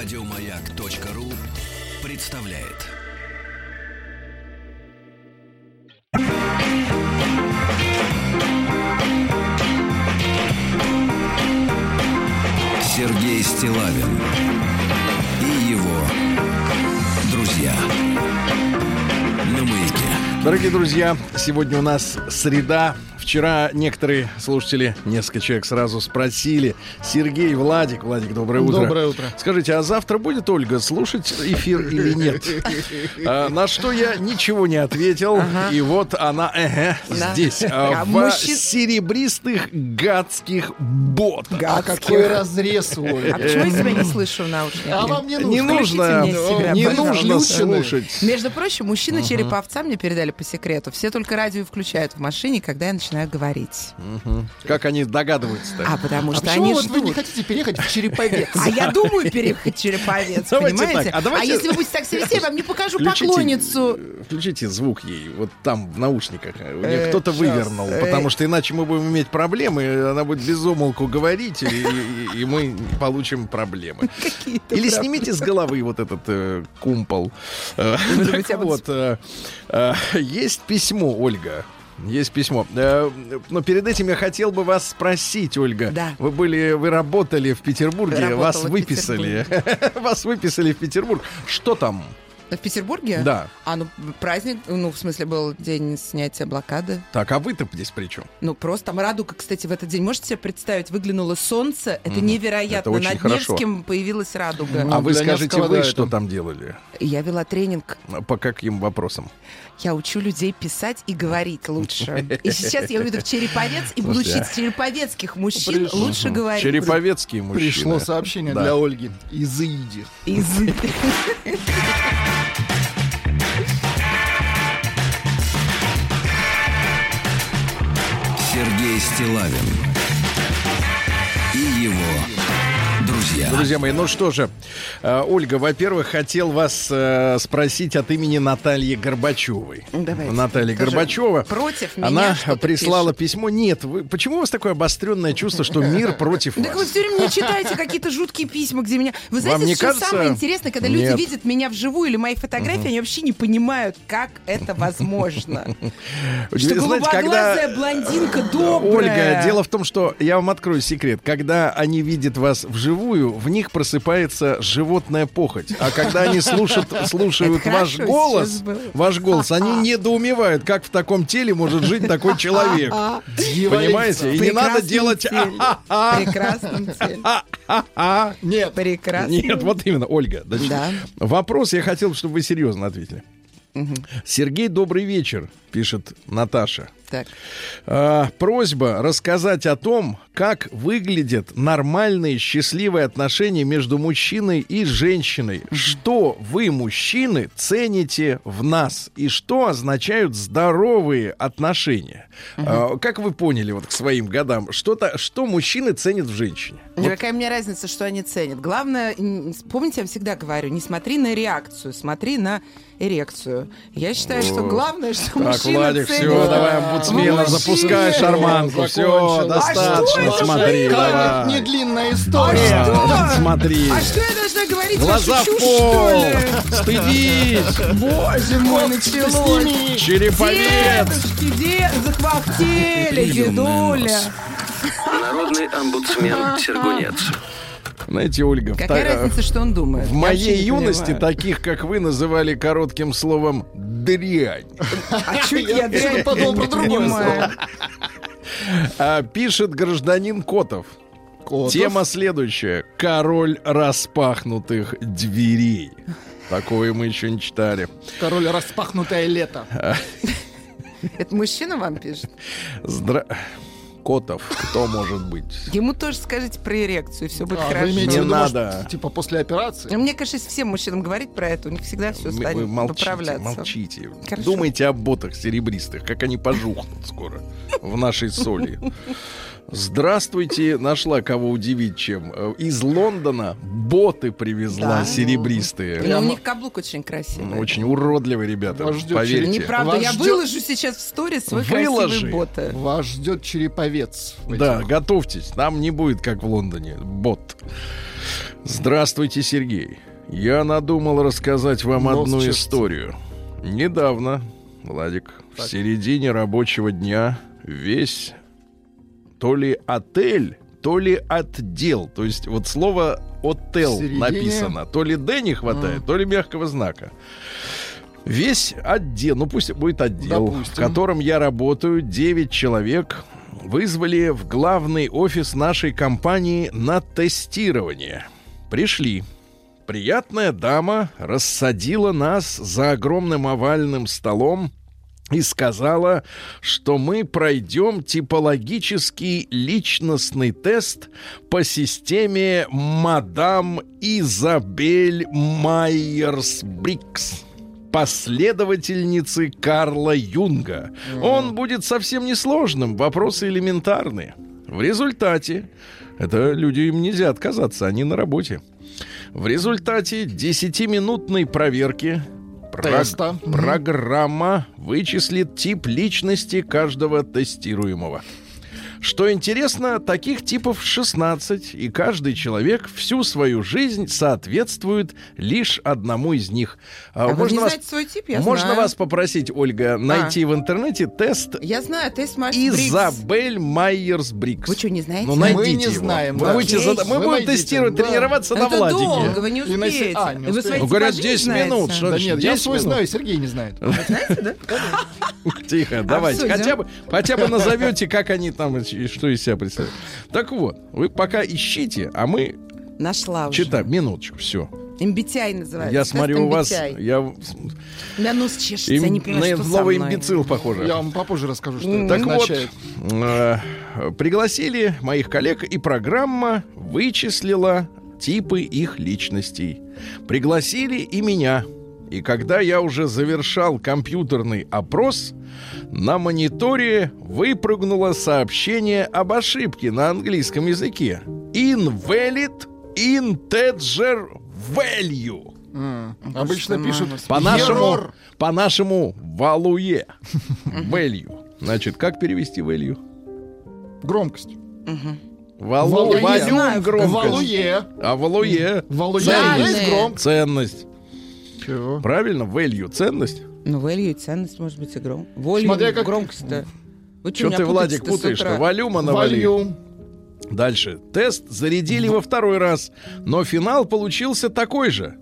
Радиомаяк.ру представляет. Сергей Стилавин и его друзья на маяке. Дорогие друзья, сегодня у нас среда. Вчера некоторые слушатели, несколько человек сразу спросили. Сергей, Владик, Владик, доброе утро. Доброе утро. Скажите, а завтра будет Ольга слушать эфир или нет? А, на что я ничего не ответил. И вот она, здесь, а, А в серебристых гадских ботах. А какой разрез у. А почему я себя не слышу в наушниках? А вам не Не нужно. нужно, мне себя, не нужно слушать. Между прочим, мужчины череповца мне передали по секрету. Все только радио включают в машине, когда я начинаю говорить. Как они догадываются-то? А потому А что они вот вы не ждут. хотите переехать в Череповец? А я думаю переехать в Череповец, понимаете? а давайте- если вы будете так себя я вам не покажу поклонницу. Включите звук ей, вот там, в наушниках. У нее Э, кто-то вывернул, э. потому что иначе мы будем иметь проблемы, она будет без умолку говорить, и, мы получим проблемы. Какие-то Или снимите с головы вот этот э, кумпол. Вот, есть письмо, Ольга. Есть письмо. Э, Но перед этим я хотел бы вас спросить, Ольга. Да. Вы были, вы работали в Петербурге, Работала вас выписали. Вас выписали в Петербург. Что там? В Петербурге? Да. А, ну, праздник, ну, в смысле, был день снятия блокады. Так, а вы-то здесь при чем? Ну, просто там радуга, кстати, в этот день. Можете себе представить, выглянуло солнце. Это невероятно. Это очень Над хорошо. Невским появилась радуга. Ну, а вы скажите, вы да, что это- там делали? Я вела тренинг. По каким вопросам? Я учу людей писать и говорить лучше. И сейчас я уйду в Череповец и буду учить череповецких мужчин Пришло. лучше говорить. Череповецкие мужчины. Пришло сообщение Да. для Ольги. Изыди. Из- Сергей Стилавин друзья. Друзья мои, ну что же, э, Ольга, во-первых, хотел вас э, спросить от имени Натальи Горбачевой. Давайте. Наталья Тоже Горбачева. против меня Она прислала пишет. письмо. Нет, вы, почему у вас такое обостренное чувство, что мир против Так вы вас? все время мне читаете какие-то жуткие письма, где меня... Вы знаете, не что кажется? самое интересное, когда люди Нет. видят меня вживую или мои фотографии, они вообще не понимают, как это возможно. Что голубоглазая блондинка добрая. Ольга, дело в том, что я вам открою секрет. Когда они видят вас вживую, в них просыпается животная похоть. А когда они слушают, слушают Это ваш хорошо голос, ваш голос, они недоумевают, как в таком теле может жить такой человек. Понимаете? И не надо делать... теле. «А-а-а, Прекрасном теле. а-а-а». Нет. Прекрасно. Нет, вот именно, Ольга. Вопрос я хотел, чтобы вы серьезно ответили. Сергей, добрый вечер, пишет Наташа. Так. А, просьба рассказать о том, как выглядят нормальные счастливые отношения между мужчиной и женщиной. Что вы, мужчины, цените в нас? И что означают здоровые отношения? А, как вы поняли вот к своим годам, что-то, что мужчины ценят в женщине? Ну, Какая мне разница, что они ценят? Главное, помните, я всегда говорю, не смотри на реакцию, смотри на эрекцию. Я считаю, что главное, что Так, мужчина Владик, все, давай омбудсмена, запускай шарманку, все, Закончил. достаточно, смотри, давай. Не длинная А история. Смотри. А что я должна говорить? Глаза вашу в чушь, что пол! ли? Стыдись! Боже мой, началось! Череповец! Дедушки, дед, захвахтели, дедуля. Народный омбудсмен Сергунец. Знаете, Ольга, Какая та- разница, что он думает? в Я моей юности понимаю. таких, как вы, называли коротким словом «дрянь». А чуть я дрянь подумал про другое понимаю. А, пишет гражданин Котов. Котов. Тема следующая. Король распахнутых дверей. Такое мы еще не читали. Король распахнутое лето. Это мужчина вам пишет? Здра... Котов, кто может быть? Ему тоже скажите про эрекцию, все будет А, вы хорошо. имеете в Не может, надо. Типа после операции? Ну, Мне кажется, если всем мужчинам говорить про это, у них всегда все Вы- станет вы молчите, поправляться. молчите. Хорошо. Думайте о ботах серебристых, как они пожухнут скоро в нашей соли. Здравствуйте, нашла кого удивить чем. Э, Из Лондона боты привезла Да. серебристые. Ну, у них каблук очень красивый. Очень уродливые ребята, Вас ждет поверьте. Неправда, Вас я ждет- выложу сейчас в сторис свой Выложи. красивый боты. Вас ждет череповец. Да, готовьтесь, там не будет как в Лондоне, бот. Здравствуйте, Сергей. Я надумал рассказать вам Нос одну чешется. историю. Недавно, Владик, в середине рабочего дня весь то ли отель, то ли отдел. То есть вот слово «отел» В написано. То ли «д» не хватает, то ли мягкого знака. Весь отдел, ну пусть будет отдел, в Допустим. котором я работаю, 9 человек, вызвали в главный офис нашей компании на тестирование. Пришли. Приятная дама рассадила нас за огромным овальным столом и сказала, что мы пройдем типологический личностный тест по системе мадам Изабель Майерс-Брикс последовательницы Карла Юнга. Он будет совсем несложным, вопросы элементарные. В результате, это люди им нельзя отказаться, они на работе. В результате 10-минутной проверки Теста. Мгм. программа вычислит тип личности каждого тестируемого. Что интересно, таких типов 16, и каждый человек всю свою жизнь соответствует лишь одному из них. А вы можно не вас, знаете свой тип? Я можно знаю. вас попросить, Ольга, найти в интернете тест Я знаю, тест Марс Брикс. Изабель Майерс-Брикс. Вы что, не знаете? Ну, Мы не его. знаем, Вы да. будете зада- Мы Вы будем найдите, тестировать, да. тренироваться на Это Владике. долго, вы не И на успеете. а, не вы успеете. свои Ну, говорят, типажи 10 знаете. минут, что Да нет, я 10 свой минут? знаю, Сергей не знает. Знаете, да? Тихо, давайте. Хотя бы, хотя бы назовете, как они там, что из себя представляют. Так вот, вы пока ищите, а мы Нашла уже. читаем. Минуточку, все. MBTI называется. Я Тест смотрю, у вас... MBTI. Я У меня нос чешется, им- я не понимаю, на что мной. имбецил похоже. Я вам попозже расскажу, что это Так вот, означает. э, пригласили моих коллег, и программа вычислила типы их личностей. Пригласили и меня. И когда я уже завершал компьютерный опрос, на мониторе выпрыгнуло сообщение об ошибке на английском языке. Invalid integer value. М. Обычно пишут. По-нашему, по-нашему, валуе. Value. Значит, как перевести value? Громкость. Валу, Валуе. волюм Знаю, громкость. Валуе. А валуе Валуе Ценность. ценность. Чего? Правильно? Value ценность. Ну, value и ценность может быть и гром. Смотря как- громкость-то. Вы Что ты, Владик, путаешь-то? утра? Валюма навали. Вольюм. Дальше. Тест зарядили во второй раз, но финал получился такой же.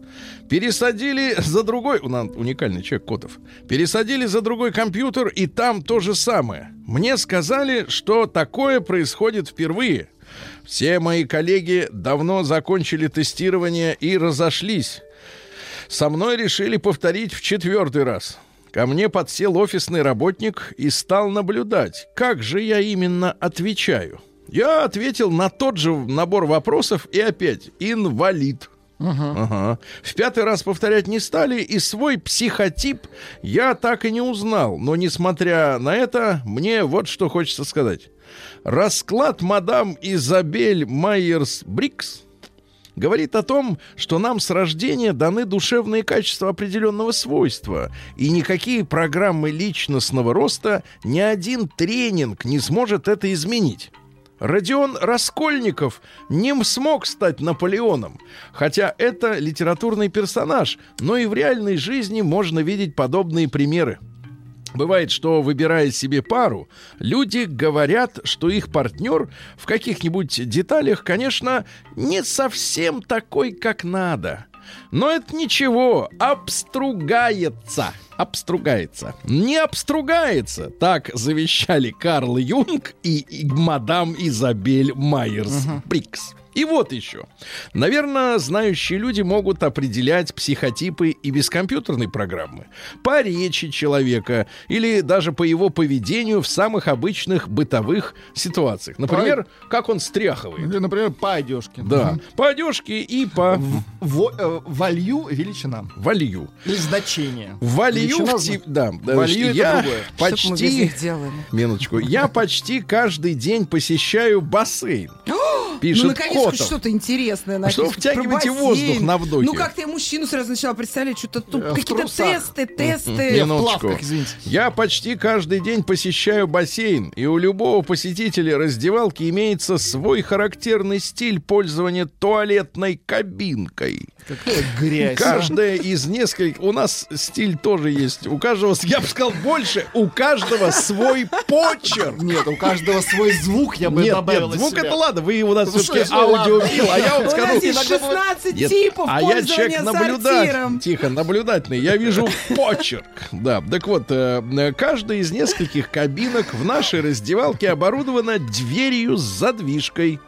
Пересадили за другой... У нас уникальный человек, Котов. Пересадили за другой компьютер, и там то же самое. Мне сказали, что такое происходит впервые. Все мои коллеги давно закончили тестирование и разошлись. Со мной решили повторить в четвертый раз. Ко мне подсел офисный работник и стал наблюдать, как же я именно отвечаю. Я ответил на тот же набор вопросов и опять инвалид. Ага. В пятый раз повторять не стали, и свой психотип я так и не узнал. Но, несмотря на это, мне вот что хочется сказать. Расклад мадам Изабель Майерс-Брикс говорит о том, что нам с рождения даны душевные качества определенного свойства, и никакие программы личностного роста, ни один тренинг не сможет это изменить. Родион Раскольников не смог стать Наполеоном, хотя это литературный персонаж, но и в реальной жизни можно видеть подобные примеры. Бывает, что, выбирая себе пару, люди говорят, что их партнер в каких-нибудь деталях, конечно, не совсем такой, как надо. Но это ничего, обстругается. Обстругается. Не обстругается. Так завещали Карл Юнг и, и мадам Изабель Майерс Брикс. И вот еще. Наверное, знающие люди могут определять психотипы и без компьютерной программы. По речи человека или даже по его поведению в самых обычных бытовых ситуациях. Например, как он стряхивает. Или, например, по одежке. Да, по одежке и по Во- э, Волью величина. валью. Или значение. Валью Величина в тип... Да, Валью это я почти... Минуточку. Я почти каждый день посещаю бассейн. Пишет ну, наконец, хоть Котов. что-то интересное. А что втягиваете воздух на вдохе? Ну, как-то я мужчину сразу начала представлять, что-то тут Э, какие-то тесты, тесты. Минуточку. Я почти каждый день посещаю бассейн, и у любого посетителя раздевалки имеется свой характерный стиль пользования туалетной кабинкой. Какая грязь. Каждая из нескольких... У нас стиль тоже есть. У каждого, я бы сказал, больше. У каждого свой почерк. Нет, у каждого свой звук, я бы Нет, добавил нет, звук себя. это ладно, вы у нас Ну, все-таки аудиофил, а я вам У нас скажу... есть иногда бывает- 16 Нет, типов а я человек сортиром. Тихо, наблюдательный. Я вижу почерк. Да, так вот, э, каждая из нескольких кабинок в нашей раздевалке оборудована дверью с задвижкой.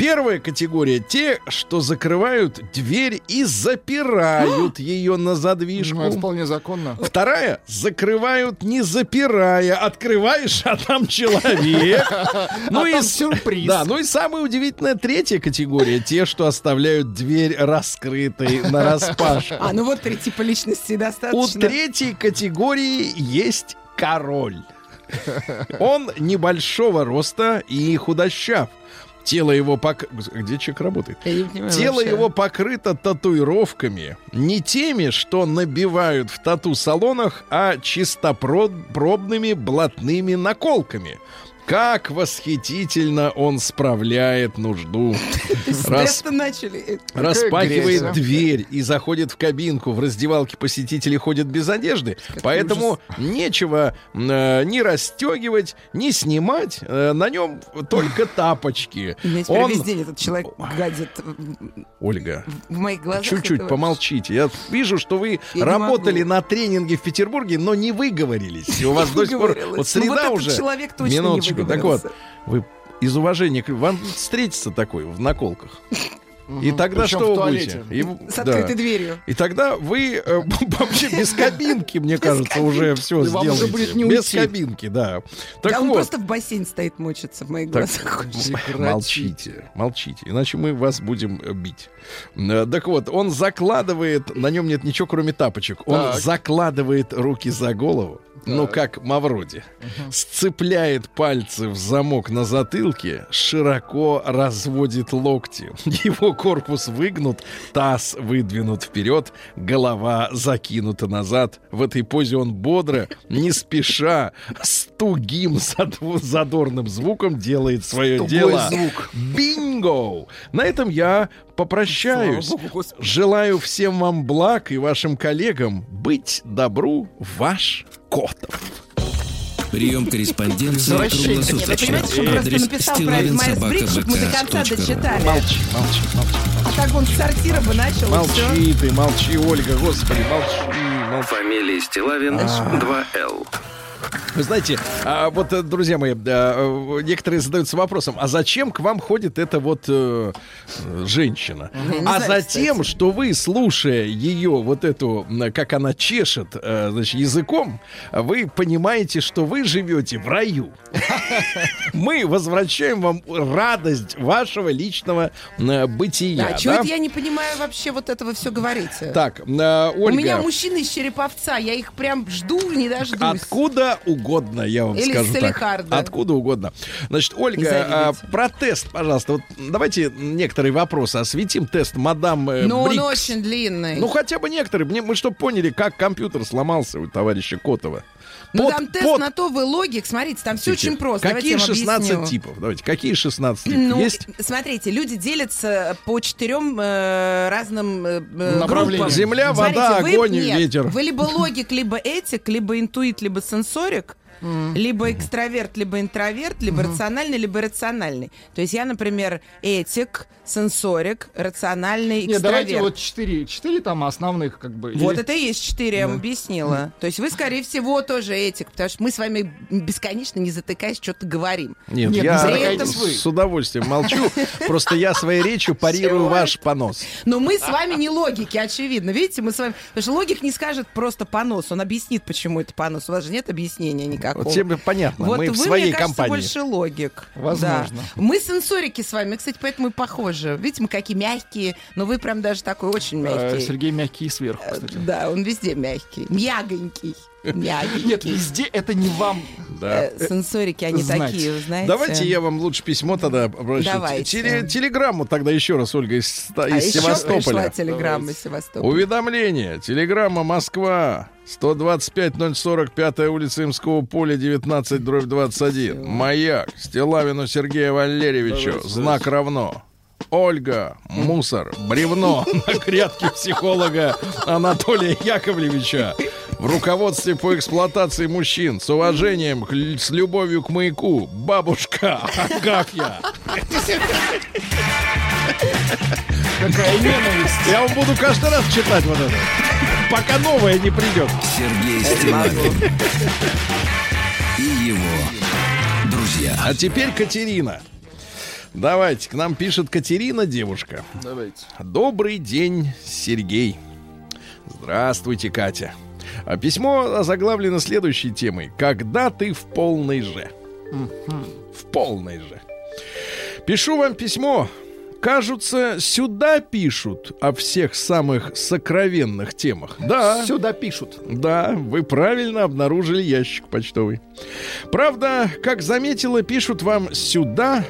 Первая категория те, что закрывают дверь и запирают ее на задвижку. Ну, это вполне законно. Вторая закрывают не запирая, открываешь, а там человек. Ну А и там с- сюрприз. Да, ну и самая удивительная третья категория те, что оставляют дверь раскрытой на распашку. А, ну вот три типа личности У достаточно. третьей категории есть король. Он небольшого роста и худощав. Тело его пок... Где человек работает? Тело вообще. его покрыто татуировками. Не теми, что набивают в тату-салонах, а чистопробными блатными наколками. Как восхитительно он справляет нужду. То есть с Раз- теста начали. Распахивает грязь, дверь и заходит в кабинку. В раздевалке посетители ходят без одежды. поэтому нечего э, ни расстегивать, ни снимать. Э, на нем только тапочки. У меня теперь Он- весь день этот человек гадит Ольга, в моих глазах. Чуть-чуть помолчите. Я вижу, что вы Я работали на тренинге в Петербурге, но не выговорились. И у вас до сих пор... Вот Ну, среда вот этот уже... человек точно не Минуточку. Так вот, вы из уважения к... Вам встретится такой в наколках. И тогда Причем что вы будете? И- С да. открытой дверью. И тогда вы э, вообще без кабинки, мне кажется, уже все И вам уже сделаете. будет не без кабинки, да. Так Да он просто в бассейн стоит, мочится в моих глазах. молчите, молчите, иначе мы вас будем э, бить. Э, Так вот, он закладывает, на нем нет ничего, кроме тапочек. Он закладывает руки за голову, ну как Мавроди, сцепляет пальцы в замок на затылке, широко разводит локти. Его корпус выгнут, таз выдвинут вперед, голова закинута назад. В этой позе он бодро, не спеша, с тугим зад- задорным звуком делает свое Тугой дело. звук. Бинго! На этом я попрощаюсь. Богу. Желаю всем вам благ и вашим коллегам быть добру ваш Котов. Прием корреспонденции Возвращение. Нет, вы круглосуточно. понимаете, что он просто Адрес написал про Майерс-Бригgs, чтобы мы до конца стилавинсобака.бк.ру. дочитали. Молчи, молчи, молчи. А так он с сортира бы начал. Молчи ты, молчи, Ольга, господи, молчи, молчи. Фамилия Стилавин 2Л. Вы знаете, а, вот, э, друзья мои, да, э, некоторые задаются вопросом, а зачем к вам ходит эта вот э, женщина? Не а знаю, затем, кстати. что вы, слушая ее вот эту, как она чешет, э, значит, языком, вы понимаете, что вы живете в раю. Мы возвращаем вам радость вашего личного бытия. А чего да? это я не понимаю вообще вот этого все говорите? Так, э, У Ольга, меня мужчины из Череповца, я их прям жду, не дождусь. Откуда угодно, я вам Или скажу так. Откуда угодно. Значит, Ольга, а, про тест, пожалуйста. Вот давайте некоторые вопросы осветим. Тест мадам э, Но он очень длинный. Ну, хотя бы некоторые. Мне, мы чтобы поняли, как компьютер сломался у товарища Котова. Ну, Под- там тест под- на то, вы логик. Смотрите, там все очень просто. Какие Давайте я вам 16 объясню. типов? Давайте, какие 16 типов? Ну, Есть? смотрите, люди делятся по четырем э, разным э, э, Направлениям. группам. Земля, Смотрите, вода, вы- огонь, нет, ветер. Вы либо логик, либо этик, либо интуит, либо сенсорик. Либо экстраверт, либо интроверт, либо рациональный, либо рациональный. То есть я, например, этик, сенсорик, рациональный, Нет, давайте экстраверт. вот четыре. Четыре там основных, как бы. Вот Или- это и есть четыре, я вам объяснила. То есть вы, скорее всего, тоже этик, потому что мы с вами бесконечно, не затыкаясь, что-то говорим. Нет, Нет, я вы. с удовольствием молчу. Просто я своей речью парирую ваш понос. Но мы с вами не логики, очевидно. Видите, мы с вами... Потому что логик не скажет просто понос, он объяснит, почему это понос. У вас же нет объяснения никакого. Вот всем понятно. Вот Мы вы, в своей мне кажется, компании. больше логик. Возможно. Да. Мы сенсорики с вами, кстати, поэтому и похожи. Видите, мы какие мягкие, но вы прям даже такой очень Э, мягкий. Сергей мягкий сверху, кстати. Да, он везде мягкий. Мягонький. Мягенький. Нет, везде это не вам. Да. Э, Сенсорики, они Знать. такие, знаете. Давайте я вам лучше письмо тогда обращу. Телеграмму тогда еще раз, Ольга, из, А из еще Севастополя. пришла телеграмма из Севастополя. Уведомление. Телеграмма Москва. 125-045 улица Имского поля, 19, дробь 21. Маяк. Стилавину Сергею Валерьевичу. Знак равно. Ольга, мусор, бревно на грядке психолога Анатолия Яковлевича. В руководстве по эксплуатации мужчин. С уважением, с любовью к маяку. Бабушка, а как я? Какая ненависть. Я вам буду каждый раз читать вот это. Пока новое не придет. Сергей Стилавин и его друзья. А теперь Катерина. Давайте, к нам пишет Катерина, девушка. Давайте. Добрый день, Сергей. Здравствуйте, Катя. А письмо озаглавлено следующей темой. Когда ты в полной же? В полной же. Пишу вам письмо. Кажутся, сюда пишут о всех самых сокровенных темах. Да. Сюда пишут. Да, вы правильно обнаружили ящик почтовый. Правда, как заметила, пишут вам сюда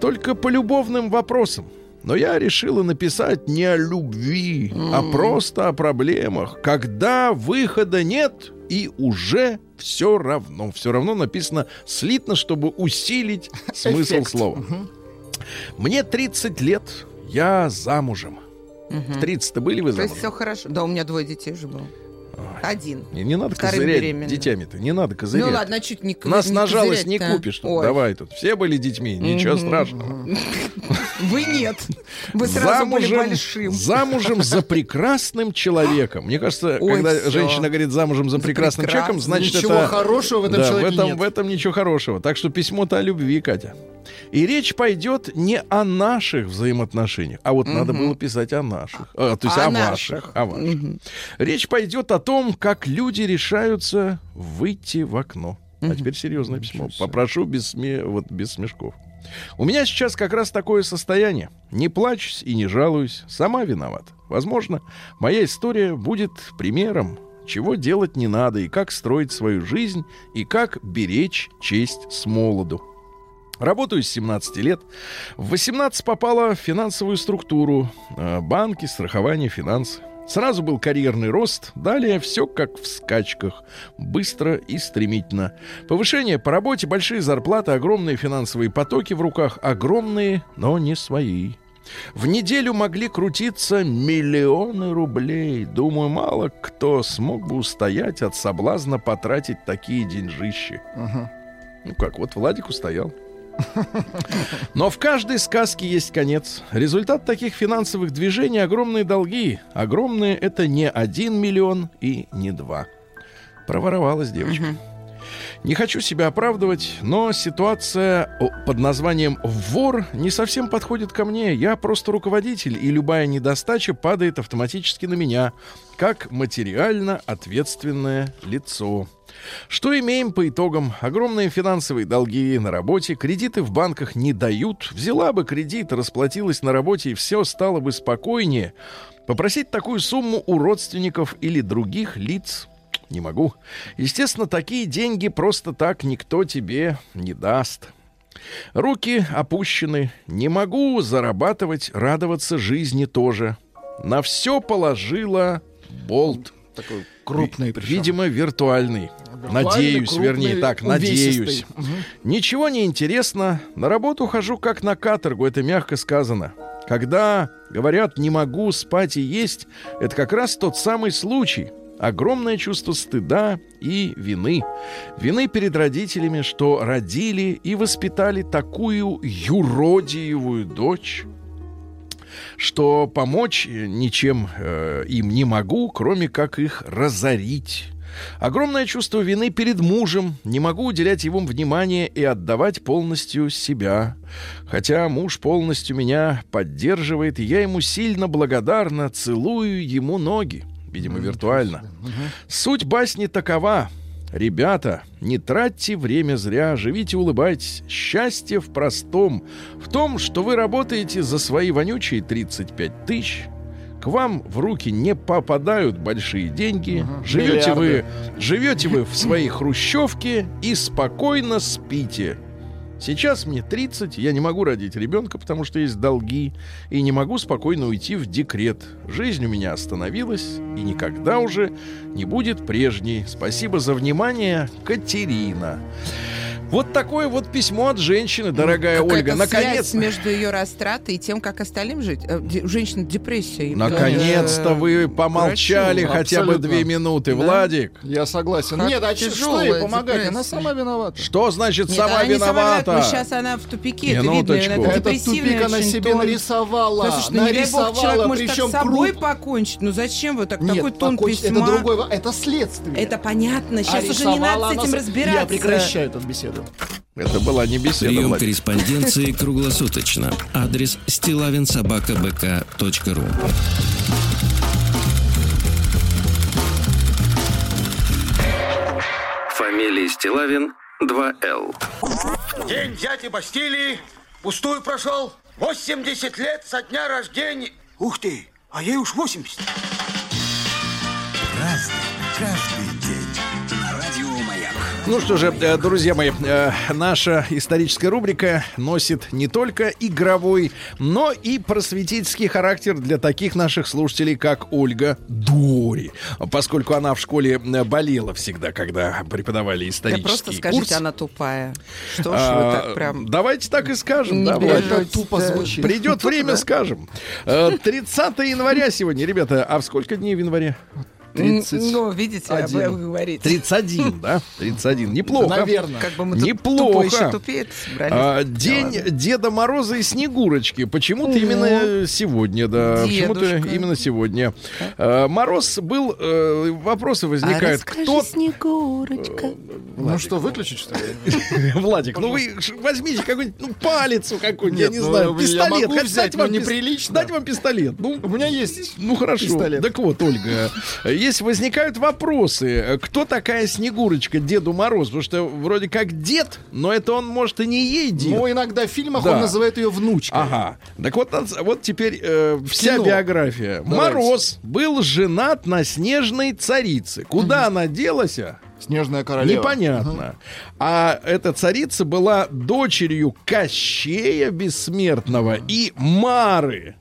только по любовным вопросам. Но я решила написать не о любви, а просто о проблемах, когда выхода нет и уже все равно. Все равно написано слитно, чтобы усилить смысл Эффект. слова. Мне 30 лет, я замужем. В 30 были вы То есть замужем? все хорошо. Да, у меня двое детей уже было. Один. Не, не надо Вторым козырять беременна. детьми-то, не надо козырять. Ну ладно, чуть не Нас не на жалость не купишь. тут. Давай тут. Все были детьми, ничего страшного. Вы нет. Вы сразу были большим. замужем за прекрасным человеком. Мне кажется, Ой, когда всё. женщина говорит замужем за За прекрасным человеком, прекрасным. значит Ничего это... хорошего в этом Да, в человеке этом, нет. в этом ничего хорошего. Так что письмо-то о любви, Катя. И речь пойдет не о наших взаимоотношениях, а вот надо было писать о наших. А, то есть О о, наших. ваших. О ваших. Речь пойдет о том, как люди решаются выйти в окно. А теперь серьезное письмо. Попрошу без, сме- вот, без смешков. У меня сейчас как раз такое состояние. Не плачусь и не жалуюсь. Сама виноват. Возможно, моя история будет примером, чего делать не надо, и как строить свою жизнь, и как беречь честь с молоду. Работаю с 17 лет. В 18 попала в финансовую структуру. э, Банки, страхование, финансы. Сразу был карьерный рост, далее все как в скачках, быстро и стремительно. Повышение по работе, большие зарплаты, огромные финансовые потоки в руках, огромные, но не свои. В неделю могли крутиться миллионы рублей. Думаю, мало кто смог бы устоять от соблазна потратить такие деньжищи. Ну как, вот Владик устоял. Но в каждой сказке есть конец. Результат таких финансовых движений — огромные долги. Огромные — это не один миллион и не два. Проворовалась девочка. Не хочу себя оправдывать, но ситуация под названием «вор» не совсем подходит ко мне. Я просто руководитель, и любая недостача падает автоматически на меня, как материально ответственное лицо. Что имеем по итогам? Огромные финансовые долги на работе, кредиты в банках не дают. Взяла бы кредит, расплатилась на работе, и все стало бы спокойнее. Попросить такую сумму у родственников или других лиц не могу. Естественно, такие деньги просто так никто тебе не даст. Руки опущены. Не могу зарабатывать, радоваться жизни тоже. На все положила болт. Такой крупный причем. Видимо, виртуальный. Виртуальный, Надеюсь, крупный, вернее так, надеюсь. Мгм. Ничего не интересно. На работу хожу как на каторгу, это мягко сказано. Когда говорят «не могу спать и есть», это как раз тот самый случай. Огромное чувство стыда и вины. Вины перед родителями, что родили и воспитали такую юродиевую дочь, что помочь э, ничем э, им не могу, кроме как их разорить. Огромное чувство вины перед мужем. Не могу уделять ему внимание и отдавать полностью себя. Хотя муж полностью меня поддерживает, и я ему сильно благодарна, целую ему ноги. Видимо, виртуально. Суть басни такова. Ребята, не тратьте время зря, живите, улыбайтесь. Счастье в простом. В том, что вы работаете за свои вонючие 35 тысяч. К вам в руки не попадают большие деньги, живете вы, живете вы в своей хрущевке и спокойно спите. Сейчас мне 30, я не могу родить ребенка, потому что есть долги, и не могу спокойно уйти в декрет. Жизнь у меня остановилась и никогда уже не будет прежней. Спасибо за внимание, Катерина. Вот такое вот письмо от женщины, дорогая Какая-то Ольга. Наконец, связь между ее растратой и тем, как остальным жить. Э, де- У женщин депрессия. наконец-то вы помолчали врачу, хотя бы абсолютно. две минуты, Да. Владик. Я согласен. Как Нет, а что ей помогать? Она сама виновата. Что значит Нет, сама она не сама виновата? виновата, но сейчас она в тупике, это Минуточку. видно. Это Этот депрессивный тупик она себе тон. нарисовала. Слушай, ну не дай бог, человек может причем с собой круг. покончить. Ну зачем вы так, Нет, такой тон письма? Это другой, во- это следствие. Это понятно, А сейчас уже не надо с она этим разбираться. Я прекращаю эту беседу. Это была не беседа, Прием Владик. корреспонденции круглосуточно. Адрес стилавинсобакабк.ру Фамилия Стилавин 2Л. День дяди Бастилии пустую прошел. 80 лет со дня рождения. Ух ты, а ей уж 80. Разный, каждый Ну что же, э, друзья мои, э, наша историческая рубрика носит не только игровой, но и просветительский характер для таких наших слушателей, как Ольга Дори. Поскольку она в школе э, болела всегда, когда преподавали Да исторический просто скажите, курс. она тупая. Что ж вы А, так прям... Давайте так и скажем. Не да. Это тупо Да. звучит. Придет время, скажем. Э, 30 января сегодня, ребята. А в сколько дней в январе? 30. Ну, видите, об один. этом говорите. 31, да? 31. Неплохо. Наверное. Как бы мы Неплохо. тупо еще тупее. А, Да день ладно. Деда Мороза и Снегурочки. Почему-то именно сегодня, да. Почему-то именно сегодня. А, Мороз был... э, вопросы возникают. А Кто... Снегурочка. Ну что, выключить, что ли? Владик, ну вы возьмите какой-нибудь, ну, палец какой-нибудь, я не ну, знаю, я пистолет. могу взять, дать вам неприлично. Дать вам пистолет. Ну, У меня есть. ну хорошо. Пистолет. Так вот, Ольга, если возникают вопросы, кто такая Снегурочка Деду Морозу? Потому что вроде как дед, но это он может и не ей дед. Но иногда в фильмах Да. он называет ее внучкой. Ага. Так вот, вот теперь э, вся Кино. биография. Давайте. Мороз был женат на снежной царице. Куда она делась? Снежная королева. Непонятно. А эта царица была дочерью Кощея Бессмертного и Мары.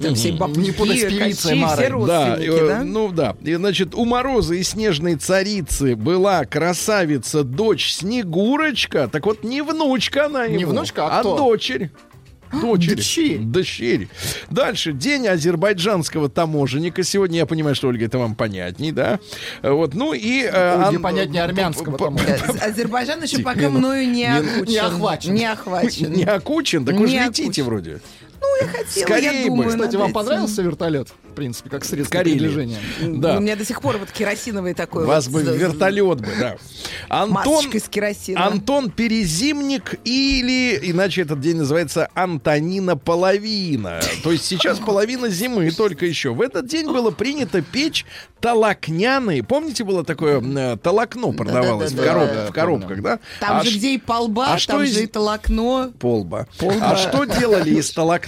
Там все бабки, Не путать с певицей Марой. Да, родственники, э, да? ну да. И, значит, у Мороза и Снежной Царицы была красавица дочь Снегурочка. Так вот, не внучка она ему, Не внучка, а кто? дочерь. Дочерь. Дочерь. Дочерь. Дальше. День азербайджанского таможенника. Сегодня я понимаю, что, Ольга, это вам понятней, да? Вот, ну и... э, Ольге ан- понятнее армянского таможенника. Азербайджан еще пока не- мною не охвачен. не охвачен. Не охвачен. Не окучен, так вы же летите окучен. вроде. Ну, я хотела, Скорее я бы. думаю Кстати, над вам этим. понравился вертолет? В принципе, как средство Карелии. передвижения. Да. У меня до сих пор вот керосиновый такой Вас вот. бы с- вертолет бы, да. Антон, с керосином. Антон Перезимник или, иначе этот день называется Антонина Половина. То есть сейчас половина зимы только еще. В этот день было принято печь толокняные. Помните, было такое э, толокно продавалось в, Да-да-да-да. короб- Да, в коробках, да? Там А же ш- где и полба, а что там из- же и толокно. Полба. А что делали из толокна?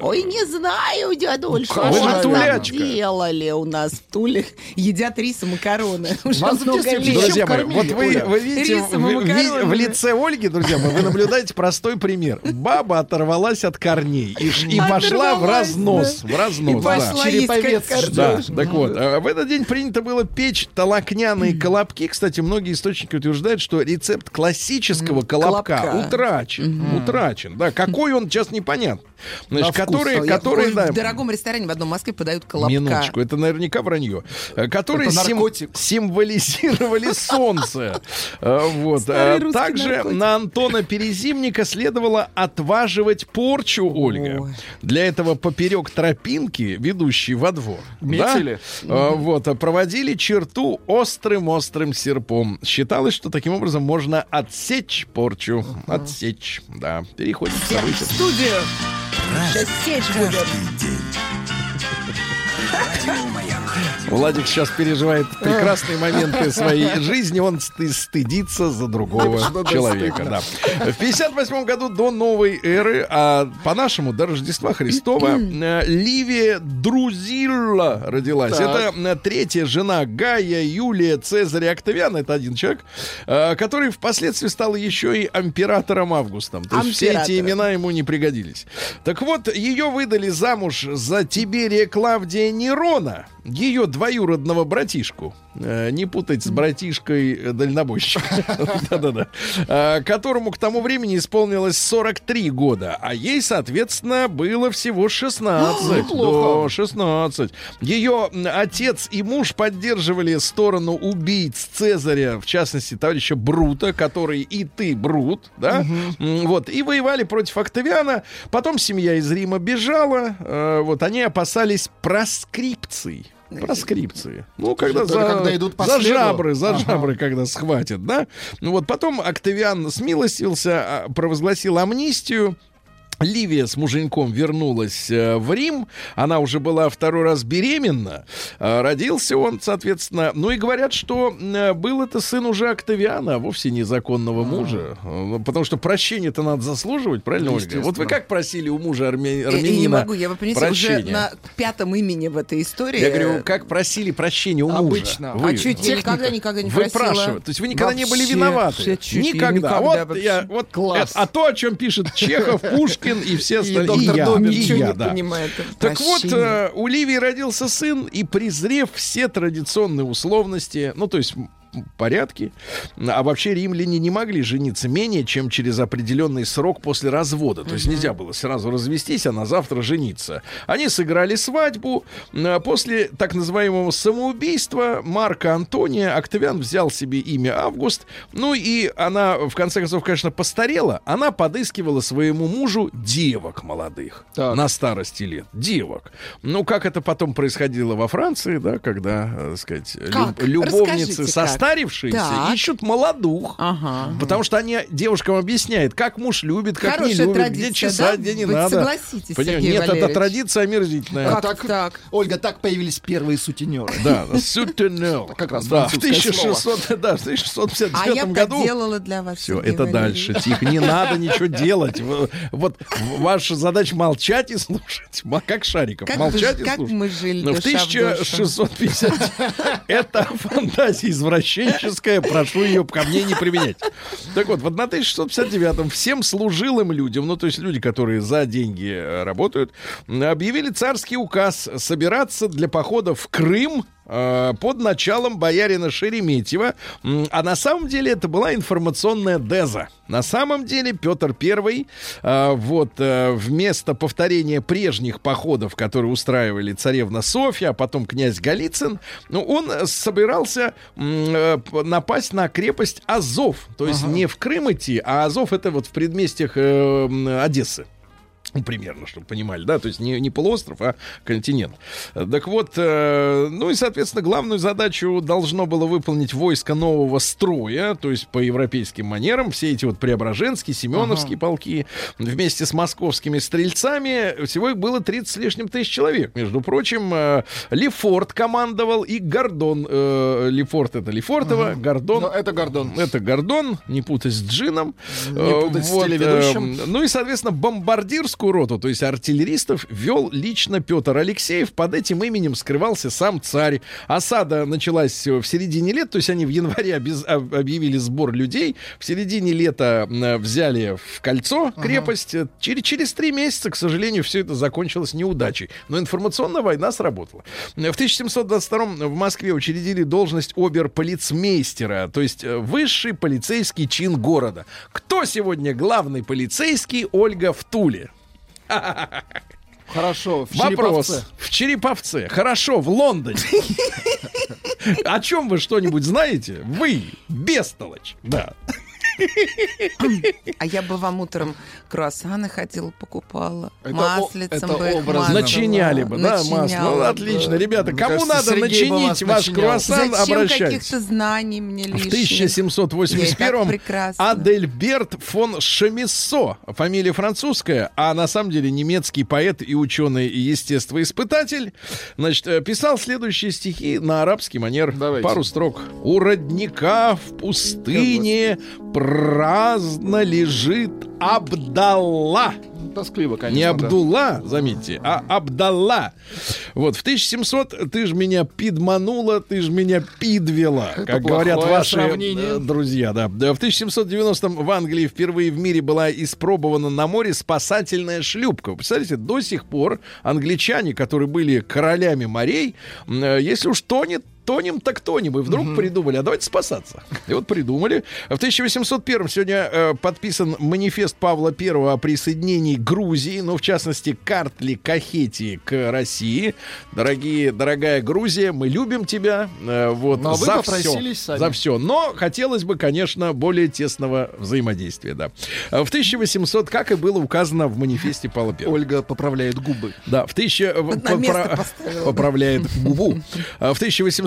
Ой, не знаю, же что там делали у нас в Туле. Едят рис и макароны. Уже Вас в много детстве лет. Друзья мои, вот вы, вы видите в, в- лице Ольги, друзья мои, вы наблюдаете простой пример. Баба оторвалась от корней и, и пошла в разнос. да. В разнос, И да. пошла как Череповец Да, так вот, а, в этот день принято было печь толокняные колобки. Кстати, многие источники утверждают, что рецепт классического колобка, Колобка. утрачен. Утрачен, да. Какой он, сейчас непонятно. Значит, который, Ой, я- да, В дорогом ресторане в одном Москве подают колобка. Минуточку, это наверняка вранье. Э, Которые сим- символизировали солнце. Э, Вот. Э, Также на Антона Перезимника следовало отваживать порчу, Ольга. Для этого поперек тропинки, ведущей во двор, Метили? вот, проводили черту острым-острым серпом. Считалось, что таким образом можно отсечь порчу. Отсечь, да. Переходим к событиям. студию. Сейчас сечь будем. Владик сейчас переживает прекрасные моменты своей жизни. Он сты- стыдится за другого человека. Да. В 58 году до новой эры, а по-нашему до Рождества Христова, э, Ливия Друзилла родилась. Так. Это э, третья жена Гая Юлия Цезаря Октавиана. Это один человек, э, который впоследствии стал еще и императором Августом. То есть все эти имена ему не пригодились. Так вот, ее выдали замуж за Тиберия Клавдия Нерона, ее двоюродного братишку. Э, Не путать с братишкой э, дальнобойщика. Да-да-да. Э, Которому к тому времени исполнилось 43 года, а ей, соответственно, было всего 16. Неплохо. Да, 16. Ее отец и муж поддерживали сторону убийц Цезаря, в частности, товарища Брута, который и ты, Брут, да? Вот, и воевали против Октавиана. Потом семья из Рима бежала. Вот, они опасались проскрипций. Проскрипции. Ну, когда за, когда идут по за жабры, за Ага. жабры, когда схватят, да? Ну вот потом Октавиан смилостился, а, провозгласил амнистию. Ливия с муженьком вернулась э, в Рим. Она уже была второй раз беременна. Э, родился он, соответственно. Ну и говорят, что э, был это сын уже Октавиана, а вовсе незаконного мужа. Э, Потому что прощение-то надо заслуживать, правильно, Ольга? Вот вы как просили у мужа армя- армянина я не могу, я, вы понимаете, уже на пятом имени в этой истории. Я говорю, как просили прощения у Обычно. мужа? А что это я никогда, никогда не просила? Выпрашивать. То есть вы никогда не были Вообще, виноваты. вообще, чуть никогда. никогда Вот вообще. я, вот Класс. это- а то, о чем пишет Чехов, Пушкин и все остальные. доктор я, Добин. и Ничего я, не да. понимает. Так вот, Прощение. э, у Ливии родился сын, и презрев все традиционные условности, ну, то есть м, порядки, а вообще римляне не могли жениться менее, чем через определенный срок после развода. То есть нельзя было сразу развестись, а на завтра жениться. Они сыграли свадьбу. а После так называемого самоубийства Марка Антония Октавиан взял себе имя Август. Ну и она, в конце концов, конечно, постарела. Она подыскивала своему мужу девок молодых Так. на старости лет. Девок. Ну, как это потом происходило во Франции, да, когда, э, так сказать, люб- Как? любовницы Расскажите, как. Состарившиеся Так. ищут молодух. Ага. Потому что они девушкам объясняют, как муж любит, как Хорошая не любит, где традиция, чесать, да? где не Вы надо. согласитесь, Понимаете? Сергей Нет, это Валерьевич? традиция омерзительная. А Как так? Ольга, так появились первые сутенеры. Да, сутенер. Как раз да, в французское 1600, да, в 1659 А я году. так делала для вас. Все, это дальше. Тихо, не надо ничего делать. Вот ваша задача молчать и слушать. Как шариков. Как, молчать вы- и как слушать. мы жили Но в душа в душу. 1650 это фантазия извращенческая, прошу ее ко мне не применять. Так вот, в 1659 всем служилым людям, ну то есть люди, которые за деньги э, работают, объявили царский указ собираться для похода в Крым под началом боярина Шереметьева. А на самом деле это была информационная деза. На самом деле Петр I э, вот э, вместо повторения прежних походов, которые устраивали царевна Софья, а потом князь Голицын, ну, он э, собирался э, напасть на крепость Азов. То есть не в Крым идти, а Азов это вот в предместьях э, Одессы. Ну, примерно, чтобы понимали, да, то есть не, не полуостров, а континент. Э, Так вот, э, ну и, соответственно, главную задачу должно было выполнить войско нового строя, то есть по европейским манерам, все эти вот Преображенские, Семеновские полки, вместе с московскими стрельцами, всего их было 30 с лишним тысяч человек. Между прочим, э, Лефорт командовал и Гордон. Э, Лефорт это Лефортово, Гордон Но это Гордон. это Гордон, не путай с Джином. Не Э, путать с вот, телеведущим. э, Ну и, соответственно, бомбардирскую роту, то есть артиллеристов, вел лично Петр Алексеев. Под этим именем скрывался сам царь. Осада началась в середине лет, то есть они в январе обез- об- объявили сбор людей. В середине лета э, взяли в кольцо крепость. Э, Через, через три месяца, к сожалению, все это закончилось неудачей. Но информационная война сработала. В 1722 в Москве учредили должность оберполицмейстера, то есть э, высший полицейский чин города. Кто сегодня главный полицейский? Ольга в Туле. Хорошо, в Вопрос. Череповце. В Череповце. Хорошо, в Лондоне. О чем вы что-нибудь знаете? Вы, бестолочь. Да. А я бы вам утром круассаны ходила, покупала. Это о- Маслицем это бы мазала. Начиняли бы, да, масло. Ну, Начиняла отлично, ребята. Мне Кому кажется, надо Сергей начинить ваш начинял. круассан, Зачем обращайтесь. каких-то знаний мне В лишних? 1781 так прекрасна. Адельберт фон Шамиссо. Фамилия французская, а на самом деле немецкий поэт и ученый и естествоиспытатель. Значит, э, писал следующие стихи на арабский манер. Давайте. Пару строк. У родника в пустыне праздно лежит Абдалла. Тоскливо, конечно. Не да. Абдулла, заметьте, а Абдалла. Вот, в 1700 ты ж меня пидманула, ты ж меня пидвела, Это как говорят ваши сравнение. э, друзья. Да. Да, В 1790-м в Англии впервые в мире была испробована на море спасательная шлюпка. Вы Представляете, до сих пор англичане, которые были королями морей, э, если уж тонет, тонем так тонем. И вдруг придумали, а давайте спасаться. И вот придумали. В 1801 сегодня э, подписан манифест Павла I о присоединении Грузии, ну, в частности, Картли Кахетии к России. Дорогие, дорогая Грузия, мы любим тебя. э, вот, Но вы за попросились все, сами. За все. Но хотелось бы, конечно, более тесного взаимодействия, да. В 1800, как и было указано в манифесте Павла I. Ольга поправляет губы. Да, в тысяча... в- На место попра-. Поправляет губу. А В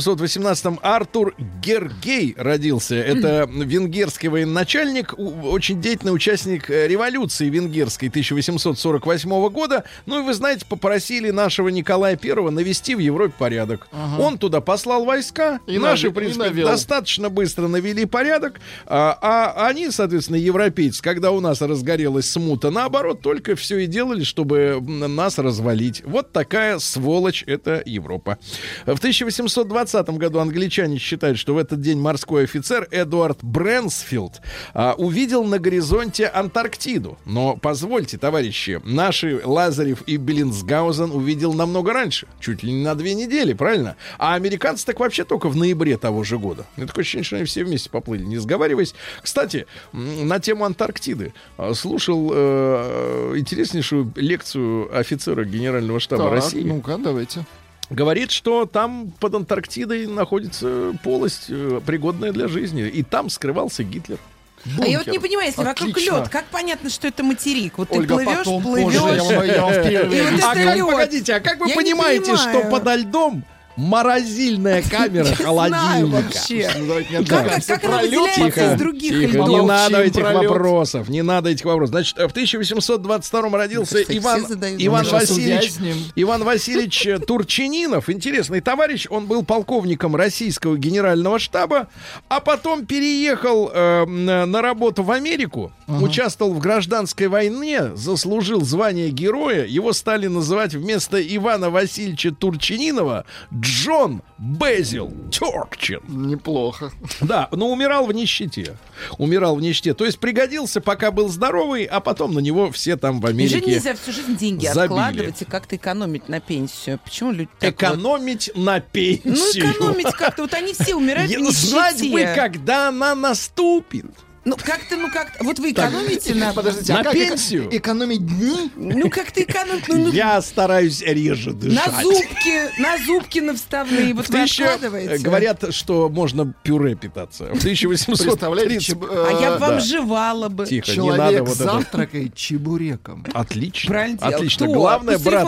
1818-м Артур Гергей родился. Это венгерский военачальник, очень деятельный участник э, революции венгерской 1848 года. Ну и вы знаете, попросили нашего Николая Первого навести в Европе порядок. Он туда послал войска, И наши, в принципе, достаточно быстро навели порядок, а, а они, соответственно, европейцы, когда у нас разгорелась смута, наоборот, только все и делали, чтобы нас развалить. Вот такая сволочь это Европа. В 1820 году англичане считают, что в этот день морской офицер Эдуард Брэнсфилд а, увидел на горизонте Антарктиду. Но позвольте, товарищи, наши Лазарев и Беллинсгаузен увидел намного раньше, чуть ли не на две недели, правильно? А американцы так вообще только в ноябре того же года. Меня такое ощущение, что они все вместе поплыли, не сговариваясь. Кстати, на тему Антарктиды а, слушал э, интереснейшую лекцию офицера Генерального штаба Так, России. ну-ка, давайте. Говорит, что там под Антарктидой находится полость, э, пригодная для жизни. И там скрывался Гитлер. А я вот Бункер. не понимаю, если вокруг Отлично. лед, как понятно, что это материк? Вот ты Ольга, плывешь, потом, плывешь. позже, я вам- я вам И вот. А это как, лед. погодите, а как вы Я понимаете, что подо льдом морозильная камера Знаю холодильника? вообще. Ну, не Как, как, она выделяется из других Тихо, льдов? не надо этих вопросов, не надо этих вопросов. Значит, в 1822 родился Иван, Иван. Васильевич. Иван Васильевич э, Турчининов, интересный товарищ, он был полковником российского генерального штаба, а потом переехал э, на на работу в Америку, участвовал в гражданской войне, заслужил звание героя, его стали называть вместо Ивана Васильевича Турчининова Джон Безил Торчин. Неплохо. Да, но умирал в нищете. Умирал в нищете. То есть пригодился, пока был здоровый, а потом на него все там в Неужели Америке нельзя всю жизнь деньги забили. откладывать и как-то экономить на пенсию? Почему люди так вот- экономить на пенсию. Ну, экономить как-то. Вот они все умирают в нищете. Знать бы, когда она наступит. Ну, как-то, ну, как Вот вы экономите на... Подождите, На а как пенсию? эко- экономить дни? Ну, как-то экономить... Ну, ну, Я стараюсь реже дышать. на зубки, на зубки на вставные. Вот В вы тысяча- откладываете. э, Говорят, что можно пюре питаться. В Представляете, 1830... чеб- А я э, бы вам да. жевала бы. Тихо, не человек надо вот это. завтракает чебуреком. Отлично. Правильно. Отлично. Кто? Главное, брат,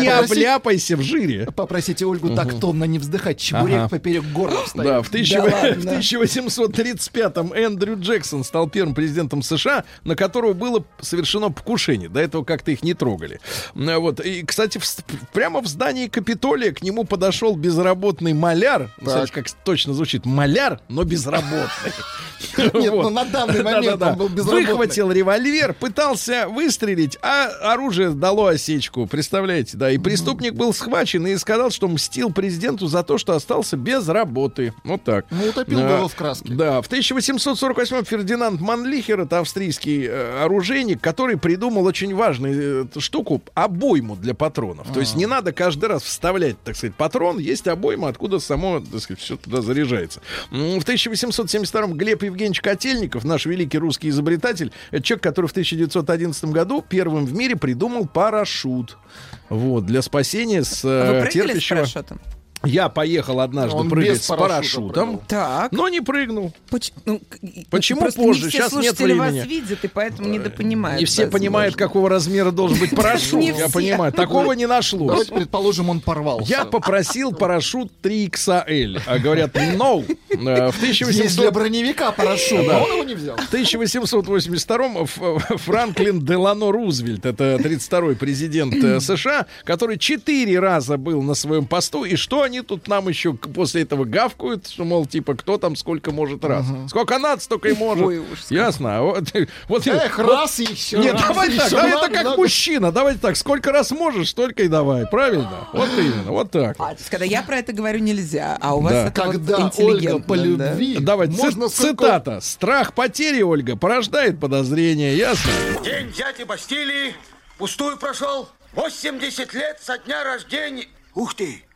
не обляпайся в жире. Попросите Ольгу так томно не вздыхать. Чебурек Ага. поперек горла встает. Да, в 1835-м Эндрю Джексон стал первым президентом США, на которого было совершено покушение. До этого как-то их не трогали. Вот. И, кстати, в прямо в здании Капитолия к нему подошел безработный маляр. Знаете, как точно звучит? Маляр, но безработный. Нет, ну на данный момент он был безработный. Выхватил револьвер, пытался выстрелить, а оружие дало осечку. Представляете, да? И преступник был схвачен и сказал, что мстил президенту за то, что остался без работы. Вот так. Ну, утопил его в краске. Да, в 1848 Фердинанд Манлихер, это австрийский э, оружейник, который придумал очень важную э, штуку, обойму для патронов. То есть А. не надо каждый раз вставлять, так сказать, патрон, есть обойма, откуда само, так сказать, все туда заряжается. В 1872 Глеб Евгеньевич Котельников, наш великий русский изобретатель, это человек, который в 1911 году первым в мире придумал парашют. Вот, для спасения с А Вы э, прыгали с терпящего... парашютом? Я поехал однажды Он прыгать с парашютом, прыгал. Так. но не прыгнул. Поч- ну, и- Почему просто позже? Не все Сейчас нет слушатели времени. вас видят, и поэтому недопонимают. Не все возможно. понимают, какого размера должен быть парашют. Не Я все. понимаю. Такого не нашлось. Давайте предположим, он порвался. Я попросил парашют 3XL, а говорят, no. Э, В Есть для 1800 броневика парашют, а он его не взял. В 1882 Ф- Франклин Делано Рузвельт, это 32-й президент э, США, который четыре раза был на своем посту, и что они тут нам еще после этого гавкают, что, мол, типа, кто там сколько может раз. Сколько надо, столько и может. Ой. Ясно. А Вот, вот, Эх, вот- раз и еще Нет, раз, давай так, еще да, раз, это как да. мужчина, давайте так, сколько раз можешь, столько и давай, правильно? Вот именно, вот так. А, когда я про это говорю, нельзя, а у вас Да. это вот Когда Ольга интеллигентно, по да? любви, Давайте, ци- можно сколько- цитата. Страх потери, Ольга, порождает подозрения, ясно? День дяди Бастилии пустую прошел. 80 лет со дня рождения. Ух ты,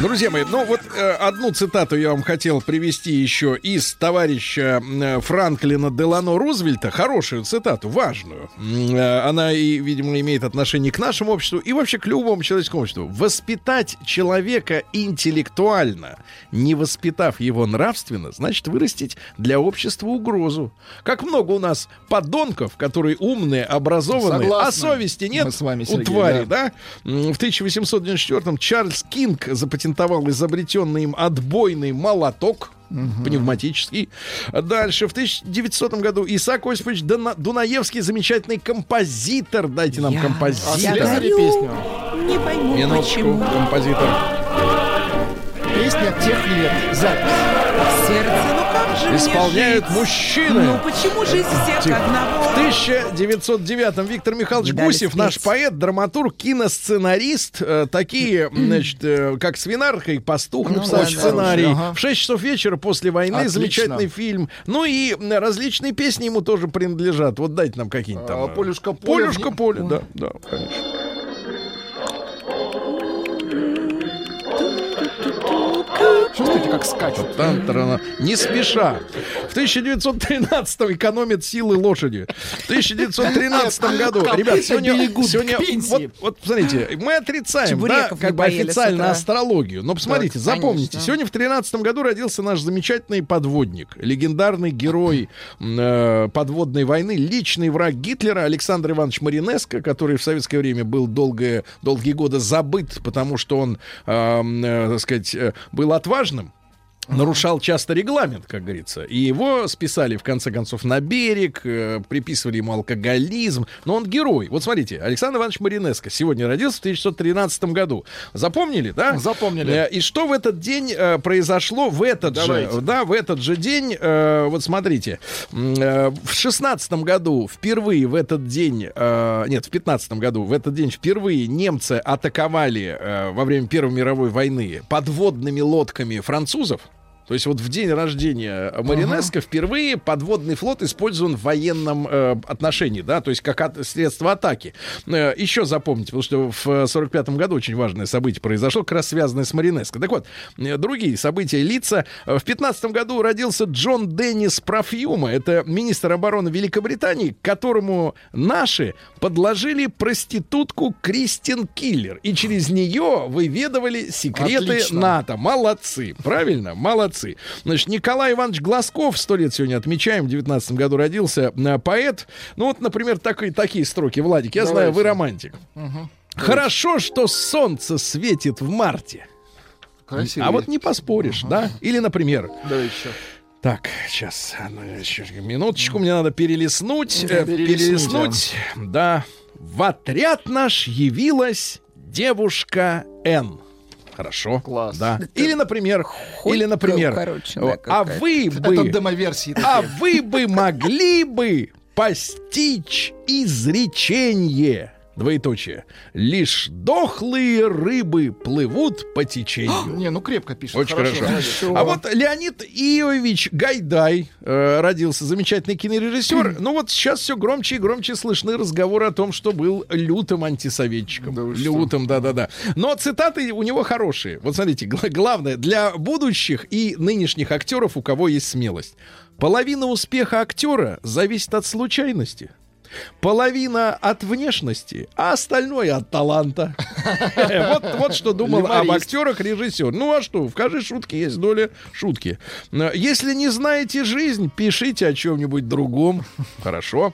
Друзья мои, ну вот э, одну цитату я вам хотел привести еще из товарища э, Франклина Делано Рузвельта. Хорошую цитату, важную. Э, она, и, видимо, имеет отношение к нашему обществу и вообще к любому человеческому обществу. Воспитать человека интеллектуально, не воспитав его нравственно, значит вырастить для общества угрозу. Как много у нас подонков, которые умные, образованные, а Согласны. совести нет Мы с вами, у Сергей, твари, да. да? В 1894-м Чарльз Кинг запатентовал изобретенный им отбойный молоток пневматический. Дальше, в 1900 году Исаак Осипович Дона- Дунаевский, замечательный композитор. Дайте нам Я- А композитор. слесари говорю, песню? Не пойму, Минуточку, почему. композитор. Песня тех лет. Запись. Сердце, ну как же мне Исполняют жить? мужчины. Ну почему жизнь всех Тихо. одного? В 1909-м Виктор Михайлович дали Гусев, наш спеть. поэт, драматург, киносценарист, э, такие, значит, э, как Свинарка и Пастух Ну, написал сценарий. хороший, ага. В 6 часов вечера после войны Отлично. замечательный фильм. Ну и различные песни ему тоже принадлежат. Вот дайте нам какие-нибудь там. А, э, «Полюшка поле». Полюшка поле, да, да, конечно. Как скачут? Тан-тарана. Не спеша. В 1913 экономят силы лошади. В 1913 году, ребят, сегодня, сегодня вот, вот посмотрите, мы отрицаем, да, как бы официально астрологию. Но посмотрите, Так, запомните, конечно. сегодня в 13 году родился наш замечательный подводник, легендарный герой э, подводной войны, личный враг Гитлера Александр Иванович Маринеско, который в советское время был долгое, долгие годы забыт, потому что он, э, э, так сказать, э, был отважным нарушал часто регламент, как говорится. И его списали, в конце концов, на берег, э, приписывали ему алкоголизм. Но он герой. Вот смотрите, Александр Иванович Маринеско сегодня родился в 1913 году. Запомнили, да? Запомнили. Э, И что в этот день э, произошло в этот Давайте. же, да, в этот же день, э, вот смотрите, э, в шестнадцатом году впервые в этот день, э, нет, в пятнадцатом году в этот день впервые немцы атаковали э, во время Первой мировой войны подводными лодками французов. То есть вот в день рождения Маринеско впервые подводный флот использован в военном э, отношении, да, то есть как от- средство атаки. Э, еще запомните, потому что в 45 году очень важное событие произошло, как раз связанное с Маринеско. Так вот, э, другие события, лица. Э, В 15 году родился Джон Деннис Профьюма. Это министр обороны Великобритании, которому наши подложили проститутку Кристин Киллер. И через нее выведывали секреты Отлично. НАТО. Молодцы. Правильно? Молодцы. Значит, Николай Иванович Глазков, сто лет сегодня отмечаем, в 19 году родился, э, поэт. Ну вот, например, такие, такие строки. Владик, я знаю, вы романтик. Хорошо, что солнце светит в марте. Красиво. А вот не поспоришь, да? Или, например, Давай еще. так, сейчас, еще минуточку, мне надо перелистнуть. Да, э, перелистнуть, перелистнуть, да. В отряд наш явилась девушка Н. Хорошо. Класс. Да. Или, например, или, например, укороченная а какая-то. вы Это бы, демоверсии. а вы бы могли бы постичь изречение. Двоеточие. Лишь дохлые рыбы плывут по течению. Не, ну крепко пишет. Очень хорошо. молодец. А вот Леонид Иович Гайдай э, родился, замечательный кинорежиссер. Ну вот сейчас все громче и громче слышны разговоры о том, что был лютым антисоветчиком. Да лютым, да-да-да. Но цитаты у него хорошие. Вот смотрите, гла- главное, для будущих и нынешних актеров, у кого есть смелость. Половина успеха актера зависит от случайности. Половина от внешности, а остальное от таланта. Вот, вот что думал об актерах режиссер. Ну а что, в каждой шутке есть доля шутки. Э, Если не знаете жизнь, пишите о чем-нибудь другом. Хорошо.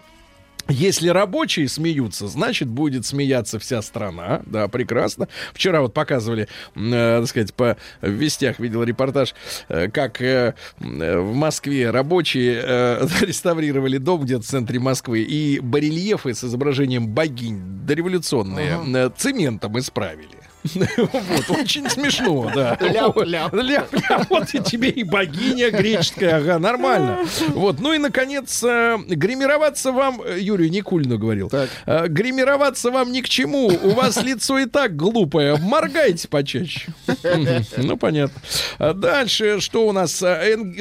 Если рабочие смеются, значит, будет смеяться вся страна. Да, прекрасно. Вчера вот показывали, э, так сказать, по в вестях видел репортаж, э, как э, в Москве рабочие э, реставрировали дом где-то в центре Москвы, и барельефы с изображением богинь дореволюционные э, цементом исправили. Вот, очень смешно, да. Ляп, ляп. Ляп, ляп. Вот и тебе и богиня греческая, ага, нормально. Вот, ну и, наконец, э, гримироваться вам, э, Юрию Никулину говорил, э, гримироваться вам ни к чему, у вас лицо и так глупое, моргайте почаще. Ну, понятно. А Дальше, что у нас?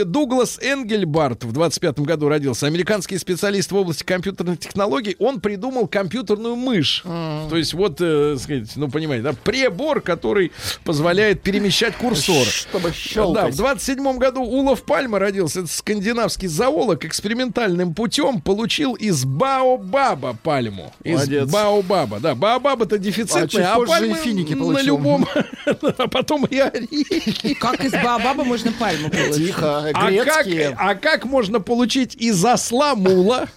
Дуглас Энгельбарт в 25 году родился, американский специалист в области компьютерных технологий, он придумал компьютерную мышь. То есть вот, сказать, ну, понимаете, да, прибор, который позволяет перемещать курсор. Чтобы Да, щелкать. в 27 году Улов Пальма родился. Это скандинавский зоолог экспериментальным путем получил из Баобаба пальму. Из Молодец. Баобаба. Да, Баобаба-то А чуть дефицитный, а, и пальмы финики на получил. любом... А потом и орехи. Как из Баобаба можно пальму получить? Тихо, А как, грецкие. а как можно получить из осла мула?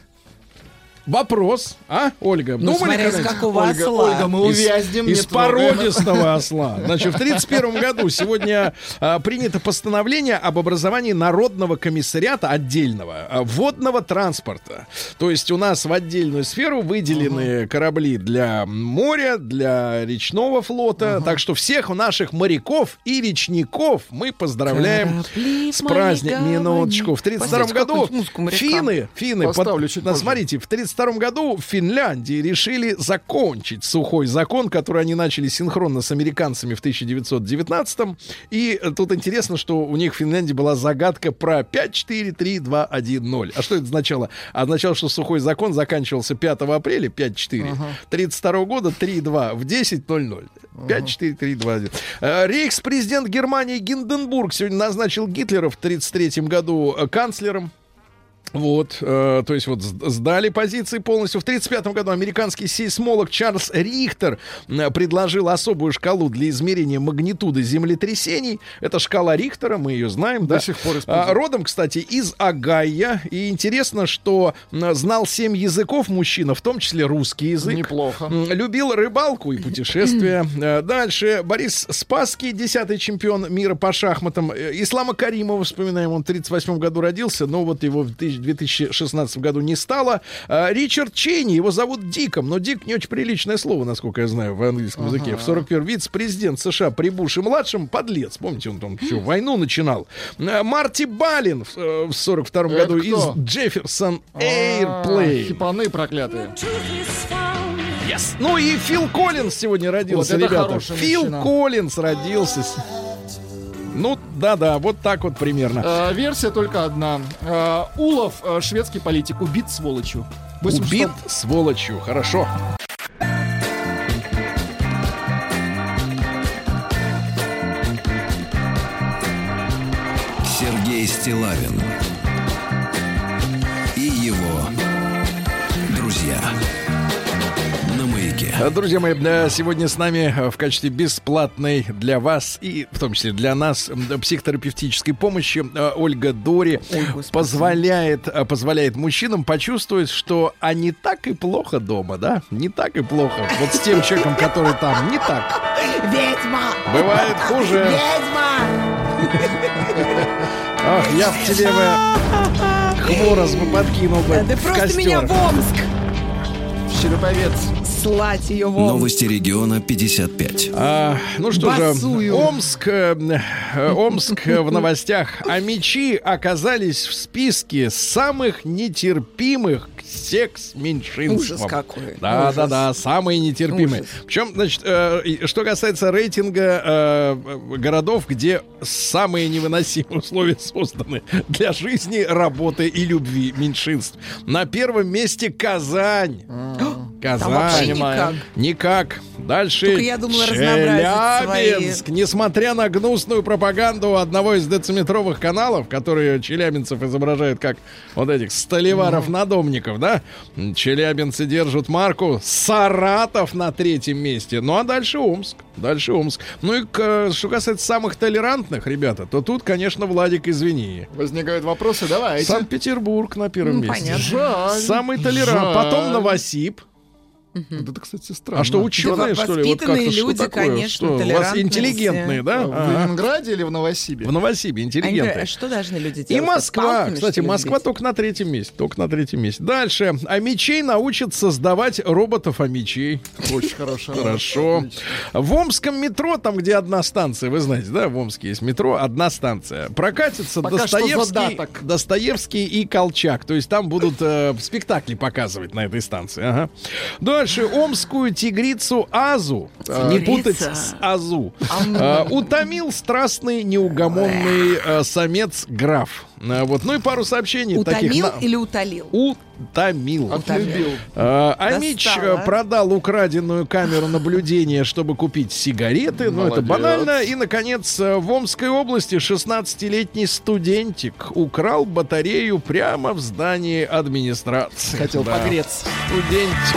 Вопрос, а, Ольга? Ну, Думали смотря из какого Ольга, осла. Ольга, мы Из- увязнем. Из, трогаем. породистого осла. Значит, в 1931 году сегодня а, принято постановление об образовании Народного комиссариата отдельного а, водного транспорта. То есть у нас в отдельную сферу выделены корабли для моря, для речного флота. Так что всех наших моряков и речников мы поздравляем Корабли с праздником. Минуточку. В 32 Поставьте году финны, финны, Поставлю чуть смотрите, в 32 году в Финляндии решили закончить сухой закон, который они начали синхронно с американцами в 1919 И э, тут интересно, что у них в Финляндии была загадка про 5, 4, 3, 2, 1, 0. А что это означало? Означало, что сухой закон заканчивался 5 апреля, 5, 4, 32 года, 3, 2, в 10, 0, 0. 5, 4, 3, 2, 1. Э, Рейхс-президент Германии Гинденбург сегодня назначил Гитлера в 1933 году э, канцлером. Вот, э, то есть вот сдали позиции полностью. В 1935 году американский сейсмолог Чарльз Рихтер э, предложил особую шкалу для измерения магнитуды землетрясений. Это шкала Рихтера, мы ее знаем, До да? сих пор А, используем. родом, кстати, из Агая. И интересно, что знал семь языков мужчина, в том числе русский язык. Неплохо. Любил рыбалку и путешествия. Э, Дальше Борис Спасский, десятый чемпион мира по шахматам. Э, Ислама Каримова, вспоминаем, он в 38 году родился, но вот его в тысяч- 2016 году не стало. Э, Ричард Чейни, его зовут Диком, но Дик не очень приличное слово, насколько я знаю, в английском языке. В 41 вице-президент США при Буше-младшем, подлец, помните, он там всю войну начинал. Э, Марти Балин в э, в 42 Это году кто? из Джефферсон А, Airplane. Хипаны проклятые. Yes. Ну и Фил Коллинз сегодня родился, Вот ребята. Фил мужчина. Коллинз родился. Ну, да-да, вот так вот примерно. Э, версия только одна. Э, Улов, э, шведский политик, убит сволочью. В 86-м Убит сволочью, хорошо. Сергей Стилавин Друзья мои, э, сегодня с нами э, в качестве бесплатной для вас и в том числе для нас психотерапевтической помощи э, Ольга Дори Ой, позволяет, позволяет мужчинам почувствовать, что не так и плохо дома, да? Не так и плохо. Вот с тем человеком, который там, не так. Ведьма! Бывает хуже. Ведьма! Ах, я в тебе бы хворост бы подкинул бы Да в просто меня в Омск! Щербовец. Слать ее в Омск! Новости региона 55. А, ну что Басую. же, Омск, э, э, Омск э, в новостях. А мечи оказались в списке самых нетерпимых к секс-меньшинствам. Ужас какой. Да, Ужас. да, да, самые нетерпимые. Ужас. Причем, значит, э, что касается рейтинга э, городов, где самые невыносимые условия созданы для жизни, работы и любви меньшинств. На первом месте Казань. Там вообще Казань. Никак. Никак. Дальше Только я думала Челябинск. Несмотря на гнусную пропаганду одного из дециметровых каналов, которые челябинцев изображают как вот этих столеваров-надомников, да? Челябинцы держат марку. Саратов на третьем месте. Ну а дальше Омск. Дальше Омск. Ну и к- что касается самых толерантных, ребята, то тут, конечно, Владик, извини. Возникают вопросы, давайте. Санкт-Петербург на первом Ну, месте. понятно. Жаль. Самый толерант. Жаль. Потом Новосиб. Вот Это, кстати, странно. А что, ученые, Да, что ли? Вот воспитанные как-то что люди, такое? конечно, Что, у вас интеллигентные, В да? Ага. Ленинграде или в Новосибе? В Новосибе интеллигентные. а что должны люди делать? И Москва, кстати, что Москва только на третьем месте, только на третьем месте. Дальше. А мечей научат создавать роботов а мечей. Очень хорошо. Хорошо. В Омском метро, там, где одна станция, вы знаете, да, в Омске есть метро, одна станция. Прокатится что Достоевский. Достоевский и Колчак. То есть там будут э, спектакли показывать на этой станции. Ага. Дальше. Омскую тигрицу Азу. Не путать Тигрица. с Азу. Э, утомил страстный, неугомонный э, самец граф. Э, вот. Ну и пару сообщений. таких Утомил на- или утолил? Утомил. Отлюбил. А, Амич Достала. э, продал украденную камеру наблюдения, чтобы купить сигареты. Ну, это Молодец. банально. И, наконец, э, в Омской области 16-летний студентик украл батарею прямо в здании администрации. Хотел Да. погреться. Студентик.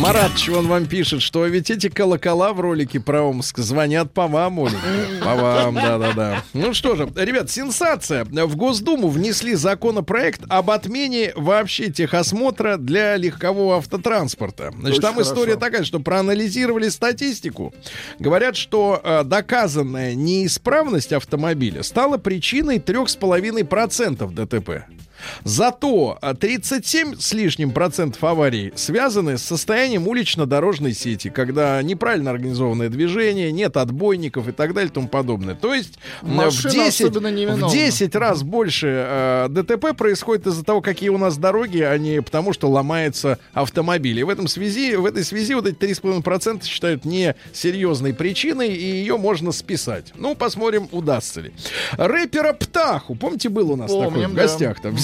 Марат, он вам пишет, что ведь эти колокола в ролике про Омск звонят по вам, Оленька. По вам, да-да-да. Ну что же, ребят, сенсация. В Госдуму внесли законопроект об отмене вообще техосмотра для легкового автотранспорта. Значит, Очень там хорошо. история такая, что проанализировали статистику. Говорят, что э, доказанная неисправность автомобиля стала причиной 3,5% ДТП. Зато а, 37 с лишним процентов аварий связаны с состоянием улично-дорожной сети, когда неправильно организованное движение, нет отбойников и так далее и тому подобное. То есть м, в Машина 10, особенно невиновна. в 10 раз больше э, ДТП происходит из-за того, какие у нас дороги, а не потому, что ломается автомобиль. И в, этом связи, в этой связи вот эти 3,5% считают несерьезной причиной, и ее можно списать. Ну, посмотрим, удастся ли. Рэпера Птаху, помните, был у нас такой Помним, в да.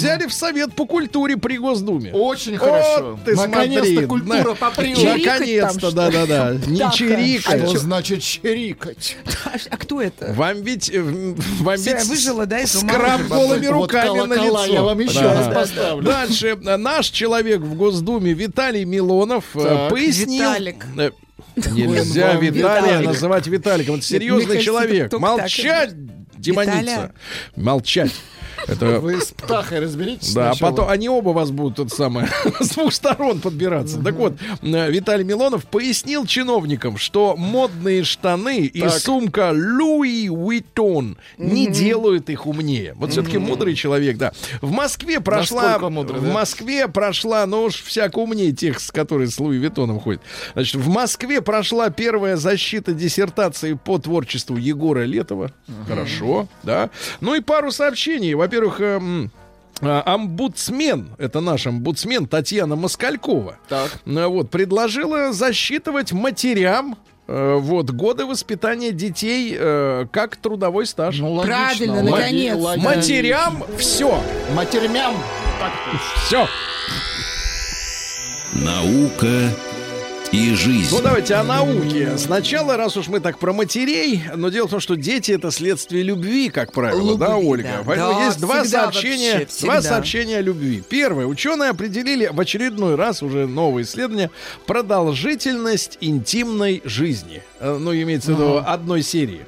Взяли в Совет по культуре при Госдуме. Очень Вот хорошо. ты Наконец-то смотри, культура там, Наконец-то, да-да-да. Не чирикать. Что значит чирикать? А кто это? Вам ведь, э, вам ведь выжила, да, скраб голыми Вот руками на лицо. я вам еще Да. раз поставлю. Дальше наш человек в Госдуме Виталий Милонов э, Так. пояснил. Виталик. Э, Нельзя Виталия называть Виталиком. Это серьезный человек. Молчать, демоница. Молчать. Это Вы с птахой разберитесь да, а потом они оба вас будут тот самое с двух сторон подбираться. Так вот, э, Виталий Милонов пояснил чиновникам, что модные штаны и сумка Луи Уиттон не делают их умнее. Вот все-таки мудрый человек, да. В Москве прошла, в? Москве прошла, ну уж всяко умнее тех, с которые с Луи Виттоном ходят. Значит, в Москве прошла первая защита диссертации по творчеству Егора Летова. Хорошо, да. Ну и пару сообщений. Во-первых, эм, а, Омбудсмен, это наш омбудсмен Татьяна Москалькова, Так. э, вот, предложила засчитывать матерям э, вот, годы воспитания детей э, как трудовой стаж. Ну, логично. Правильно, Логи- наконец. логично. Матерям все, Матермям. все. Наука и жизнь. Ну давайте о науке. Сначала, раз уж мы так про матерей, но дело в том, что дети это следствие любви, как правило, да, Любви, Ольга? да. Поэтому Да, есть два сообщения, вообще, два сообщения о любви. Первое. Ученые определили в очередной раз уже новое исследование продолжительность интимной жизни. Э, Ну, имеется в виду одной серии.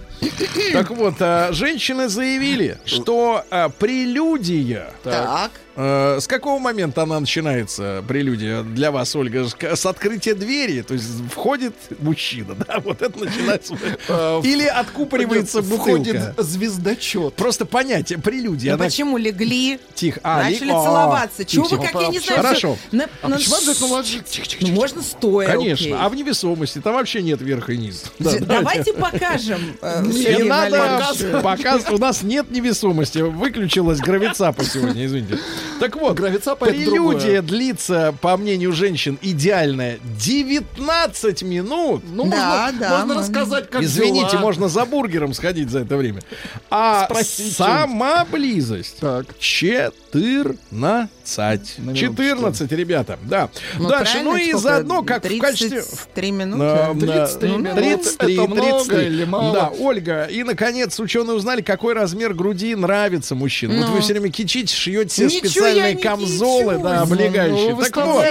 Так вот, а, женщины заявили, что а, прелюдия Так. Э, С какого момента она начинается, прелюдия, для вас, Ольга? С- открытия двери, то есть входит мужчина, да, вот это начинается. Э, Или откупоривается Входит бутылка. звездочет. Просто понятие, прелюдия. Ну почему легли? Тихо. А, Начали ли- а, целоваться. Чего вы, как я не знаю, Хорошо. А можно стоя, Конечно. А в невесомости там вообще нет верха и низ. Да, Д- Давайте покажем. э, Не надо у нас нет невесомости. Выключилась гравицапа сегодня, извините. Так вот, Гравицапа это прелюдия длится, по мнению женщин, идеальная 19 минут. Ну, Да, можно, да, можно рассказать, как Извините, дела. можно за бургером сходить за это время. А Спросить сама близость Так. 14. На минуточку. 14, ребята, да. Ну, Дальше, ну и заодно, как в качестве... 33 минуты. На- на- 33 ну, минуты. 33, Это много 33. или мало? Да, Ольга. И, наконец, ученые узнали, какой размер груди нравится мужчинам. Вот Ну. вы все время кичите, шьете себе я специальные камзолы, да, Ну, облегающие. вы так, вот,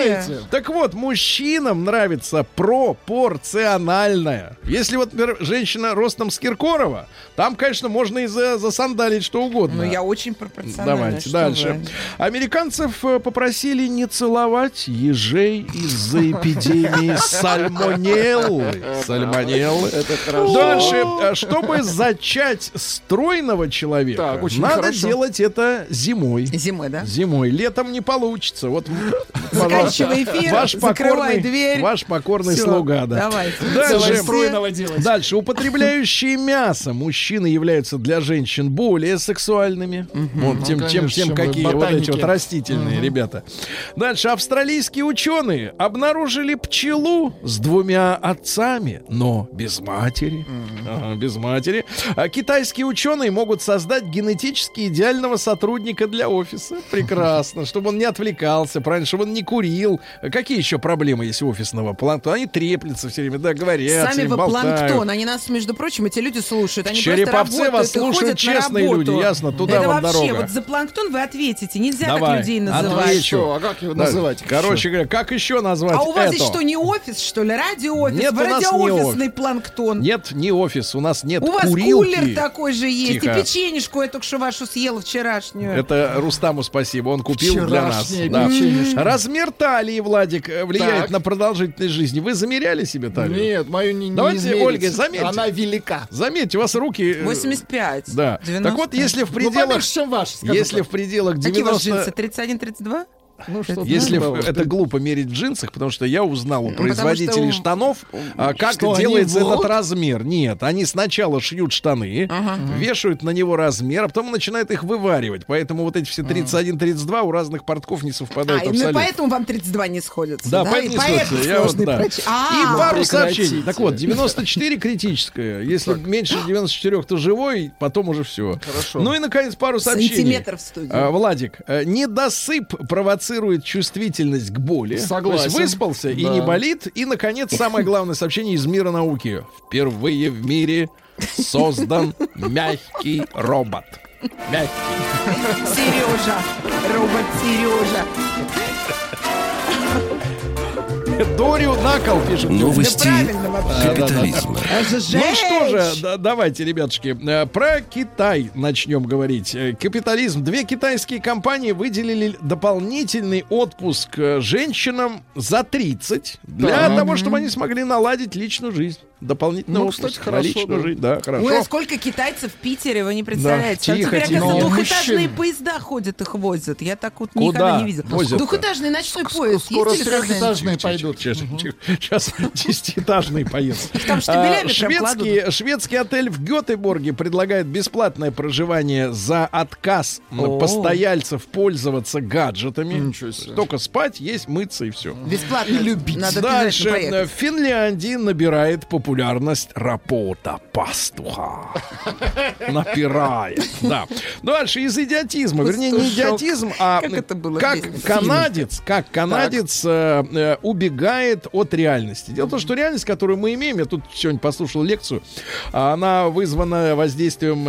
так вот, мужчинам нравится пропорциональная. Если вот, например, женщина ростом с Киркорова, там, конечно, можно и за, засандалить что угодно. Ну, я очень пропорциональна. Давайте что дальше. вы. Американцев э, попросили не целовать ежей из-за эпидемии сальмонеллы. Сальмонеллы. Это хорошо. Дальше, э, чтобы зачать стройного человека, надо делать это зимой. Зимой, да? Зимой. Летом не получится. Вот, Заканчивай эфир, ваш покорный, дверь. ваш покорный Всё, слуга, да. Давайте. Давай Дальше. делать. Дальше. Употребляющие мясо мужчины являются для женщин более сексуальными. Вот тем, Ну, чем, конечно, чем какие вот эти вот растительные ребята. Дальше. Австралийские ученые обнаружили пчелу с двумя отцами, но без матери. Ага, без матери. А китайские ученые могут создать генетически идеального сотрудника для офиса. Прекрасно. Чтобы он не отвлекался, правильно, чтобы он не курил. А Какие еще проблемы есть у офисного планктона? Они треплются все время, да, говорят. Сами вы планктон, они нас, между прочим, эти люди слушают. Они Череповцы просто вас слушают честные работу. люди, ясно, туда Это вам вообще, дорога. вот за планктон вы ответите. Нельзя Давай, так людей называть. отвечу. Что, а как его Да, называть? Короче говоря, как еще назвать А у вас это? здесь что, не офис, что ли? Радиоофис? Нет, Вы у нас не радиоофисный планктон. Нет, не офис, у нас нет У вас курилки. кулер такой же есть. Тихо. И печенежку я только что вашу съела вчерашнюю. Это Рустаму спасибо, он купил для нас. Вчерашняя Да. Размер талии, Владик, э, влияет Так. на продолжительность жизни. Вы замеряли себе талию? Нет, мою не, не Давайте, измерить. Ольга, заметьте. Она велика. Заметьте, у вас руки... э, 85. Да. 90. Так вот, если в Ну, пределах... поменьше, чем ваш, если так. в пределах Какие у вас 90... джинсы? 31-32? Ну, что Если уж это глупо мерить в джинсах, потому что я узнал у Ну, производителей что штанов, а, как Что, делается этот размер. Нет, они сначала шьют штаны, вешают на него размер, а потом начинают их вываривать. Поэтому вот эти все 31-32 у разных портков не совпадают А, абсолютно. поэтому вам 32 не сходятся. Да, Да, поэтому не сходятся. Я вот, да. проч- А, И пару прекратите. сообщений. Так вот, 94 критическое. Если меньше 94, то живой, потом уже все. Хорошо. Ну и, наконец, пару сообщений. Сантиметр в студии. А, Владик, э, недосып провоцирует чувствительность к боли. Согласен. То есть выспался и Да. не болит. И, наконец, самое главное сообщение из мира науки. Впервые в мире создан мягкий робот. Мягкий. Сережа. Робот Сережа. Дорю на кол пишет. Новости капитализма. Же Ну что же, давайте, ребятушки, э, про Китай начнем говорить. Э, Капитализм. Две китайские компании выделили дополнительный отпуск э, женщинам за 30 для того, чтобы они смогли наладить личную жизнь. Дополнительный Ну, кстати, хорошо, да. жизнь. Да, Ой, а хорошо. сколько китайцев в Питере, вы не представляете. Там тихо, теперь, тихо. двухэтажные мужчин. поезда ходят, их возят. Я так вот Куда никогда не видел. возят-то? Двухэтажный ночной поезд. Скоро трехэтажные пойдут. Сейчас десятиэтажный поезд. Там штабелями А, шведский, шведский отель в Гетеборге предлагает бесплатное проживание за отказ постояльцев пользоваться гаджетами. Только спать, есть, мыться и все. Бесплатно. любить. Надо Дальше в Финляндии набирает популярность работа пастуха. Напирает. Да. Дальше из идиотизма. Вернее, не идиотизм, а Как это было как канадец, как канадец э, э, убегает от реальности. Дело в том, что реальность, которую мы имеем, я тут сегодня послушал лекцию, она вызвана воздействием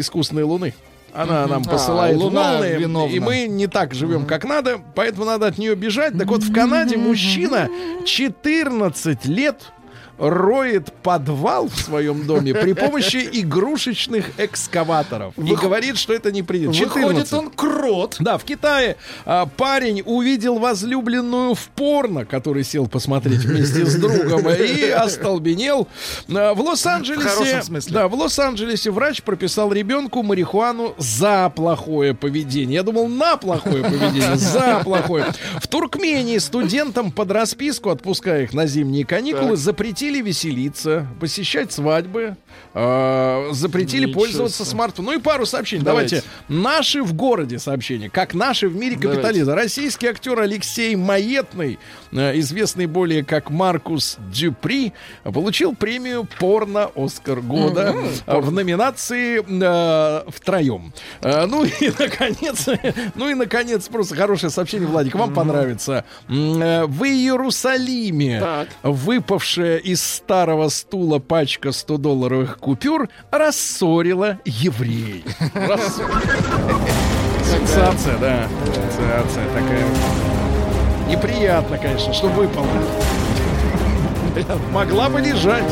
искусственной луны. Она нам А, посылает Луна волны, виновна. и мы не так живем, как надо, поэтому надо от нее бежать. Так вот, в Канаде мужчина 14 лет роет подвал в своем доме при помощи игрушечных экскаваторов. И говорит, что это не. Выходит 14. он крот. Да, в Китае а, парень увидел возлюбленную в порно, который сел посмотреть вместе с другом и остолбенел. А, В Лос-Анджелесе, да, в Лос-Анджелесе врач прописал ребенку марихуану за плохое поведение. Я думал на плохое поведение, за плохое. В Туркмении студентам под расписку, отпуская их на зимние каникулы, запретили запретили веселиться, посещать свадьбы, э, запретили Ничего пользоваться смартфоном. Ну и пару сообщений. Давайте. Давайте. Наши в городе сообщения. Как наши в мире Давайте. капитализма. Российский актер Алексей Маетный, э, известный более как Маркус Дюпри, получил премию порно Оскар года э, в номинации э, втроем. Э, ну и наконец, ну и наконец просто хорошее сообщение, Владик, вам понравится. М, э, В Иерусалиме Так. выпавшая из старого стула пачка 100-долларовых купюр рассорила. Рассорила. Сенсация, да. Сенсация такая. Неприятно, конечно, что выпало. Могла бы лежать,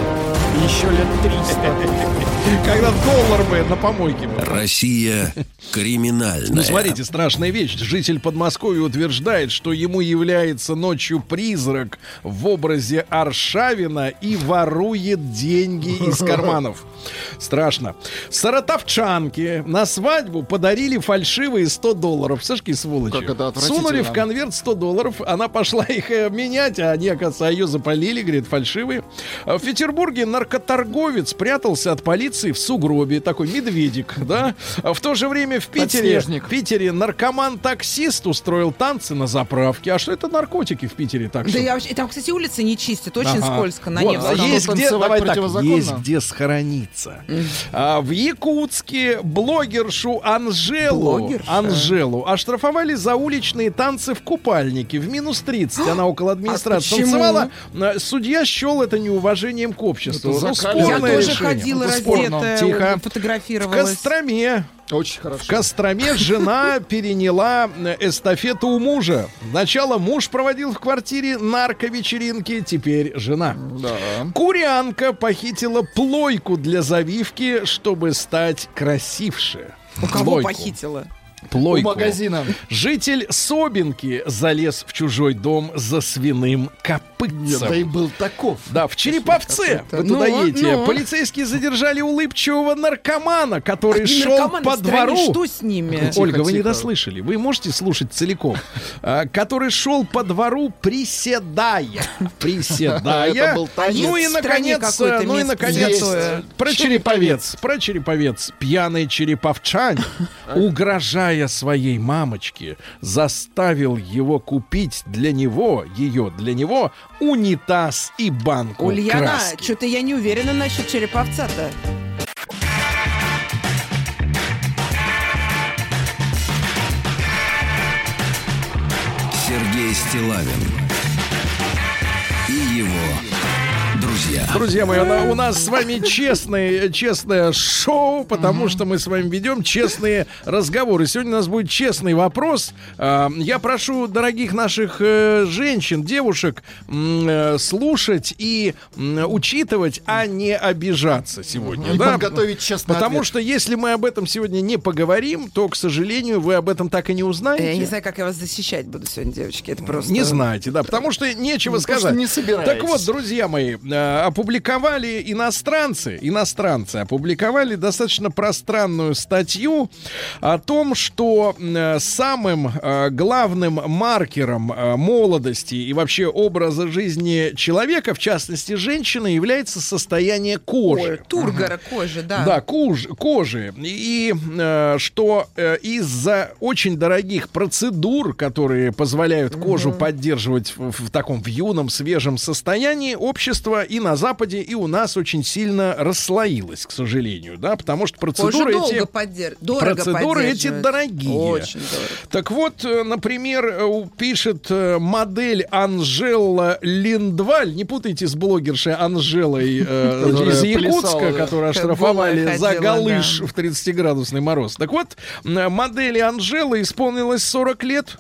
Еще лет 300. когда доллар бы на помойке был. Россия криминальная. Ну, смотрите, страшная вещь. Житель Подмосковья утверждает, что ему является ночью призрак в образе Аршавина и ворует деньги из карманов. Страшно. Саратовчанке на свадьбу подарили фальшивые 100 долларов. Сашки, сволочи. Как это. Сунули в конверт 100 долларов. Она пошла их э, менять, а они, оказывается, ее запалили, говорит, фальшивые. В Петербурге наркоторговец прятался от полиции в сугробе. Такой медведик, да? А В то же время в Питере, в Питере наркоман-таксист устроил танцы на заправке. А что это наркотики в Питере так Да я вообще... Там, кстати, улицы не чистят, очень Ага. скользко на Вот, Невском. Невском. есть где, давай так, есть где схорониться. А, в Якутске блогершу Анжелу, Блогерша? Анжелу оштрафовали за уличные танцы в купальнике в минус 30. Она около администрации почему? танцевала. А, Судья счел это неуважением к обществу. Это Ну, закаливание. Я тоже решение. ходила раздетая, Тихо. у- В фотографировалась. Костроме Очень хорошо. в Костроме жена переняла э, эстафету у мужа. Сначала муж проводил в квартире нарковечеринки, теперь жена. Да. Курянка похитила плойку для завивки, чтобы стать красивше. У кого Плойку. похитила? У Плойку. магазина. Житель Собинки залез в чужой дом за свиным Нет, копытцем. да и был таков. Да, в Череповце, вы Ну, туда едете, ну. полицейские задержали улыбчивого наркомана, который Какие шел наркоманы по двору. Что с ними? Тихо, Ольга, вы не дослышали. Вы можете слушать целиком. А, Который шел по двору, приседая. Приседая. Это был танец. Ну и наконец, ну и наконец, про череповец. Про череповец. Пьяный череповчанин, угрожая своей мамочке, заставил его купить для него, ее для него, унитаз и банку Ульяна, краски. что-то я не уверена насчет Череповца-то. Сергей Стилавин и его друзья. Друзья мои, она- у нас с вами честное, честное шоу, потому что мы с вами ведем честные разговоры. Сегодня у нас будет честный вопрос. А, Я прошу дорогих наших э, женщин, девушек э, слушать и учитывать, а не обижаться сегодня. И да? подготовить честный Потому ответ. что если мы об этом сегодня не поговорим, то, к сожалению, вы об этом так и не узнаете. Я не знаю, как я вас защищать буду сегодня, девочки. Это просто... Не знаете, да, потому что нечего Ну, сказать. не собираетесь. Так вот, друзья мои, э, опубликовали иностранцы, иностранцы опубликовали достаточно пространную статью о том, что э, самым э, главным маркером э, молодости и вообще образа жизни человека, в частности женщины, является состояние кожи. Ой, тургора кожи, да. Да, куж- кожи. И что из-за очень дорогих процедур, которые позволяют кожу поддерживать в, в таком в юном, свежем состоянии, общество и на Западе, и у нас очень сильно расслоилось, к сожалению, да, потому что процедуры долго эти... поддер- дорого Процедуры эти дорогие. Очень дорого. Так вот, э, например, э, пишет э, модель Анжела Линдваль, не путайте с блогершей Анжелой э, из Якутска, которую оштрафовали за галыш в 30-градусный мороз. Так вот, модели Анжелы исполнилось 40 лет,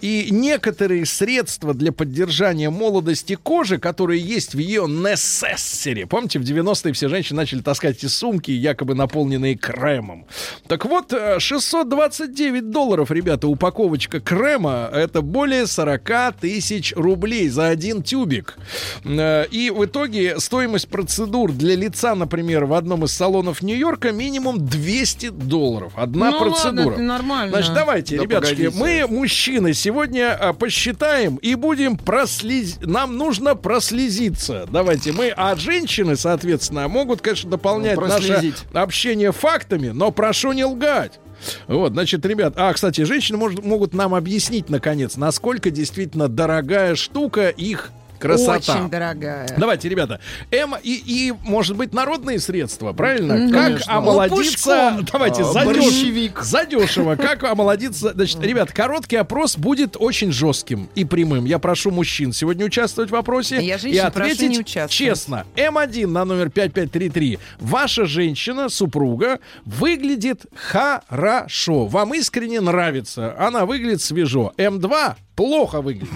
и некоторые средства для поддержания молодости кожи, которые есть в ее Necessary. Помните, в 90-е все женщины начали таскать эти сумки, якобы наполненные кремом. Так вот, э, 629 долларов, ребята, упаковочка крема, это более 40 тысяч рублей за один тюбик. Э, И в итоге стоимость процедур для лица, например, в одном из салонов Нью-Йорка минимум 200 долларов. Одна Ну ладно, процедура. это нормально. Значит, давайте, Да ребятушки, погодите. мы, мужчины, сегодня а, посчитаем и будем прослез... Нам нужно прослезиться. Давайте. Мы, а женщины, соответственно, могут, конечно, дополнять Ну, наше общение фактами, но прошу не лгать. Вот, значит, ребят, а, кстати, женщины может- могут нам объяснить, наконец, насколько действительно дорогая штука их красота. Очень дорогая. Давайте, ребята, М и, и, может быть, народные средства, правильно? Мгм. Как Конечно. омолодиться... Лопушком. Давайте, А, задеш- задешево. Как омолодиться... Значит, ребят, короткий опрос будет очень жестким и прямым. Я прошу мужчин сегодня участвовать в вопросе. Я и женщин ответить честно. М1 на номер 5533. Ваша женщина, супруга, выглядит хорошо. Вам искренне нравится. Она выглядит свежо. М2 плохо выглядит.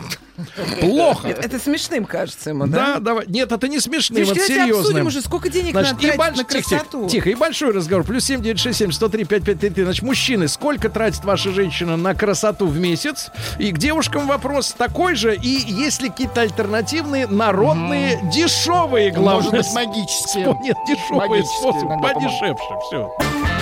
Плохо. Это смешным кажется ему, Да, да? давай. Нет, это не смешно, Слушай, вот давайте серьезно. обсудим уже, сколько денег Значит, надо тратить больш- на тихо, тихо, красоту. тихо, и большой разговор. Плюс 7967 103 5533. Значит, мужчины, сколько тратит ваша женщина на красоту в месяц? И к девушкам вопрос такой же. И есть ли какие-то альтернативные, народные, дешевые, главное? Может быть, магические. Нет, дешевые Магические способы, подешевше. Все.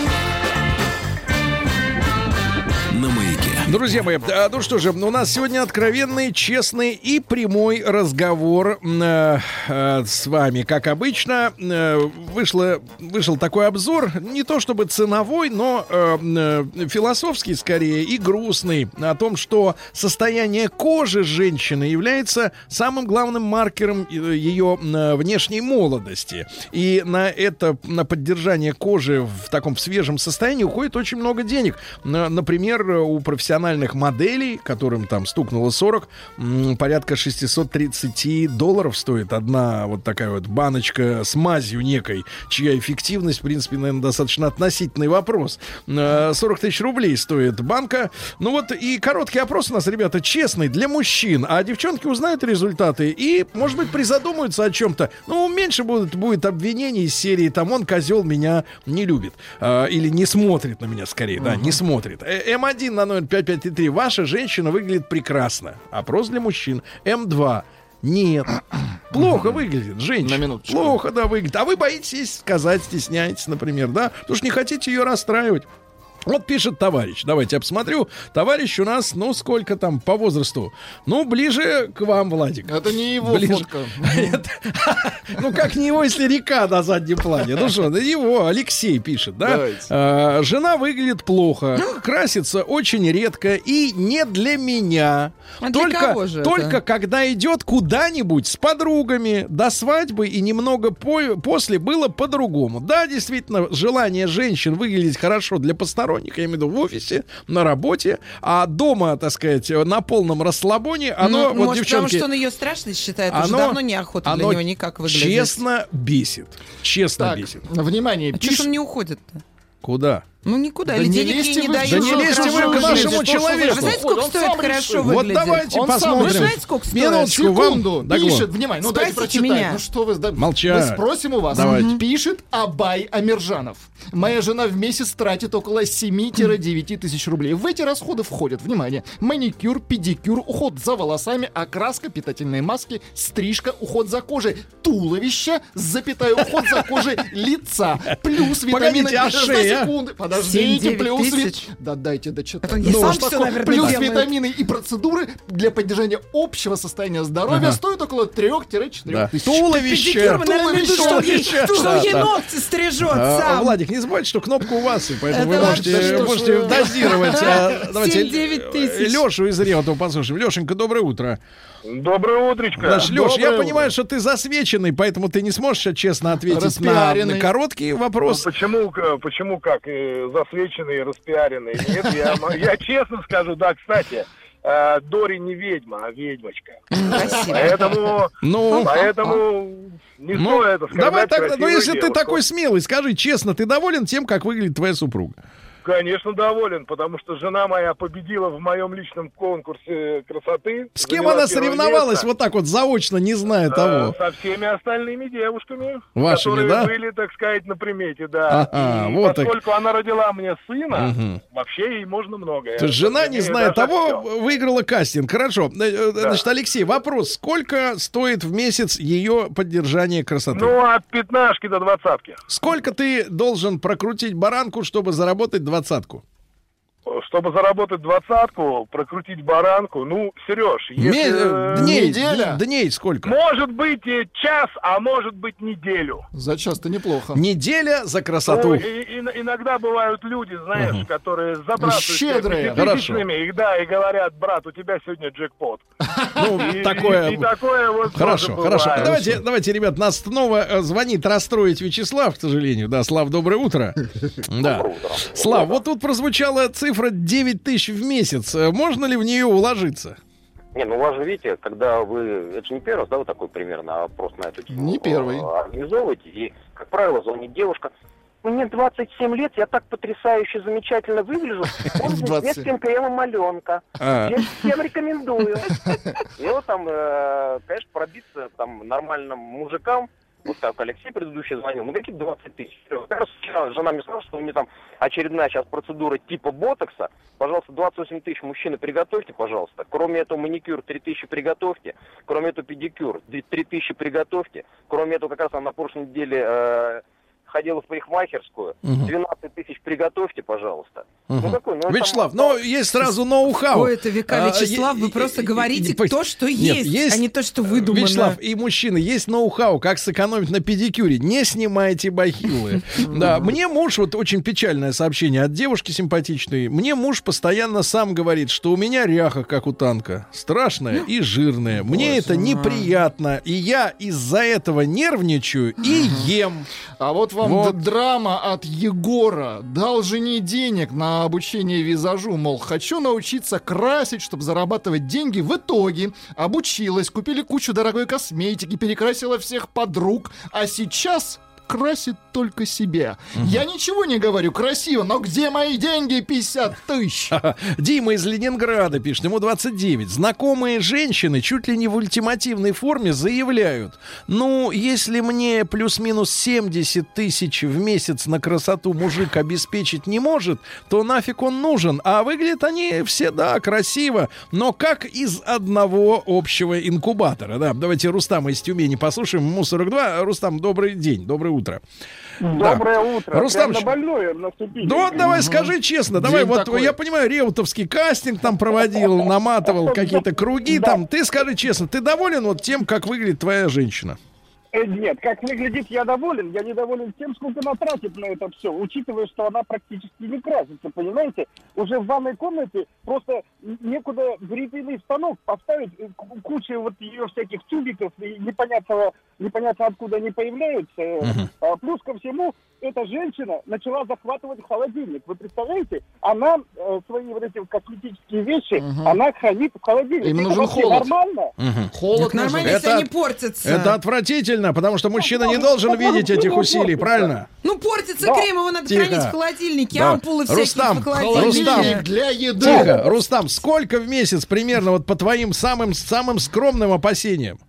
Друзья мои, а, ну что же, у нас сегодня откровенный, честный и прямой разговор э, э, с вами. Как обычно, э, вышло, вышел такой обзор, не то чтобы ценовой, но э, э, философский скорее и грустный, о том, что состояние кожи женщины является самым главным маркером э, ее э, внешней молодости. И на это, на поддержание кожи в таком свежем состоянии уходит очень много денег. На- Например, у профессиональных моделей, которым там стукнуло 40, м, порядка 630 долларов стоит одна вот такая вот баночка с мазью некой, чья эффективность, в принципе, наверное, достаточно относительный вопрос. Э, 40 тысяч рублей стоит банка. Ну вот и короткий опрос у нас, ребята, честный, для мужчин. А девчонки узнают результаты и, может быть, призадумаются о чем-то. Ну, меньше будет, будет обвинений из серии «Там он, козел, меня не любит». А, или не смотрит на меня, скорее, да, не смотрит. Э, М1 на номер 5533. Ваша женщина выглядит прекрасно. Опрос для мужчин. М2. Нет. Плохо выглядит женщина. На минуточку. Плохо, да, выглядит. А вы боитесь сказать, стесняетесь, например, да? Потому что не хотите ее расстраивать. Вот пишет товарищ. Давайте я посмотрю. Товарищ у нас, ну, сколько там по возрасту? Ну, ближе к вам, Владик. Это не его Ближе. фотка. Нет. Ну, как не его, если река на заднем плане? Ну что, его, Алексей пишет, да? А, Жена выглядит плохо, красится очень редко и не для меня. А только, только когда идет куда-нибудь с подругами до свадьбы и немного по- после было по-другому. Да, действительно, желание женщин выглядеть хорошо для посторонних, я имею в виду в офисе, на работе, а дома, так сказать, на полном расслабоне, оно, Ну, вот, может, потому девчонки, что он ее страшно считает, уже оно- давно неохота для оно него никак выглядеть. честно бесит. Честно Так, бесит. внимание, А что ж пишет... он не уходит-то? Куда? Ну никуда, Да или не денег ей не дают. Да не лезьте вы к нашему человеку. Вы знаете, сколько стоит хорошо решил. Вот выглядеть? давайте Он посмотрим. Вы знаете, сколько стоит? Минуточку, Секунду, вам... Дагло. пишет, внимание, ну дайте прочитать. меня. Ну что вы... да- Молчать. Мы спросим у вас. Давайте. Пишет Абай Амиржанов. Моя жена в месяц тратит около 7-9 тысяч рублей. В эти расходы входят, внимание, маникюр, педикюр, уход за волосами, окраска, питательные маски, стрижка, уход за кожей, туловище, запятая, уход за кожей лица, плюс витамины... Погодите, а шея? секунды, подождите, 7-9 плюс... тысяч? Да дайте дочитать. То я сам что такое? наверное, Плюс делаю. витамины и процедуры для поддержания общего состояния здоровья стоят около 3-4 Да. тысяч. Туловище. Ей- Туловище. что ногти стрижет А, сам. Владик, не забывайте, что кнопка у вас, и поэтому Это вы можете, дозировать. а, Давайте 7-9 тысяч. Лешу из Реутова послушаем. Лешенька, доброе утро. Доброе утречко. Наш Леш, я доброе понимаю, утро. что ты засвеченный, поэтому ты не сможешь сейчас честно ответить на, на короткий Ну, вопрос. почему, почему как? Засвеченный, распиаренный. Нет, я, я честно скажу, да, кстати, э, Дори не ведьма, а ведьмочка. Спасибо. Поэтому, Ну, поэтому не ну, стоит оскорблять давай так, ну если ты девушку. такой смелый, скажи честно, ты доволен тем, как выглядит твоя супруга? Конечно, доволен, потому что жена моя победила в моем личном конкурсе красоты. С кем она соревновалась место. вот так вот заочно, не зная Э, того? Со всеми остальными девушками, Вашими, которые да? были, так сказать, на примете, да. Ага, И вот так. поскольку она родила мне сына, Мгм. вообще ей можно многое. То есть жена, не зная того, всё. выиграла кастинг. Хорошо. Э, э, Значит, Алексей, вопрос. Сколько стоит в месяц ее поддержание красоты? Ну, от пятнашки до двадцатки. Сколько ты должен прокрутить баранку, чтобы заработать двадцатку? Чтобы заработать двадцатку, прокрутить баранку, ну, Сереж, если... Ме- э, дней, неделя? дней сколько? Может быть и час, а может быть неделю. За час-то неплохо. Неделя за Ну, красоту. и- и- иногда бывают люди, знаешь, которые забрасывают Щедрые. пятитысячными, и да, и говорят, брат, у тебя сегодня джекпот. Ну, И, такое... и- и такое вот Хорошо, хорошо. бывает. Давайте, давайте, ребят, нас снова э, звонит расстроить Вячеслав, к сожалению. Да, Слав, доброе утро. Да. Слав, вот тут прозвучала цифра 9 тысяч в месяц. Э, Можно ли в нее уложиться? Не, ну у вас же, видите, когда вы... Это же не первый раз, да, вот такой примерно опрос на эту тему Не первый. э, организовываете, и, как правило, звонит девушка, мне 27 лет, я так потрясающе замечательно выгляжу. Он 27. с кремом Аленка. А, Всем, всем рекомендую. И вот там, э, конечно, пробиться там нормальным мужикам, как Алексей предыдущий звонил, ну какие 20 тысяч. Раз вчера жена мне сказала, что у меня там очередная сейчас процедура типа ботокса. Пожалуйста, 28 тысяч мужчины приготовьте, пожалуйста. Кроме этого маникюр 3 тысячи приготовьте. Кроме этого педикюр 3 тысячи приготовьте. Кроме этого, как раз она на прошлой неделе э, ходила в парикмахерскую. Мгм. 12 тысяч приготовьте, пожалуйста. Мгм. Ну какой? Ну, Вячеслав, там- но есть сразу ноу-хау. Ой, это века А, Вячеслав, е- вы е- просто е- говорите е- то, что Нет, есть, а не то, что выдумано. Вячеслав, и мужчины, есть ноу-хау, как сэкономить на педикюре. Не снимайте бахилы. Да, мне муж, вот очень печальное сообщение от девушки симпатичной. Мне муж постоянно сам говорит, что у меня ряха, как у танка. Страшная и жирная. Мне это неприятно. И я из-за этого нервничаю и ем. А вот вам Вот. драма от Егора. Дал жене денег на обучение визажу. Мол, хочу научиться красить, чтобы зарабатывать деньги. В итоге обучилась, купили кучу дорогой косметики, перекрасила всех подруг. А сейчас красит только себя. Я ничего не говорю, красиво, но где мои деньги 50 тысяч? Дима из Ленинграда пишет, ему 29. Знакомые женщины чуть ли не в ультимативной форме заявляют, ну, если мне плюс-минус 70 тысяч в месяц на красоту мужик обеспечить не может, то нафиг он нужен. А выглядят они все, да, красиво, но как из одного общего инкубатора. Да, давайте Рустама из Тюмени послушаем. Ему 42. Рустам, добрый день, доброе утро. Да. Доброе утро. Рустам, на больное наступили. Да вот давай скажи честно, давай вот такой. я понимаю, реутовский кастинг там проводил, наматывал какие-то круги там. Ты скажи честно, ты доволен вот тем, как выглядит твоя женщина? Э, Нет, как выглядит, я доволен. Я недоволен тем, сколько она тратит на это все, учитывая, что она практически не красится, понимаете? Уже в ванной комнате просто некуда бритвенный станок поставить, э, ку- куча вот ее всяких тюбиков, и непонятного, непонятно откуда они появляются. А плюс ко всему, эта женщина начала захватывать холодильник. Вы представляете? Она э, свои вот эти косметические вещи, она хранит в холодильнике. Им Это нужен вообще холод. нормально? Холод Так нормально, нужен. если Это- они портятся. Это отвратительно, потому что мужчина не должен видеть этих усилий, правильно? Ну, портится Да. крем, его надо Тихо. хранить в холодильнике, Да. ампулы всякие Рустам, в холодильнике. Холодильник для еды. Тихо, Рустам, сколько в месяц примерно вот по твоим самым самым скромным опасениям?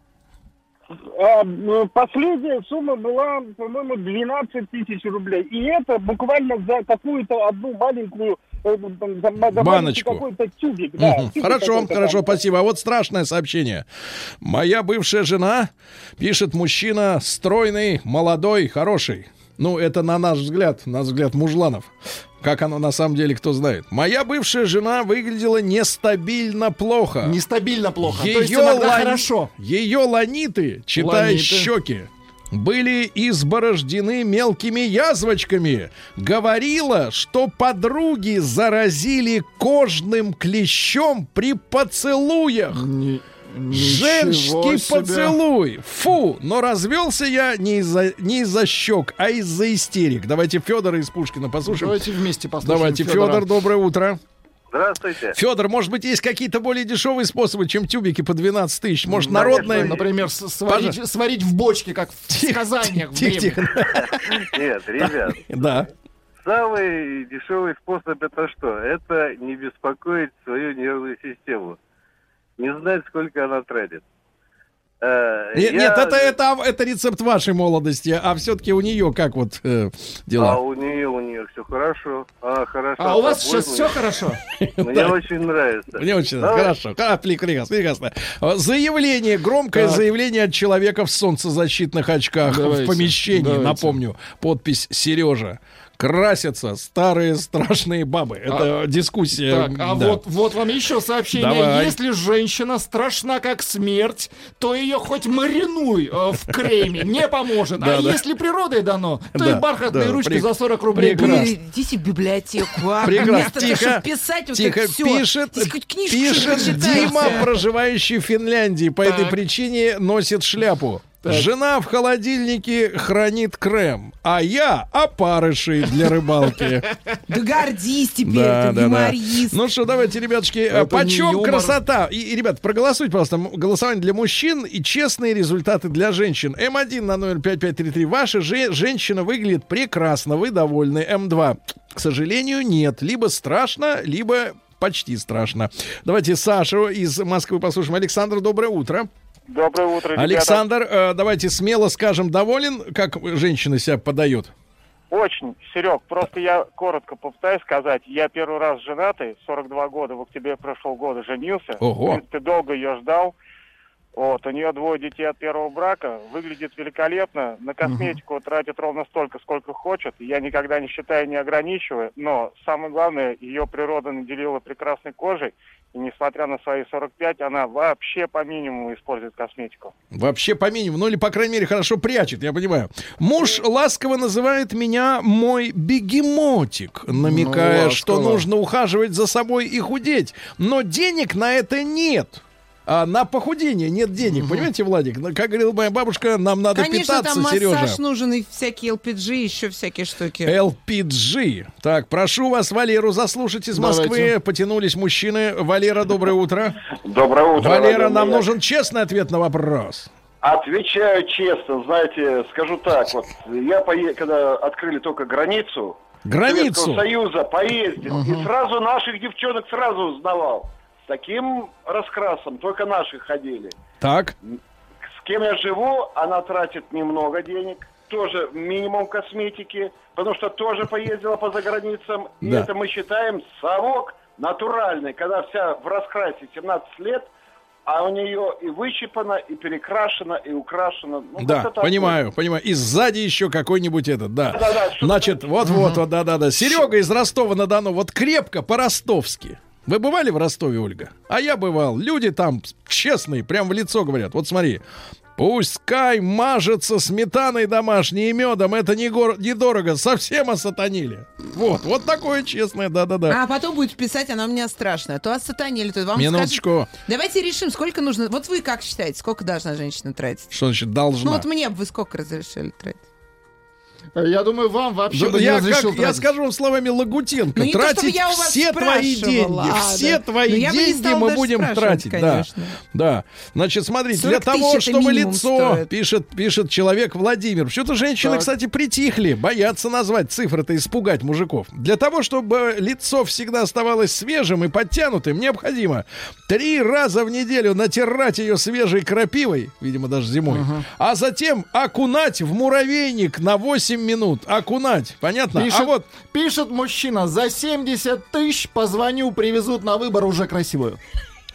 А, м, Последняя сумма была, по-моему, 12 тысяч рублей. И это буквально за какую-то одну маленькую э, там, за маленький Баночку. тюбик. Да, Мгм. тюбик Хорошо, хорошо, там. спасибо. А вот страшное сообщение. Моя бывшая жена, пишет мужчина, стройный, молодой, хороший. Ну, это на наш взгляд, на взгляд мужланов. Как оно на самом деле, кто знает. Моя бывшая жена выглядела нестабильно плохо. Нестабильно плохо. Ее То есть иногда лани- хорошо. Ее ланиты, читай Ланиты. щеки, были изборождены мелкими язвочками. Говорила, что подруги заразили кожным клещом при поцелуях. Ничего Женский себе. поцелуй. Фу, но развелся я не из-за не из-за щек, а из-за истерик. Давайте Федора из Пушкина послушаем. Давайте вместе послушаем Давайте. Федор, доброе утро. Здравствуйте. Федор, может быть, есть какие-то более дешевые способы, чем тюбики по 12 тысяч? Может, Конечно, народные... Например, сварить, сварить в бочке, как в Тихо, сказаниях. древних. тихо. Нет, ребят, Да. самый дешевый способ это что? Это не беспокоить свою нервную систему. Не знать, сколько она тратит. Э, Нет, я- нет, это, это, это рецепт вашей молодости, а все-таки у нее как вот э, А дела? у нее, у нее все хорошо. Она хорошо. А у вас сейчас все хорошо? Мне очень нравится. Мне очень Давай. хорошо. А, прекрасно, прекрасно. А, Заявление, громкое заявление от человека в солнцезащитных очках в помещении. Напомню, подпись Сережа. Красятся старые страшные бабы. Это дискуссия. Так, а да. вот, вот вам еще сообщение. Давай. Если женщина страшна как смерть, то ее хоть маринуй э, в креме, не поможет. Да, а да. если природой дано, то Да, и бархатные да, ручки за 40 рублей. прекрасно. идите в библиотеку, а? Прекрасно. Вместо того, Тихо, чтобы писать вот Тихо, все. пишет, пишет Дима, проживающий в Финляндии. По этой причине носит шляпу. Жена в холодильнике хранит крем, а я опарыши для рыбалки. Да гордись теперь, Да, ты да, да. юморист. Ну что, давайте, ребятушки, Это не почем красота? И, и, ребят, проголосуйте, пожалуйста. Голосование для мужчин и честные результаты для женщин. М1 на номер 5533. Ваша же- женщина выглядит прекрасно, вы довольны. М2, к сожалению, нет. Либо страшно, либо почти страшно. Давайте Сашу из Москвы послушаем. Александр, доброе утро. Доброе утро, ребята. Александр, э, давайте смело скажем, доволен, как женщина себя подает? Очень, Серег, просто я коротко попытаюсь сказать. Я первый раз женатый, 42 года, в октябре прошлого года женился. Ого. В принципе, долго ее ждал. Вот, у нее двое детей от первого брака, выглядит великолепно, на косметику тратит ровно столько, сколько хочет. Я никогда не считаю, не ограничиваю, но самое главное, ее природа наделила прекрасной кожей, и несмотря на свои 45, она вообще по минимуму использует косметику. Вообще по минимуму, ну или, по крайней мере, хорошо прячет, я понимаю. Муж ласково называет меня мой бегемотик, намекая, Ну, что нужно ухаживать за собой и худеть. Но денег на это нет. А на похудение нет денег, понимаете, Владик? Ну, Как говорила моя бабушка, нам надо Конечно, питаться, там массаж Сережа. нужен и всякие LPG, еще всякие штуки. LPG. Так, прошу вас, Валеру, заслушать из Москвы. Давайте. Потянулись мужчины. Валера, доброе утро. Доброе утро. Валера, нам Маяк. нужен честный ответ на вопрос. Отвечаю честно, знаете, скажу так, вот я пое- когда открыли только границу Границу. Советского Союза, поездил, и сразу наших девчонок сразу узнавал. С таким раскрасом только наши ходили. Так. С кем я живу, она тратит немного денег, тоже минимум косметики, потому что тоже поездила по заграницам. И Да. это мы считаем совок натуральный, когда вся в раскрасе 17 лет, а у нее и выщипано, и перекрашено, и украшено. Ну, Да, как-то так понимаю, понимаю. И сзади еще какой-нибудь этот, да. Да-да, что-то Значит, вот-вот, вот, да-да-да. Серега из Ростова-на-Дону, вот крепко по-ростовски. Вы бывали в Ростове, Ольга? А я бывал. Люди там честные, прям в лицо говорят. Вот смотри. Пускай мажется сметаной домашней и медом, это не гор- недорого, совсем осатанили. Вот, вот такое честное, да-да-да. А потом будет писать, она у меня страшная. То осатанили, то вам Минуточку. скажут- Давайте решим, сколько нужно. Вот вы как считаете, сколько должна женщина тратить? Что значит должна? Ну вот мне бы вы сколько разрешили тратить? Я думаю, вам вообще Да, бы не я, разрешил как- я скажу вам словами Лагутенко. Ну, то, тратить вас все твои деньги. а, все да. твои Ну, бы не деньги мы будем тратить. конечно. Да. да. Значит, смотрите, для 40 того, чтобы лицо, стоит. пишет, пишет человек Владимир. Почему-то женщины, Так. кстати, притихли, боятся назвать цифры-то, испугать мужиков. Для того, чтобы лицо всегда оставалось свежим и подтянутым, необходимо три раза в неделю натирать ее свежей крапивой, видимо, даже зимой, а затем окунать в муравейник на 8 минут. Окунать, понятно? Пишет, А вот пишет мужчина, за 70 тысяч позвоню, привезут на выбор уже красивую.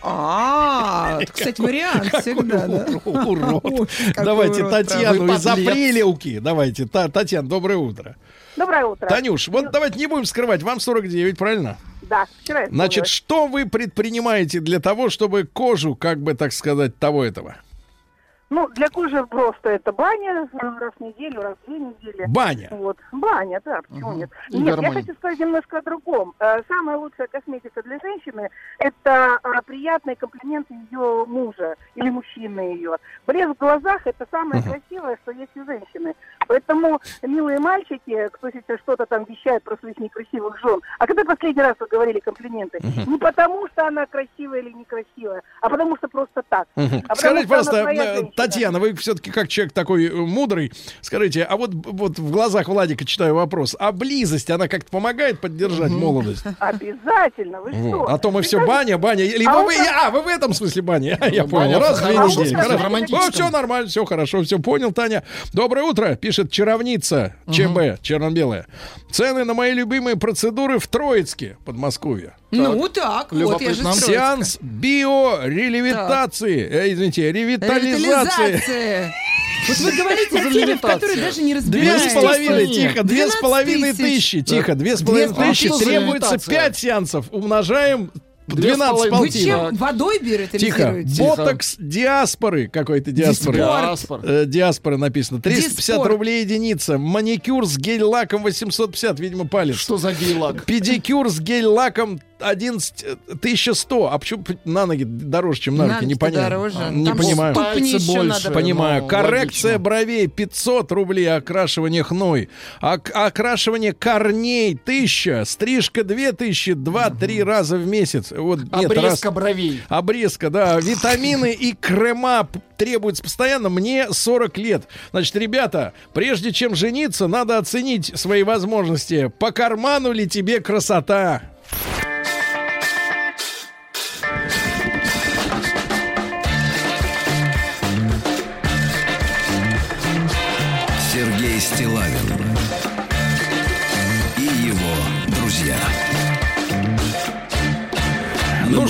А, кстати, вариант всегда, да? урод. Давайте Татьяну из. Апрелевки. Давайте, Та- Татьяна, доброе утро. Доброе утро. Танюш, вот давайте не будем скрывать, вам 49, правильно? Да, вчера Значит, что вы предпринимаете для того, чтобы кожу, как бы так сказать, того этого? Ну, для кожи просто это баня раз в неделю, раз в две недели. Баня. Вот, баня, да, почему Мгм. нет? И Нет, я гармония. хочу сказать немножко о другом. Э, Самая лучшая косметика для женщины – это а, приятные комплименты ее мужа или мужчины ее. Блеск в глазах – это самое красивое, что есть у женщины. Поэтому, милые мальчики, кто сейчас что-то там вещает про своих некрасивых жен, а когда последний раз вы говорили комплименты? Не потому, что она красивая или некрасивая, а потому что просто так. Мгм. А Скажите, пожалуйста. Татьяна, вы все-таки как человек такой э, мудрый, скажите, а вот, вот в глазах Владика читаю вопрос, а близость, она как-то помогает поддержать молодость? Обязательно, вы Вот. что? А то мы все баня, баня. Либо А вы, а, вы в этом смысле баня. Я Ну, понял. Раз в две хорошо, недели. Ну, все нормально, все хорошо, все понял, Таня. Доброе утро, пишет чаровница ЧБ, черно-белая. Цены на мои любимые процедуры в Троицке, Подмосковье. Ну так, вот я же. Сеанс биорелевитации, э, извините, ревитализации. Ревитализация. Вот вы говорите о теме, в даже не Две разбираетесь. с половиной, тихо, две с 12 половиной тысяч. тысячи, тихо, две с половиной Две- тысячи. за Требуется пять сеансов, умножаем Две с 12 половиной. Вы полтин. чем, водой Тихо. биоритализируете? Ботокс диаспоры какой-то диаспоры. Диаспор. Э, диаспора написано. 350 Диспор. рублей единица. Маникюр с гель-лаком 850, видимо, палец. Что за гей-лак? Педикюр с гель-лаком 11 1100. А почему на ноги дороже, чем на руки? Не понятно. дороже. А, Не Там понимаю. больше. надо. Понимаю. Ну, Коррекция логично. бровей 500 рублей, окрашивание хной. Ок- окрашивание корней 1000, стрижка 2000, 2-3 раза в месяц. Вот нет, раз. Обрезка бровей. Обрезка, да. Витамины и крема требуются постоянно. Мне 40 лет. Значит, ребята, прежде чем жениться, надо оценить свои возможности. По карману ли тебе красота?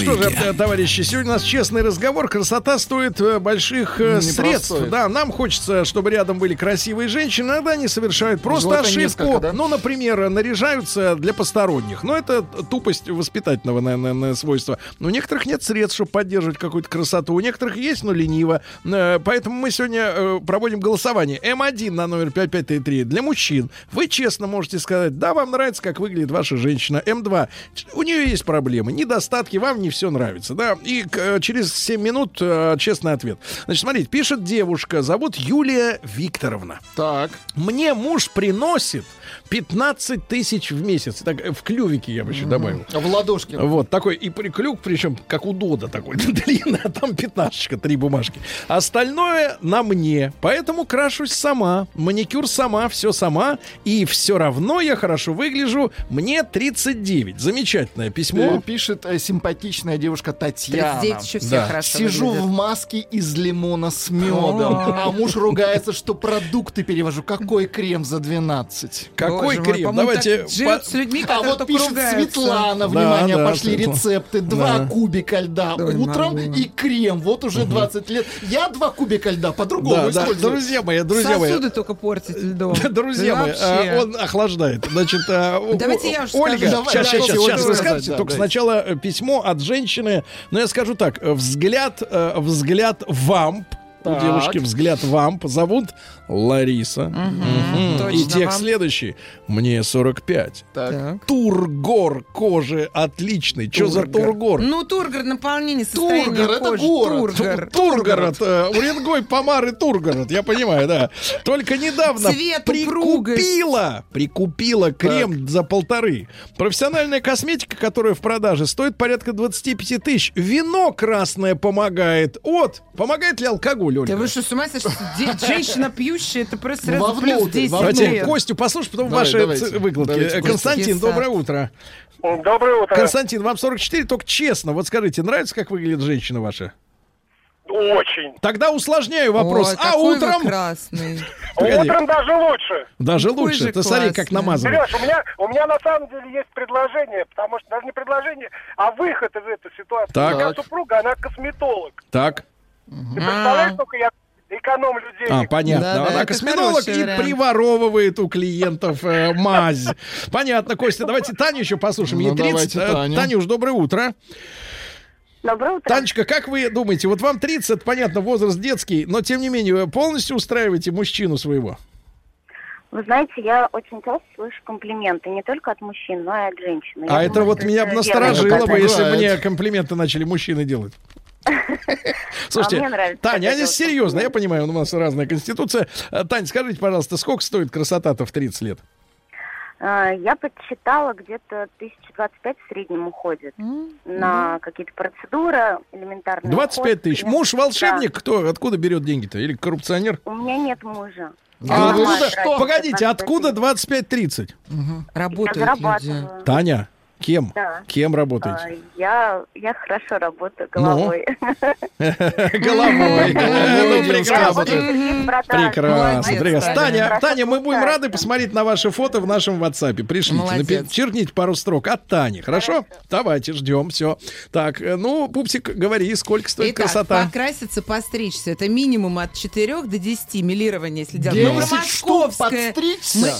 Что же, товарищи, сегодня у нас честный разговор. Красота стоит э, больших э, Непростой. средств. Да, нам хочется, чтобы рядом были красивые женщины. Иногда они совершают просто Желательно ошибку. да? Ну, например, наряжаются для посторонних. Но это тупость воспитательного, наверное, свойства. Но у некоторых нет средств, чтобы поддерживать какую-то красоту. У некоторых есть, но лениво. Э, Поэтому мы сегодня проводим голосование. М1 на номер 5533 для мужчин. Вы честно можете сказать, да, вам нравится, как выглядит ваша женщина. М2, у нее есть проблемы, недостатки, вам не все нравится, да. И к- э, через 7 минут э, честный ответ. Значит, смотрите, пишет девушка, зовут Юлия Викторовна. Так. Мне муж приносит 15 тысяч в месяц. Так, э, в клювике я бы еще добавил. В ладошке. Вот такой и приклюк, причем как у Дода такой длинный, а там пятнашечка, три бумажки. Остальное на мне, поэтому крашусь сама, маникюр сама, все сама, и все равно я хорошо выгляжу. Мне 39. Замечательное Э, письмо. Пишет э, симпатичная девушка Татьяна. 39 еще все Да. хорошо Сижу выглядят. в маске из лимона с медом, а муж ругается, что продукты перевожу. Какой крем за 12? Какой Боже мой, крем? по-моему, Давайте... так живет по- с людьми, А вот пишет ругаются. Светлана, внимание, да, пошли Светлана. рецепты. Два Да. кубика льда Ой, утром могу. и крем. Вот уже 20 лет. Я два кубика льда по-другому Да, да, использую. друзья мои, друзья мои. Сосуды только портить льдом. Друзья Да мои, вообще. а, он охлаждает. Значит, а, Давайте я уж Ольга, скажу. Сейчас, сейчас, сейчас давай, вы скажете. да, Только да. сначала э, письмо от женщины. Но я скажу так: э, взгляд, э, взгляд вамп. У Так. девушки взгляд вамп. Зовут Лариса. Мгм. точно, И текст следующий. Мне 45. Так. Так. Тургор кожи отличный. Что за Тургор. тургор? Ну, Тургор, наполнение состояния Тургор, это кожи. город. Тургор. Тургород, э, Уренгой, Помары, Тургород, я понимаю, да. Только недавно Цвет, прикупила, прикупила крем за полторы. Профессиональная косметика, которая в продаже, стоит порядка 25 тысяч. Вино красное помогает. Вот, помогает ли алкоголь, Ольга? Да вы что, с ума сошли? Женщина пьющая, это просто сразу Вовнутрь, плюс 10 вовнутрь. Давайте лет. Костю послушай, потом Давай, ваши давайте. выкладки. Давайте. Константин, доброе утро. Доброе утро. Константин, вам 44, только честно, вот скажите, нравится, как выглядит женщина ваша? Очень. Тогда усложняю вопрос. Ой, а какой вы утром... красный. Погоди. Утром даже лучше. Даже Какой лучше. Ты смотри, как классный. намазывает. Сереж, у меня, у меня на самом деле есть предложение, потому что даже не предложение, а выход из этой ситуации. Так. Моя супруга, она косметолог. Так. Ты представляешь, сколько я экономлю денег? А, понятно. Да, да, Она это косметолог и вариант. приворовывает у клиентов э, мазь. Понятно, Костя. Давайте Таню еще послушаем. Ей Ну, 30. давайте Э, Таню. Танюш, доброе утро. Доброе утро. Танечка, как вы думаете, вот вам 30, это, понятно, возраст детский, но тем не менее вы полностью устраиваете мужчину своего? Вы знаете, я очень часто слышу комплименты не только от мужчин, но и от женщин. А Я это думаю, вот меня бы насторожило бы, если бы мне комплименты начали мужчины делать. Слушайте, А мне нравится, Таня, а здесь делают серьезно, я понимаю, у нас разная конституция. Э, Тань, скажите, пожалуйста, сколько стоит красота-то в 30 лет? А, Я подсчитала, где-то 1025 в среднем уходит на какие-то процедуры элементарные. 25 тысяч. уход. Муж волшебник, кто, откуда берет деньги-то? Или коррупционер? Да. У меня нет мужа. А откуда, трачу погодите, 25 откуда 25-30? Работают люди. зарабатываю. Таня, кем? Да. Кем А, работаете? Я, я хорошо работаю Ну? головой. Головой. Ну, прекрасно. Прекрасно, прекрасно. Таня. Таня, мы будем рады посмотреть на ваши фото в нашем WhatsApp. Пришлите, черкните пару строк от Тани, хорошо? Давайте, ждем, все. Так, э, ну, Пупсик, говори, сколько стоит красота? покраситься, постричься. Это минимум от 4 до 10 милирования, если делать. Мы про 10 штук московское.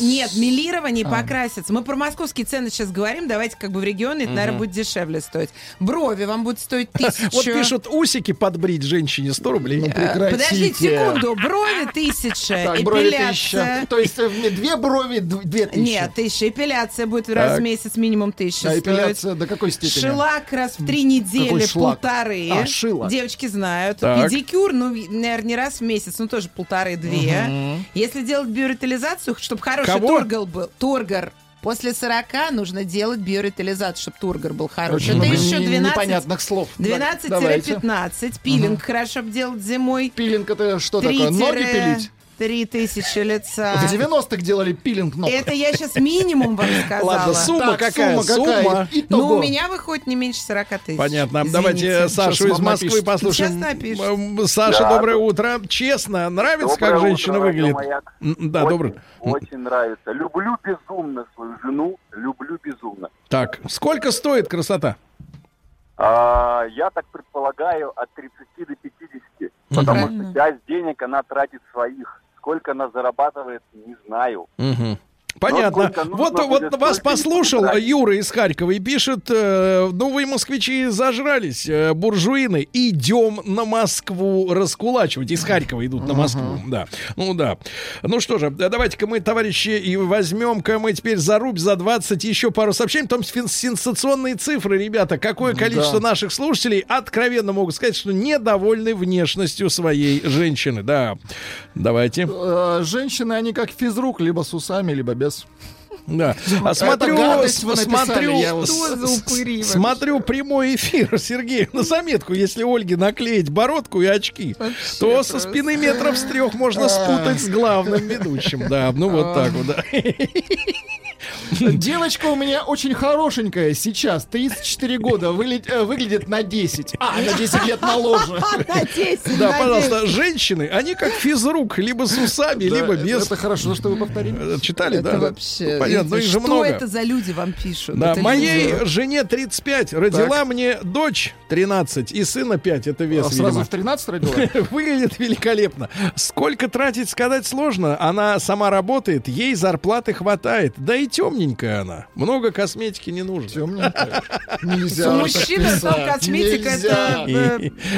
нет, милирование и А. покраситься. Мы про московские цены сейчас говорим. Давайте как бы в регионе это, наверное, будет дешевле стоить. Брови вам будут стоить тысячу. Вот пишут, усики подбрить женщине 100 рублей. Ну, Э, Подождите секунду. Брови тысяча. Эпиляция. То есть э, две брови, две тысячи. Нет, тысяча. Эпиляция будет раз в месяц минимум тысяча А эпиляция до какой степени? Шелак раз в три недели, полторы. А, шило. Девочки знают. Педикюр, ну, наверное, не раз в месяц, ну, тоже полторы-две. Если делать биоритализацию, чтобы хороший тургор был. Тургор. После 40 нужно делать биоритализацию, чтобы тургор был хороший. Очень Это еще не- 12, непонятных слов. Да, давайте. 12-15. Пилинг хорошо бы делать зимой. Пилинг это что такое? Ноги пилить? Три тысячи лица. В 90-х делали пилинг ног. Это я сейчас минимум вам сказала. Ладно, сумма Так, какая? сумма какая? Сумма. Итого. Ну, у меня выходит не меньше 40 тысяч. Понятно. Извините. Давайте Сашу Сейчас из Москвы напишут. послушаем. Саша, Да. доброе утро. Честно, нравится, Доброе как утро, женщина Радио выглядит? Маяк. Да, очень, доброе. Очень нравится. Люблю безумно свою жену. Люблю безумно. Так, сколько стоит красота? А, я так предполагаю от 30 до 50. Потому Правильно. что часть денег она тратит своих. Сколько она зарабатывает, не знаю. Мгм. Понятно. нужно Вот, будет, вот вас послушал потратить. Юра из Харькова и пишет, э, ну вы, москвичи, зажрались, э, буржуины, идем на Москву раскулачивать. Из Харькова идут на Москву, да. Ну да. Ну что же, да, давайте-ка мы, товарищи, и возьмем-ка мы теперь за рубь, за 20 еще пару сообщений. Там сенсационные цифры, ребята. Какое количество Да. наших слушателей откровенно могут сказать, что недовольны внешностью своей женщины. Да, давайте. Э, Женщины, они как физрук, либо с усами, либо без. us. Да. А смотрю, смотрю, вот- смотрю прямой эфир, Сергей, на заметку, если Ольге наклеить бородку и очки, то со спины метров с трех можно спутать с главным ведущим. Да, ну вот так вот, да. Девочка у меня очень хорошенькая сейчас, 34 года, э, выглядит на 10. А, на 10 лет моложе. На 10, Да, на пожалуйста, 10. женщины, они как физрук, либо с усами, либо без. Это хорошо, что вы повторили. Э, Читали, да? вообще... Понятно, ну их же Что много. это за люди вам пишут? Да, Это моей люди. жене 35, родила мне дочь 13 и сына 5, это вес, А Сразу видимо. в 13 родила? Выглядит великолепно. Сколько тратить, сказать сложно. Она сама работает, ей зарплаты хватает. Да и темненькая она. Много косметики не нужно. Темненькая. Нельзя. Так там косметика это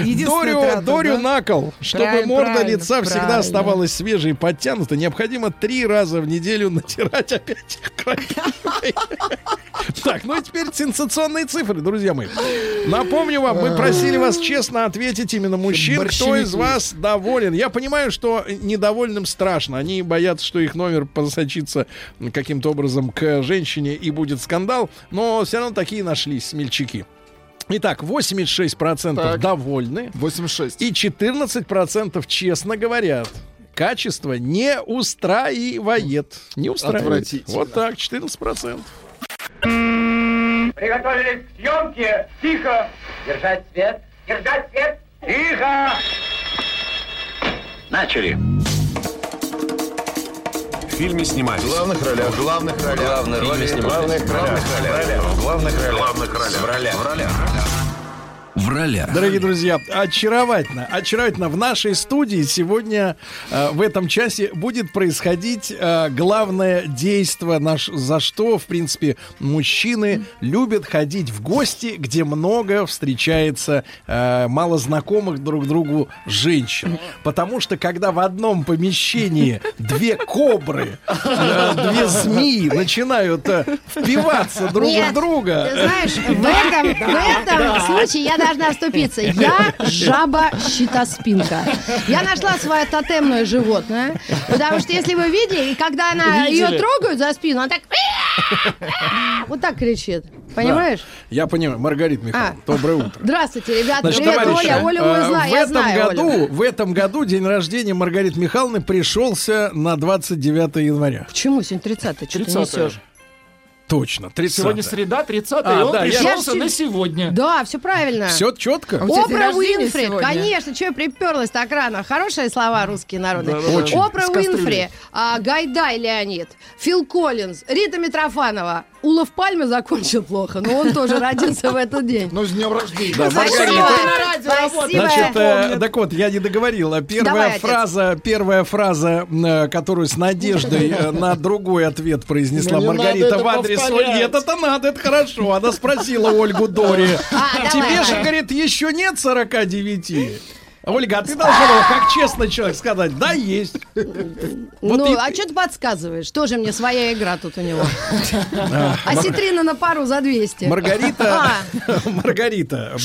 единственная Дорю, трата, Дорю да? на кол. Чтобы морда лица всегда оставалась свежей и подтянутой, необходимо три раза в неделю натирать опять крапивой. Так, ну и теперь сенсационные цифры, друзья мои. Напомню вам, мы просили вас честно ответить именно мужчин, кто из вас доволен. Я понимаю, что недовольным страшно. Они боятся, что их номер просочится каким-то образом к женщине и будет скандал, но все равно такие нашлись смельчаки. Итак, 86% Так. довольны 86. и 14% честно говорят. Качество не устраивает. Не устраивает. Вот так, 14%. Приготовились к съемке. Тихо. Держать свет. Держать свет. Тихо. Начали. В фильме снимались. В главных ролях. В главных ролях. Главные роли снимались. В главных ролях. В главных ролях. В главных ролях. В ролях. В ролях. В ролях. Дорогие друзья, очаровательно, очаровательно. В нашей студии сегодня э, в этом часе будет происходить э, главное действие, наш, за что, в принципе, мужчины любят ходить в гости, где много встречается э, малознакомых друг другу женщин. Потому что когда в одном помещении две кобры, э, две змеи начинают э, впиваться друг Нет, в друга. Ты знаешь, в этом, в этом случае я должна вступиться. Я жаба-щитоспинка. Я нашла свое тотемное животное, потому что если вы видели, и когда она ее трогают за спину, она так Вот так кричит. Понимаешь? Я понимаю. Маргарита Михайловна, доброе утро. Здравствуйте, ребята. Значит, Привет, товарищи, Оля. Олю э, мы знаем, в этом знаю году, Олю. в этом году день рождения Маргариты Михайловны пришелся на 29 января. Почему сегодня 30 Что ты 30-е. несешь? Точно, 30 Сегодня среда, 30 А, и он да, пришелся Я на се- сегодня. Да, все правильно. Все четко? А Опра Уинфри, конечно, что я приперлась так рано. Хорошие слова русские народные. Да-да-да. Очень. Опра. Уинфри, а, Гайдай Леонид, Фил Коллинз, Рита Митрофанова. Улов Пальмы закончил плохо, но он тоже родился в этот день. Ну, с днем рождения. Да. Значит, э, так вот, я не договорил. Первая Давай, отец. фраза, первая фраза, э, которую с надеждой э, на другой ответ произнесла Ну, Маргарита в адрес повторять. Нет, это надо, это хорошо. Она спросила Ольгу Дори. А, давай, Тебе же, давай. говорит, еще нет 49. Ольга, а ты должна была, как честный человек, сказать, да, есть. Вот ну, и- а что ты подсказываешь? Тоже мне своя игра тут у него. Осетрина на пару за 200. Маргарита, А, Маргарита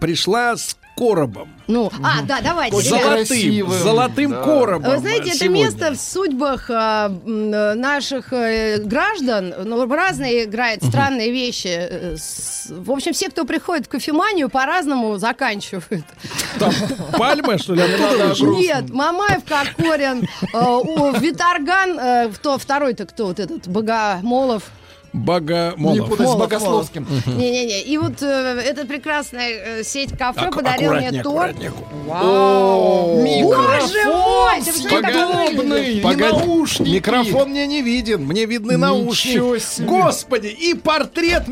пришла с коробом. ну, а, да, давайте, Очень ребят. Золотым, красивым, золотым да. коробом. Вы знаете, это сегодня. место в судьбах а, э, наших э, граждан, ну, разные играет странные вещи. э, с- В общем, все, кто приходит в кофеманию, по-разному заканчивают. Там пальма, что ли? Нет, Мамаев, Кокорин, э, Виторган, э, кто, второй-то кто вот этот, Богомолов. Не Богомолов. путай с Богословским. Не-не-не. И вот э, эта прекрасная э, сеть кафе Ак- подарила мне торт. Вау! Боже мой! Ты Микрофон Погоди, мне не виден, мне видны наушники. Господи, и портрет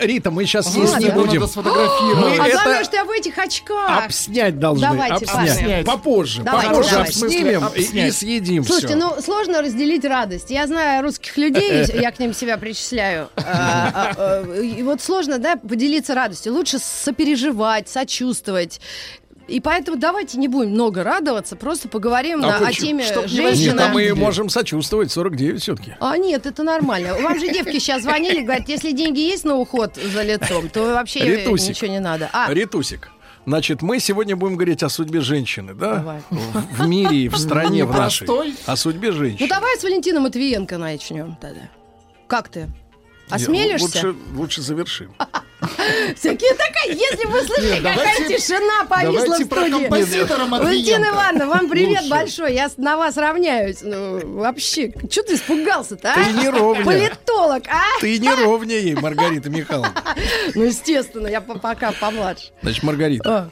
Рита, мы сейчас есть Ладно, не будем. А это- главное, что я в этих очках. Обснять должны. Давайте, обснять. Попозже. Давайте, попозже обснимем В смысле, и, съедим Слушайте, ну сложно разделить радость. Я знаю русских людей, я к ним себя причисляю. А, а, а, И вот сложно, да, поделиться радостью. Лучше сопереживать, сочувствовать. И поэтому давайте не будем много радоваться, просто поговорим А на- о теме Чтоб не Нет, а мы можем сочувствовать, 49 все-таки. А нет, это нормально. Вам же девки сейчас звонили, говорят, если деньги есть на уход за лицом, то вообще Ритусик. ничего не надо. А, Ритусик. Значит, мы сегодня будем говорить о судьбе женщины, да? Давай. В, мире и в стране в нашей. О судьбе ну женщины. давай с Валентином Матвиенко начнем тогда. Как ты? Осмелишься? Лучше, лучше завершим. Всякие такая, если вы слышите, какая давайте- тишина повисла в давайте про студии. Валентина. Ивановна, вам привет большой. Я на вас равняюсь. Ну, вообще, что ты испугался-то, а? Ты не ровня. Политолог, а? Ты не ровнее ей, Маргарита Михайловна. Ну, естественно, я по- пока помладше. Значит, Маргарита, А.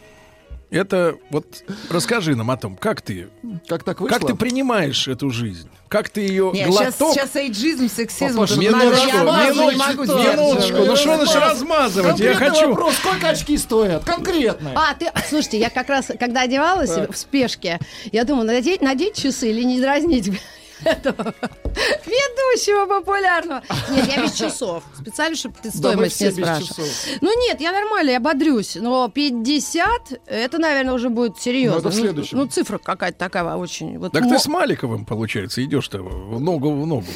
это вот расскажи нам о том, как ты, Как так вышло? как ты принимаешь эту жизнь, как ты ее Нет, сейчас, глоток. сейчас эйджизм, сексизм. Тут Минуточку, минуточку, минуточку, сдерживать. ну что начала размазывать? Я хочу... вопрос, сколько очки стоят? Конкретно. А, ты, слушайте, я как раз, когда одевалась в спешке, я думаю, надеть, надеть часы или не дразнить этого ведущего популярного. Нет, я без часов. Специально, чтобы ты стоимость не спрашивал. Ну нет, я нормально, я бодрюсь. Но 50, это, наверное, уже будет серьезно. Ну, следующем. Ну, цифра какая-то такая очень. Вот, Так ты с Маликовым, получается, идешь-то в ногу в ногу.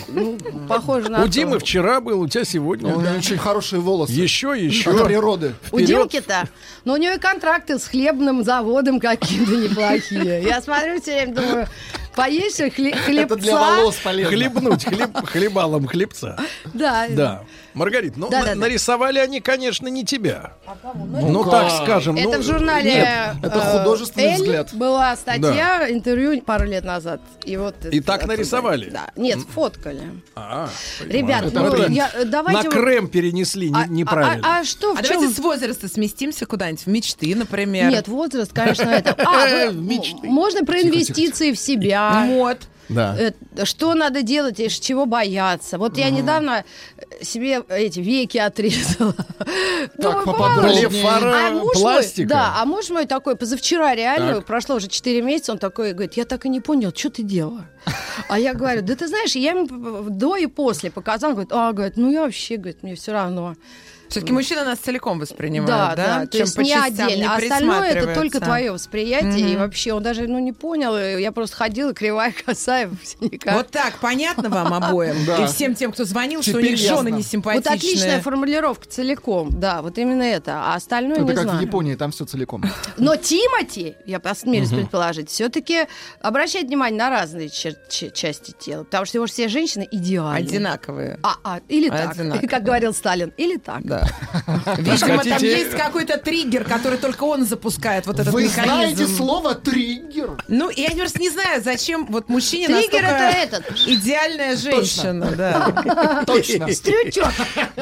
похоже на У. Димы вчера был, у тебя сегодня. У него очень хорошие волосы. Еще, От еще. природы. У Димки-то. Но у него и контракты с хлебным заводом какие-то неплохие. Я смотрю все время, думаю, поешь и хле- хлебца. Это для волос полезно. Хлебнуть хлеб, хлебалом хлебца. Да. Да. Маргарит, ну Да, на- да, да. нарисовали они, конечно, не тебя. Ну Ну, как? так скажем. Это ну, в журнале нет. это э, художественный «Эль» взгляд. была статья, интервью пару лет назад. И вот И это так оттуда. нарисовали? Да. Нет, фоткали. А, Ребят, Это ну, тренд. я, э, давайте... На крем перенесли не- А- неправильно. А, а что, в А чем... давайте с возраста сместимся куда-нибудь, в мечты, например. Нет, возраст, конечно, это... А, вы- Мечты. можно про инвестиции в себя. Мод. Да. Э, Что надо делать и чего бояться? Вот я недавно э, себе эти веки отрезала. Думаю, поподробнее. бывало. А Блефаропластика. Да, а муж мой такой, позавчера реально, Так. прошло уже 4 месяца, он такой говорит, я так и не понял, что ты делала? А я говорю, да ты знаешь, я ему до и после показала, он говорит, а, говорит, ну я вообще, говорит, мне все равно. Все-таки мужчина нас целиком воспринимает, Да, да? да, то Чем есть по не частям отдельно. А остальное это только твое восприятие. И Мгм. вообще он даже ну, не понял. и Я просто ходила кривая, косая, синяках. Вот так, понятно вам обоим? Да. И всем тем, кто звонил, что у них жены не симпатичные. Вот отличная формулировка целиком. Да, вот именно это. А остальное Это не как в знаю. Японии, там все целиком. Но Тимати, я посмелюсь Мгм. предположить, все-таки обращает внимание на разные части тела. Потому что его же все женщины идеальные. Одинаковые. А, а, или так, Одинаковые. как говорил Сталин, или так. Да. Видимо, там есть какой-то триггер, который только он запускает вот этот Вы механизм. знаете слово триггер? Ну, я просто не знаю, зачем вот мужчине Триггер настолько это этот. идеальная женщина, да. Точно. Стрючок.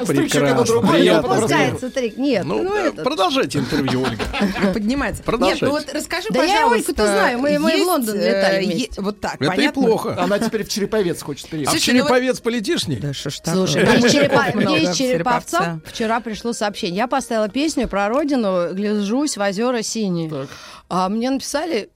Прекрасно, приятно. Опускается трик. Нет, Ну, ну, это... продолжайте интервью, Ольга. Поднимается. Продолжайте. Нет, ну вот расскажи, Да я пожалуйста. Ольгу-то знаю, мы- мы в Лондон э, летали вместе. Вот так, Это и плохо. Она теперь в Череповец хочет А в Слушай, ну вот- Череповец полетишь не? Да что ж Слушай, такое? много есть в череповца. Череповце. Вчера пришло сообщение. Я поставила песню про родину, гляжусь в озера синие. А мне написали,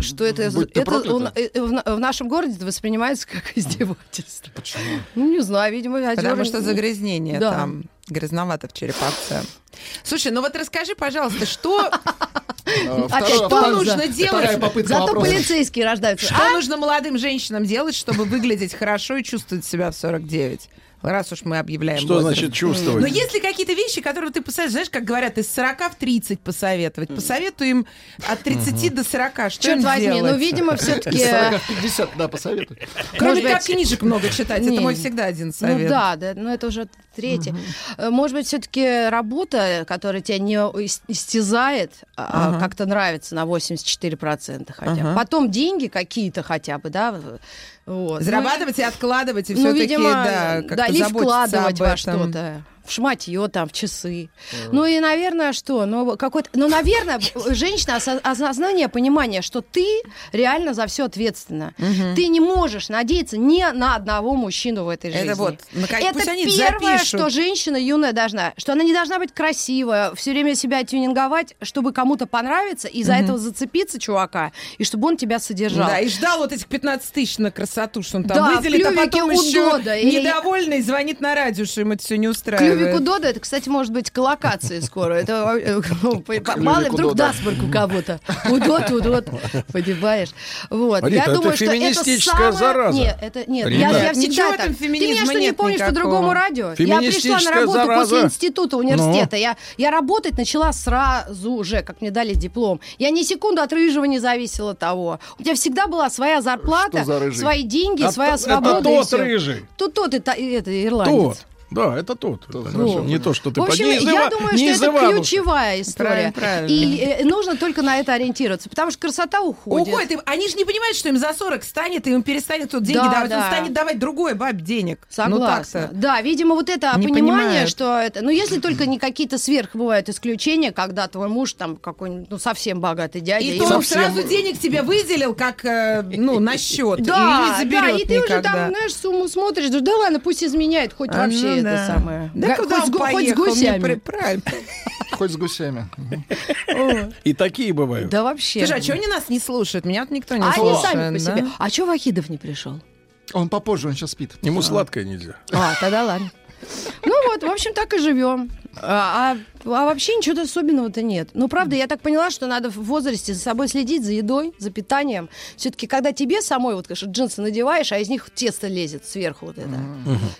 что это, это он- э, в, в нашем городе это воспринимается как издевательство. Почему? Ну, не знаю, видимо, озера... Потому что загрязнение Да. там. Грязновато в череповце. Слушай, ну вот расскажи, пожалуйста, что, А, второе- что нужно делать? Зато полицейские рождаются. Что нужно молодым женщинам делать, чтобы выглядеть хорошо и чувствовать себя в 49? Раз уж мы объявляем Что возраст. значит чувствовать? Но есть ли какие-то вещи, которые ты посоветуешь, знаешь, как говорят, из 40 в 30 посоветовать? Посоветуй им от 30 до 40. Что Черт им возьми, делать? ну, видимо, Из все-таки... 40 в 50, да, посоветуй. Кроме может как книжек много читать. Это мой всегда один совет. Ну да, да, но это уже третье. Э, Может быть, все-таки работа, которая тебя не ис- истязает, а как-то нравится на 84% хотя бы. Потом деньги какие-то хотя бы, да. Вот. Зарабатывать и откладывать, и Ну, ну, все-таки, видимо, да, да, как-то или заботиться вкладывать об во этом. что-то. В шматье, там, в часы. Ну и, наверное, что? Ну, какой-то... Ну, наверное, женщина осо- осознание, понимание, что ты реально за все ответственна. Ты не можешь надеяться ни на одного мужчину в этой жизни. Это вот, наконец, Это первое, запишут. что женщина юная должна. Что она не должна быть красивая, все время себя тюнинговать, чтобы кому-то понравиться, и за Мгм. этого зацепиться чувака, и чтобы он тебя содержал. Да, и ждал вот этих 15 тысяч на красоту, что он там Да, выделит, а потом еще Дода. И- недовольный звонит на радио, что ему это все не устраивает. Клювик у Дода, это, кстати, может быть к локации скоро. Это э, ну, по- по- мало вдруг насморк у кого-то. Удот, удот. Понимаешь? Вот. Я это думаю, что это феминистическая самое... зараза. Нет, это нет. Я, всегда так. Ты меня что, не помнишь по никакого. другому радио? Я пришла на работу после института, университета. Я, я работать начала сразу же, как мне дали диплом. Я ни секунду от рыжего не зависела того. У тебя всегда была своя зарплата, свои деньги, А своя свобода. Это тот рыжий. Тут тот, это ирландец. Да, это тот. Это Вот. Не то, что ты В общем, под- не я думаю, не что это ключевая история. Правильно, правильно. И э, нужно только на это ориентироваться, потому что красота уходит. Уходит. им- Они же не понимают, что им за 40 станет, и им перестанет тут деньги Да, давать. Он да. станет давать другой бабе денег. Ну Согласна. так-то. да, видимо, вот это Не понимание, понимают. что это... Ну, если только не какие-то сверх бывают исключения, когда твой муж там какой-нибудь, ну, совсем богатый дядя. И и то он- он сразу денег тебе выделил, как, э, ну, на счет. Да, и не да, и ты уже никогда. там, знаешь, сумму смотришь, да ладно, пусть изменяет, хоть вообще ну это да. самое. Да куда хоть, с хоть гусями. Хоть с гусями. И такие бывают. Да вообще. Слушай, а что они нас не слушают? Меня никто не А они слушает. сами по себе. А что Вахидов не пришел? Он попозже, он сейчас спит. Ему сладкое нельзя. А, тогда ладно. Ну вот, в общем, так и живем. А, а- а вообще ничего особенного-то нет. Ну, правда, я так поняла, что надо в возрасте за собой следить, за едой, за питанием. Все-таки, когда тебе самой, вот, конечно, джинсы надеваешь, а из них тесто лезет сверху вот это.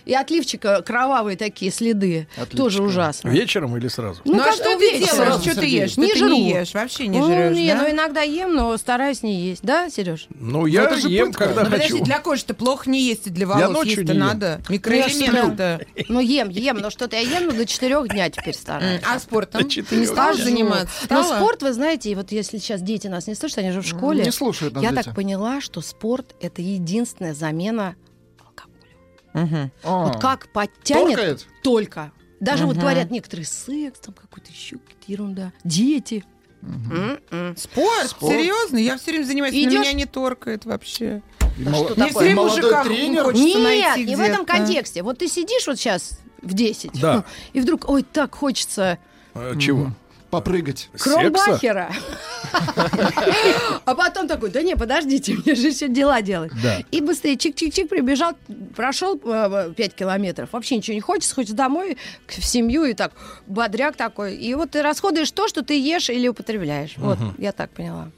И отливчика кровавые такие следы. Отливчика. Тоже ужасно. Вечером или сразу? Ну, а как что ты вечером. делаешь? Сразу, Что ты ешь? Не ты жру. не ешь? Вообще не ну, жрешь, не, да? ну иногда ем, но стараюсь не есть. Да, Сереж? Ну, я это же ем, пытка. когда Ну, подожди, хочу. для кожи-то плохо не есть, и для Я волос ночью есть-то не ем. надо. Микроэлементы-то. Ну, ем, ем, но что-то я ем, но до четырех дня теперь стараюсь. А спортом? До Ты не стала Стажу. заниматься? Но Стала? спорт, вы знаете, и вот если сейчас дети нас не слышат, они же в школе. Не слушают нас Я так поняла, что спорт это единственная замена. Мгм. А, Вот как подтянет только. Даже вот говорят некоторые секс, там какой-то еще ерунда. Дети. Спорт? Спорт. Серьезно? Я все время занимаюсь, на Идёшь- меня не торкает вообще. И мол- что Мне такое? все время мужика тренер? Нет, найти не в этом контексте. Вот ты сидишь вот сейчас в 10, Да. и вдруг, ой, так хочется А, Чего? Попрыгать. Кромбахера. А потом такой, да не, подождите, мне же еще дела делать. Да. И быстрее чик-чик-чик прибежал, прошел 5 километров. Вообще ничего не хочется, хочется домой, к- в семью и так, бодряк такой. И вот ты расходуешь то, что ты ешь или употребляешь. Вот, Мгм. я так поняла.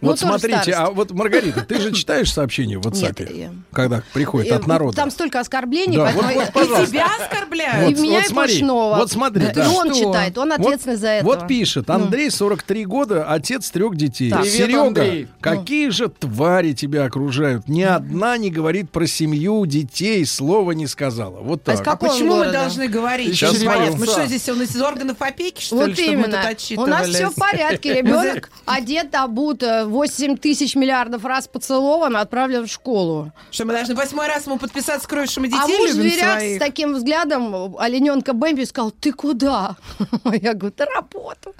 Ну, Вот смотрите, старость. а вот, Маргарита, ты же читаешь сообщения в WhatsApp, Нет, я- когда приходит Э, от народа? Там столько оскорблений, Да, поэтому... вот- вот, пожалуйста. Тебя оскорбляют. И меня, и смотри, Пушного. вот смотри, И да. он Что? читает, он Вот- ответственный за это. Вот пишет, Андрей, 43 года, отец трех детей. Так. Привет, Серега, Андрей. какие же твари тебя окружают? Ни одна не говорит про семью, детей, слова не сказала. Вот А так. А какого почему мы города? должны говорить? Сейчас. Мы что, здесь он из органов опеки, что Вот ли, чтобы мы тут именно. У нас все в порядке. Ребенок одет, обут, э, 8 тысяч миллиардов раз поцелован, отправлен в школу. Что мы должны восьмой раз ему подписаться кровью, что мы А детей муж любим зверяк своих? с таким взглядом олененка Бэмби сказал, ты куда? Я говорю, ты работу.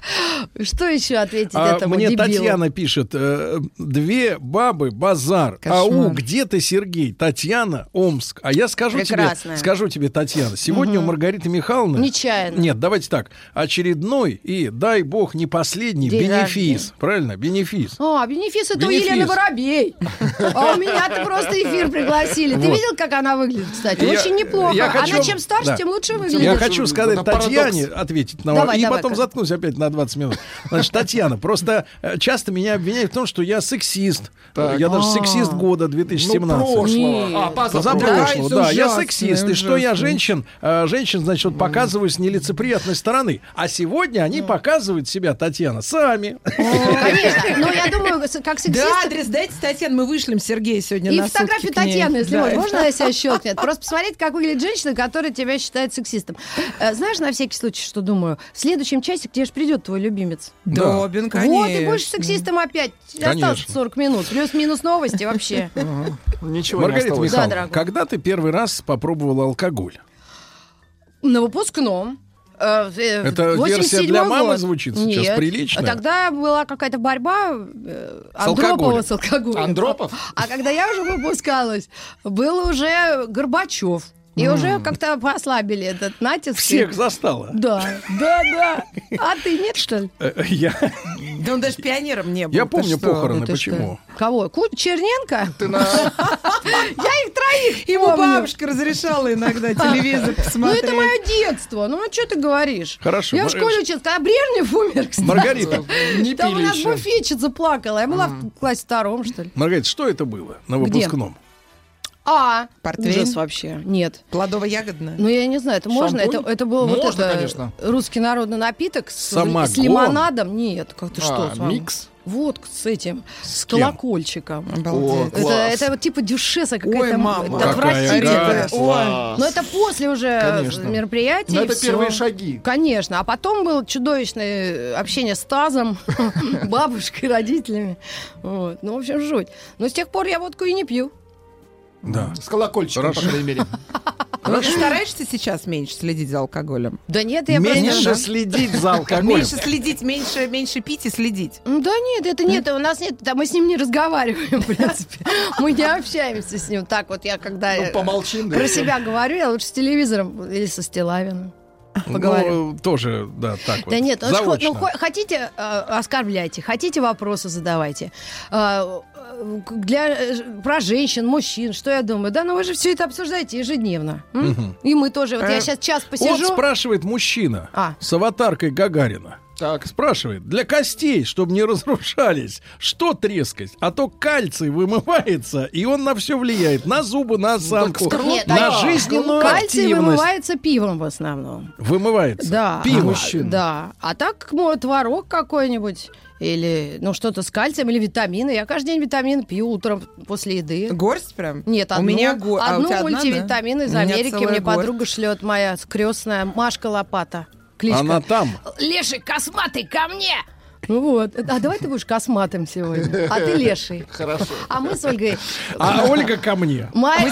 Что еще ответить А этому мне дебилу? Татьяна пишет, э, две бабы, базар. Кошмар. Ау, где ты, Сергей? Татьяна, Омск. А я скажу Прекрасная. тебе, скажу тебе, Татьяна, сегодня у Маргариты Михайловны... Нечаянно. Нет, давайте так. Очередной и, дай бог, не последний День бенефис. Правильно? Бенефис. А, бенефис это у Бенефис. Елены Воробей. А у меня-то просто эфир пригласили. Ты видел, как она выглядит, кстати? Очень неплохо. Она чем старше, тем лучше выглядит. Я хочу сказать Это парадокс. Татьяне, ответить на вопрос, и потом заткнусь опять на 20 минут. Значит, Татьяна, просто э, часто меня обвиняют в том, что я сексист. Я даже А. сексист года Ну, 2017. прошлого. Нет. А, позапрошлого. Да, я сексист. И что я женщин, э, женщин, значит, вот показываю с нелицеприятной стороны. А сегодня они показывают себя, Татьяна, сами. Конечно. Но я думаю, с- как Да, сексист... адрес дайте, Татьяна, мы вышлем Сергею сегодня И на фотографию. Татьяны, если Да. можно. Можно она себя щелкнет? Просто посмотреть, как выглядит женщина, которая тебя считает сексистом. Э, Знаешь, на всякий случай, что думаю? В следующем часе к тебе же придет твой любимец. Добин, конечно. Вот, и будешь сексистом опять. Осталось Конечно. 40 минут. Плюс-минус новости вообще. Ничего не Маргарита осталось. Да, Михайловна, когда ты первый раз попробовала алкоголь? На выпускном. Э, э, Это версия 87-й для мамы год. звучит сейчас Нет. приличная? Тогда была какая-то борьба э, Андропова с алкоголем. Андропов? А когда я уже выпускалась, был уже Горбачев. И уже как-то послабили этот натиск. Всех застала. Да, да, да. А ты нет, что ли? Э, Я, Да он даже пионером не был. я помню похороны. Ну Почему? Кого? Черненко? Ты на... Я их троих Ему бабушка разрешала иногда телевизор Ну, посмотреть. это мое детство. Ну, а что ты говоришь? Хорошо, Я в школе училась, когда Брежнев умер, кстати. Маргарита, Не Там у нас буфетчица плакала. Я была в классе втором, что ли. Маргарита, что это было на выпускном? А, Портвейн? ужас вообще. Нет. Плодово-ягодное. Ну, я не знаю, это можно? Шампунь? Это, это был вот Можно, это конечно. русский народный напиток с, Самогон? с лимонадом. Нет, как ты что? А, с вами? микс? Вот с этим, с, кем? колокольчиком. Обалдеть. О, Это, класс. это вот типа дюшеса Ой, какая-то мама. м- Какая отвратительная. гадость. Ой. Но это после уже Конечно. мероприятия. Но это всё. первые шаги. Конечно. А потом было чудовищное общение с тазом, бабушкой, родителями. Вот. Ну, в общем, жуть. Но с тех пор я водку и не пью. Да. С колокольчиком, по Хорошо. крайней мере. Ну, ты стараешься сейчас меньше следить за алкоголем? Да нет, я Меньше просто... следить за алкоголем. Меньше следить, меньше, меньше пить и следить. Да нет, это нет, у нас нет, да мы с ним не разговариваем, в принципе. Мы не общаемся с ним. Так вот я когда Ну, помолчим, про себя говорю, я лучше с телевизором или со Стилавиным поговорю. Ну, тоже, да, так вот. Да нет, ну, ну, хо- хотите, э, оскорбляйте, хотите, вопросы задавайте. Э, э, Для, э, про женщин, мужчин, что я думаю? Да, ну вы же все это обсуждаете ежедневно. Мгм. И мы тоже. Вот я Э, сейчас час Вот посижу. спрашивает мужчина А. с аватаркой Гагарина. Так. Спрашивает, для костей, чтобы не разрушались, что трескать? А то кальций вымывается, и он на все влияет. На зубы, на осанку, Нет, на а жизненную Кальций активность. вымывается пивом в основном. Вымывается. Да. Пиво. А, Да. А так мой творог какой-нибудь или ну что-то с кальцием или витамины. Я каждый день витамин пью утром после еды. Горсть прям? Нет, У одну, меня го- а у одну тебя одна, да? мультивитамин из У Америки мне горсть. подруга шлет моя крестная Машка Лопата. Кличка. Она там. Леший косматый ко мне! Ну вот. А давай ты будешь косматым сегодня. А ты леший. Хорошо. А мы с Ольгой А Ольга ко мне. Майя,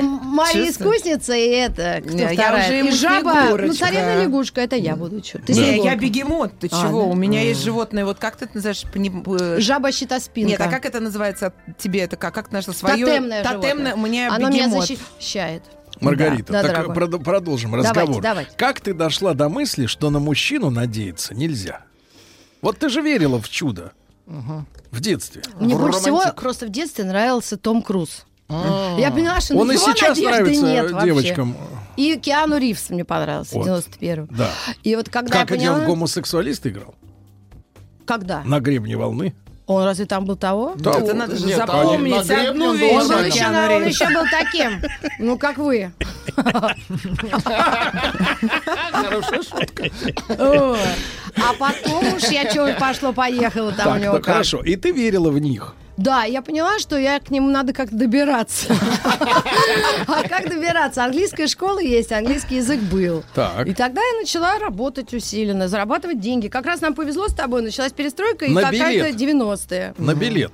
Майя Честно? искусница и это, кто вторая? и жаба, ну царевна лягушка, это я буду. Ты Не, я бегемот, ты А, чего? У меня есть животное, вот как ты это называешь? Э, Жаба щитоспинка. Нет, а как это называется тебе? Это как? Как наше свое? Тотемное Тотемное. животное. У меня Оно меня бегемот. защищает. Маргарита, Да, так прод- продолжим Давайте, разговор. давайте. Как ты дошла до мысли, что на мужчину надеяться нельзя? Вот ты же верила в чудо в детстве. Мне больше всего просто в детстве нравился Том Круз. Я поняла, что Он и сейчас нравится нет вообще. девочкам. И Киану Ривз мне понравился Вот. в 91-м. Да. И вот когда Как я где он поняла... гомосексуалист играл? Когда? На гребне волны. Он разве там был того? Да, Это надо же Нет, запомнить одну он вещь. Он Нормально. еще, он еще был таким, ну, как вы. Хорошая шутка. А потом уж я что пошло-поехало там у него ну, как. хорошо. И ты верила в них. Да, я поняла, что я к нему надо как-то добираться. А как добираться? Английская школа есть, английский язык был. Так. И тогда я начала работать усиленно, зарабатывать деньги. Как раз нам повезло с тобой, началась перестройка, и какая-то билет. 90-е. На билет.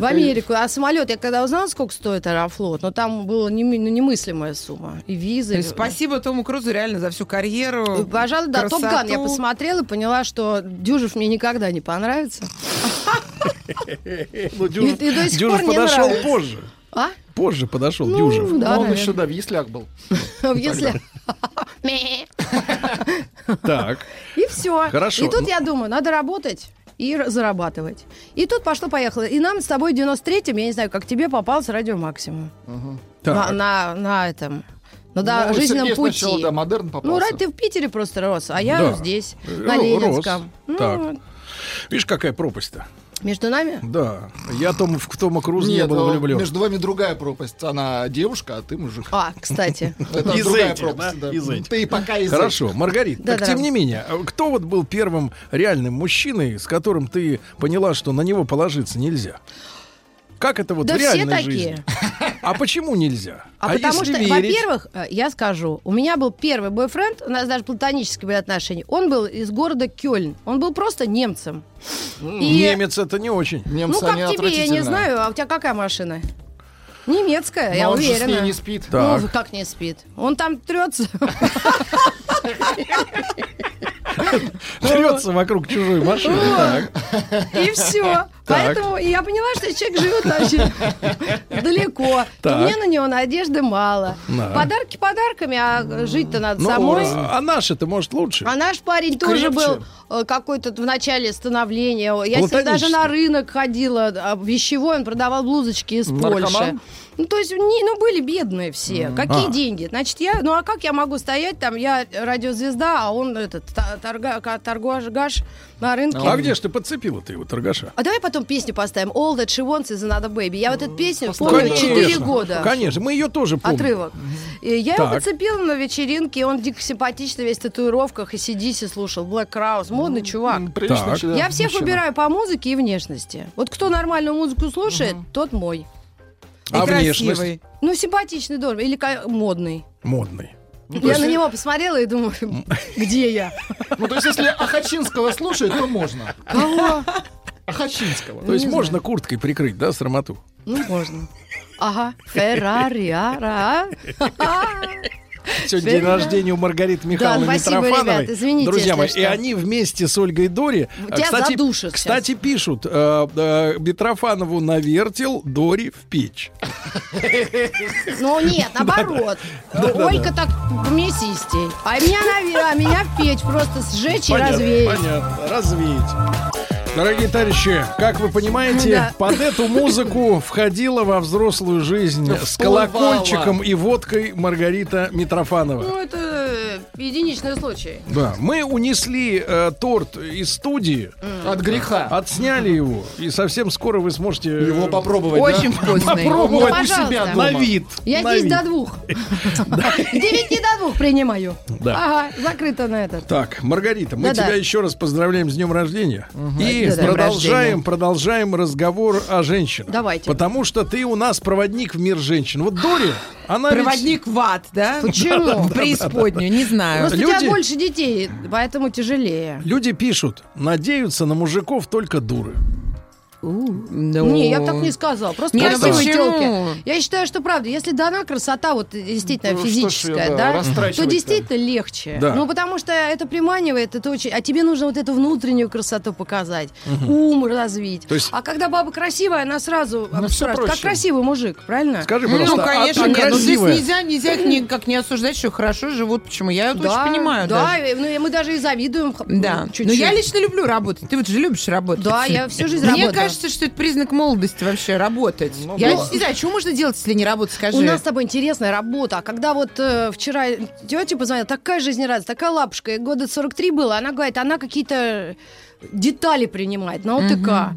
В Америку. А самолет, я когда узнала, сколько стоит Аэрофлот, но там была ну, немыслимая сумма. И визы. То есть спасибо Тому Крузу реально за всю карьеру. Пожалуй, да. Топ Ган я посмотрела и поняла, что Дюжев мне никогда не понравится. Ну, И- и до сих Дюжев пор не подошел позже. А? Позже подошел Ну, Дюжев. да, он наверное. еще, да, в яслях был. Если... Так. И все. Хорошо. И тут я думаю, надо работать и зарабатывать. И тут пошло-поехало. И нам с тобой в 93-м, я не знаю, как тебе попался радио Максимум. На, Так. на, на этом. На да, Ну, жизненном Сергей пути. сначала, да, модерн ну, попался. ради ты в Питере просто рос, а я Да. здесь, на рос. Ленинском. Ну, Так. вот. Видишь, какая пропасть-то? Между нами? Да. Я Том, в Тома Круза не был э, влюблен. между вами другая пропасть. Она девушка, а ты мужик. А, кстати. Это Из другая этих, пропасть, да? да. Из этих. Ты пока из Хорошо, Маргарита, Да, так да. тем не менее, кто вот был первым реальным мужчиной, с которым ты поняла, что на него положиться нельзя? Как это вот Да в все реальной такие. жизни? А почему нельзя? А, потому если что, верить? во-первых, э, я скажу, у меня был первый бойфренд, у нас даже платонические были отношения. Он был из города Кёльн. Он был просто немцем. И- Немец это не очень. Ну, Немцы, как они тебе, я не знаю. А у тебя какая машина? Немецкая, Но я он же уверена. с ней не спит. Так. Ну, как не спит? Он там трется. Трется вокруг чужой машины. И все. Поэтому я поняла, что человек живет очень далеко. Так. мне на него надежды мало. Да. Подарки подарками, а жить-то надо Ну, самой. а наши-то, может, лучше? А наш парень тоже был э, какой-то в начале становления. Я ним даже на рынок ходила, а, вещевой, он продавал блузочки из? Польши. Ну, то есть, не, ну, были бедные все. Какие А. деньги? Значит, я, ну, а как я могу стоять там, я радиозвезда, а он этот, торга, торгаш на рынке. А где ж ты подцепила ты его, торгаша? А давай потом песню поставим. All That She Wants is Another Baby. Я вот эту песню помню 4 года. Конечно, мы ее тоже помним. Отрывок. И я его Так. подцепила на вечеринке, он дико симпатичный, весь в татуировках, и сидиси слушал. Black Crowes, модный чувак. Приличный Так. человек, Я всех мужчина. выбираю по музыке и внешности. Вот кто нормальную музыку слушает, тот мой. А И внешность? красивый. Ну, симпатичный, добрый, или ка- модный. Модный. я на него посмотрела и думаю, где я? Ну, то есть, если Ахачинского слушает, то можно. Кого? Ахачинского. То есть можно курткой прикрыть, да, срамоту? Ну, можно. Ага, Феррари, ара. Сегодня день рождения у Маргариты Михайловны Да, спасибо, Митрофановой. ребят, извините, Друзья мои, что. и они вместе с Ольгой Дори... Тебя э, кстати, задушат кстати, пишут, э, э, Митрофанову навертел, Дори в печь. Ну нет, наоборот. Ольга так мясистей. А меня, а меня в печь просто сжечь и развеять. Понятно, развеять. Дорогие товарищи, как вы понимаете, Да. под эту музыку входила во взрослую жизнь с Всплывала. колокольчиком и водкой Маргарита Митрофанова. Ну, это э, единичный случай. Да, мы унесли э, торт из студии, От греха. отсняли его, и совсем скоро вы сможете э, Его попробовать, Очень да? вкусный. попробовать Ну, у себя пожалуйста. на вид. Я на здесь вид. до двух. С девяти до двух принимаю. Да. Ага, закрыто на этот. Так, Маргарита, мы тебя еще раз поздравляем с днем рождения. И Да-да. продолжаем, продолжаем разговор о женщинах. Давайте. Потому что ты у нас проводник в мир женщин. Вот Дори, она ведь- Проводник в ад, да? Почему? В преисподнюю, не знаю. Просто у Люди- тебя больше детей, поэтому тяжелее. Люди пишут, надеются на мужиков только дуры. Не, я бы так не сказала. Просто Не, ну красивые почему? телки. Я считаю, что правда, если дана красота, вот действительно Ну, что ж физическая, да, да, то действительно легче. Да. Ну, потому что это приманивает, это очень... А тебе нужно вот эту внутреннюю красоту показать, ум развить. То есть- А когда баба красивая, она сразу Ну, спрашивает, как красивый мужик, правильно? Скажи, Ну, пожалуйста, конечно, а нет. та Ну, здесь красивая- нельзя, нельзя их никак не осуждать, что хорошо живут. Почему? Я это очень понимаю. Да, даже. ну, мы даже и завидуем. Да. чуть-чуть. Но я лично люблю работать. Ты вот же любишь работать. Да, я всю жизнь работаю. Кажется, что это признак молодости вообще работать. Ну, я да. не знаю, что можно делать, если не работать, скажи. У нас с тобой интересная работа. А когда вот э, вчера тетя позвонила, такая жизнерадостная, такая лапушка, ей года 43 было, она говорит, она какие-то детали принимает на ОТК.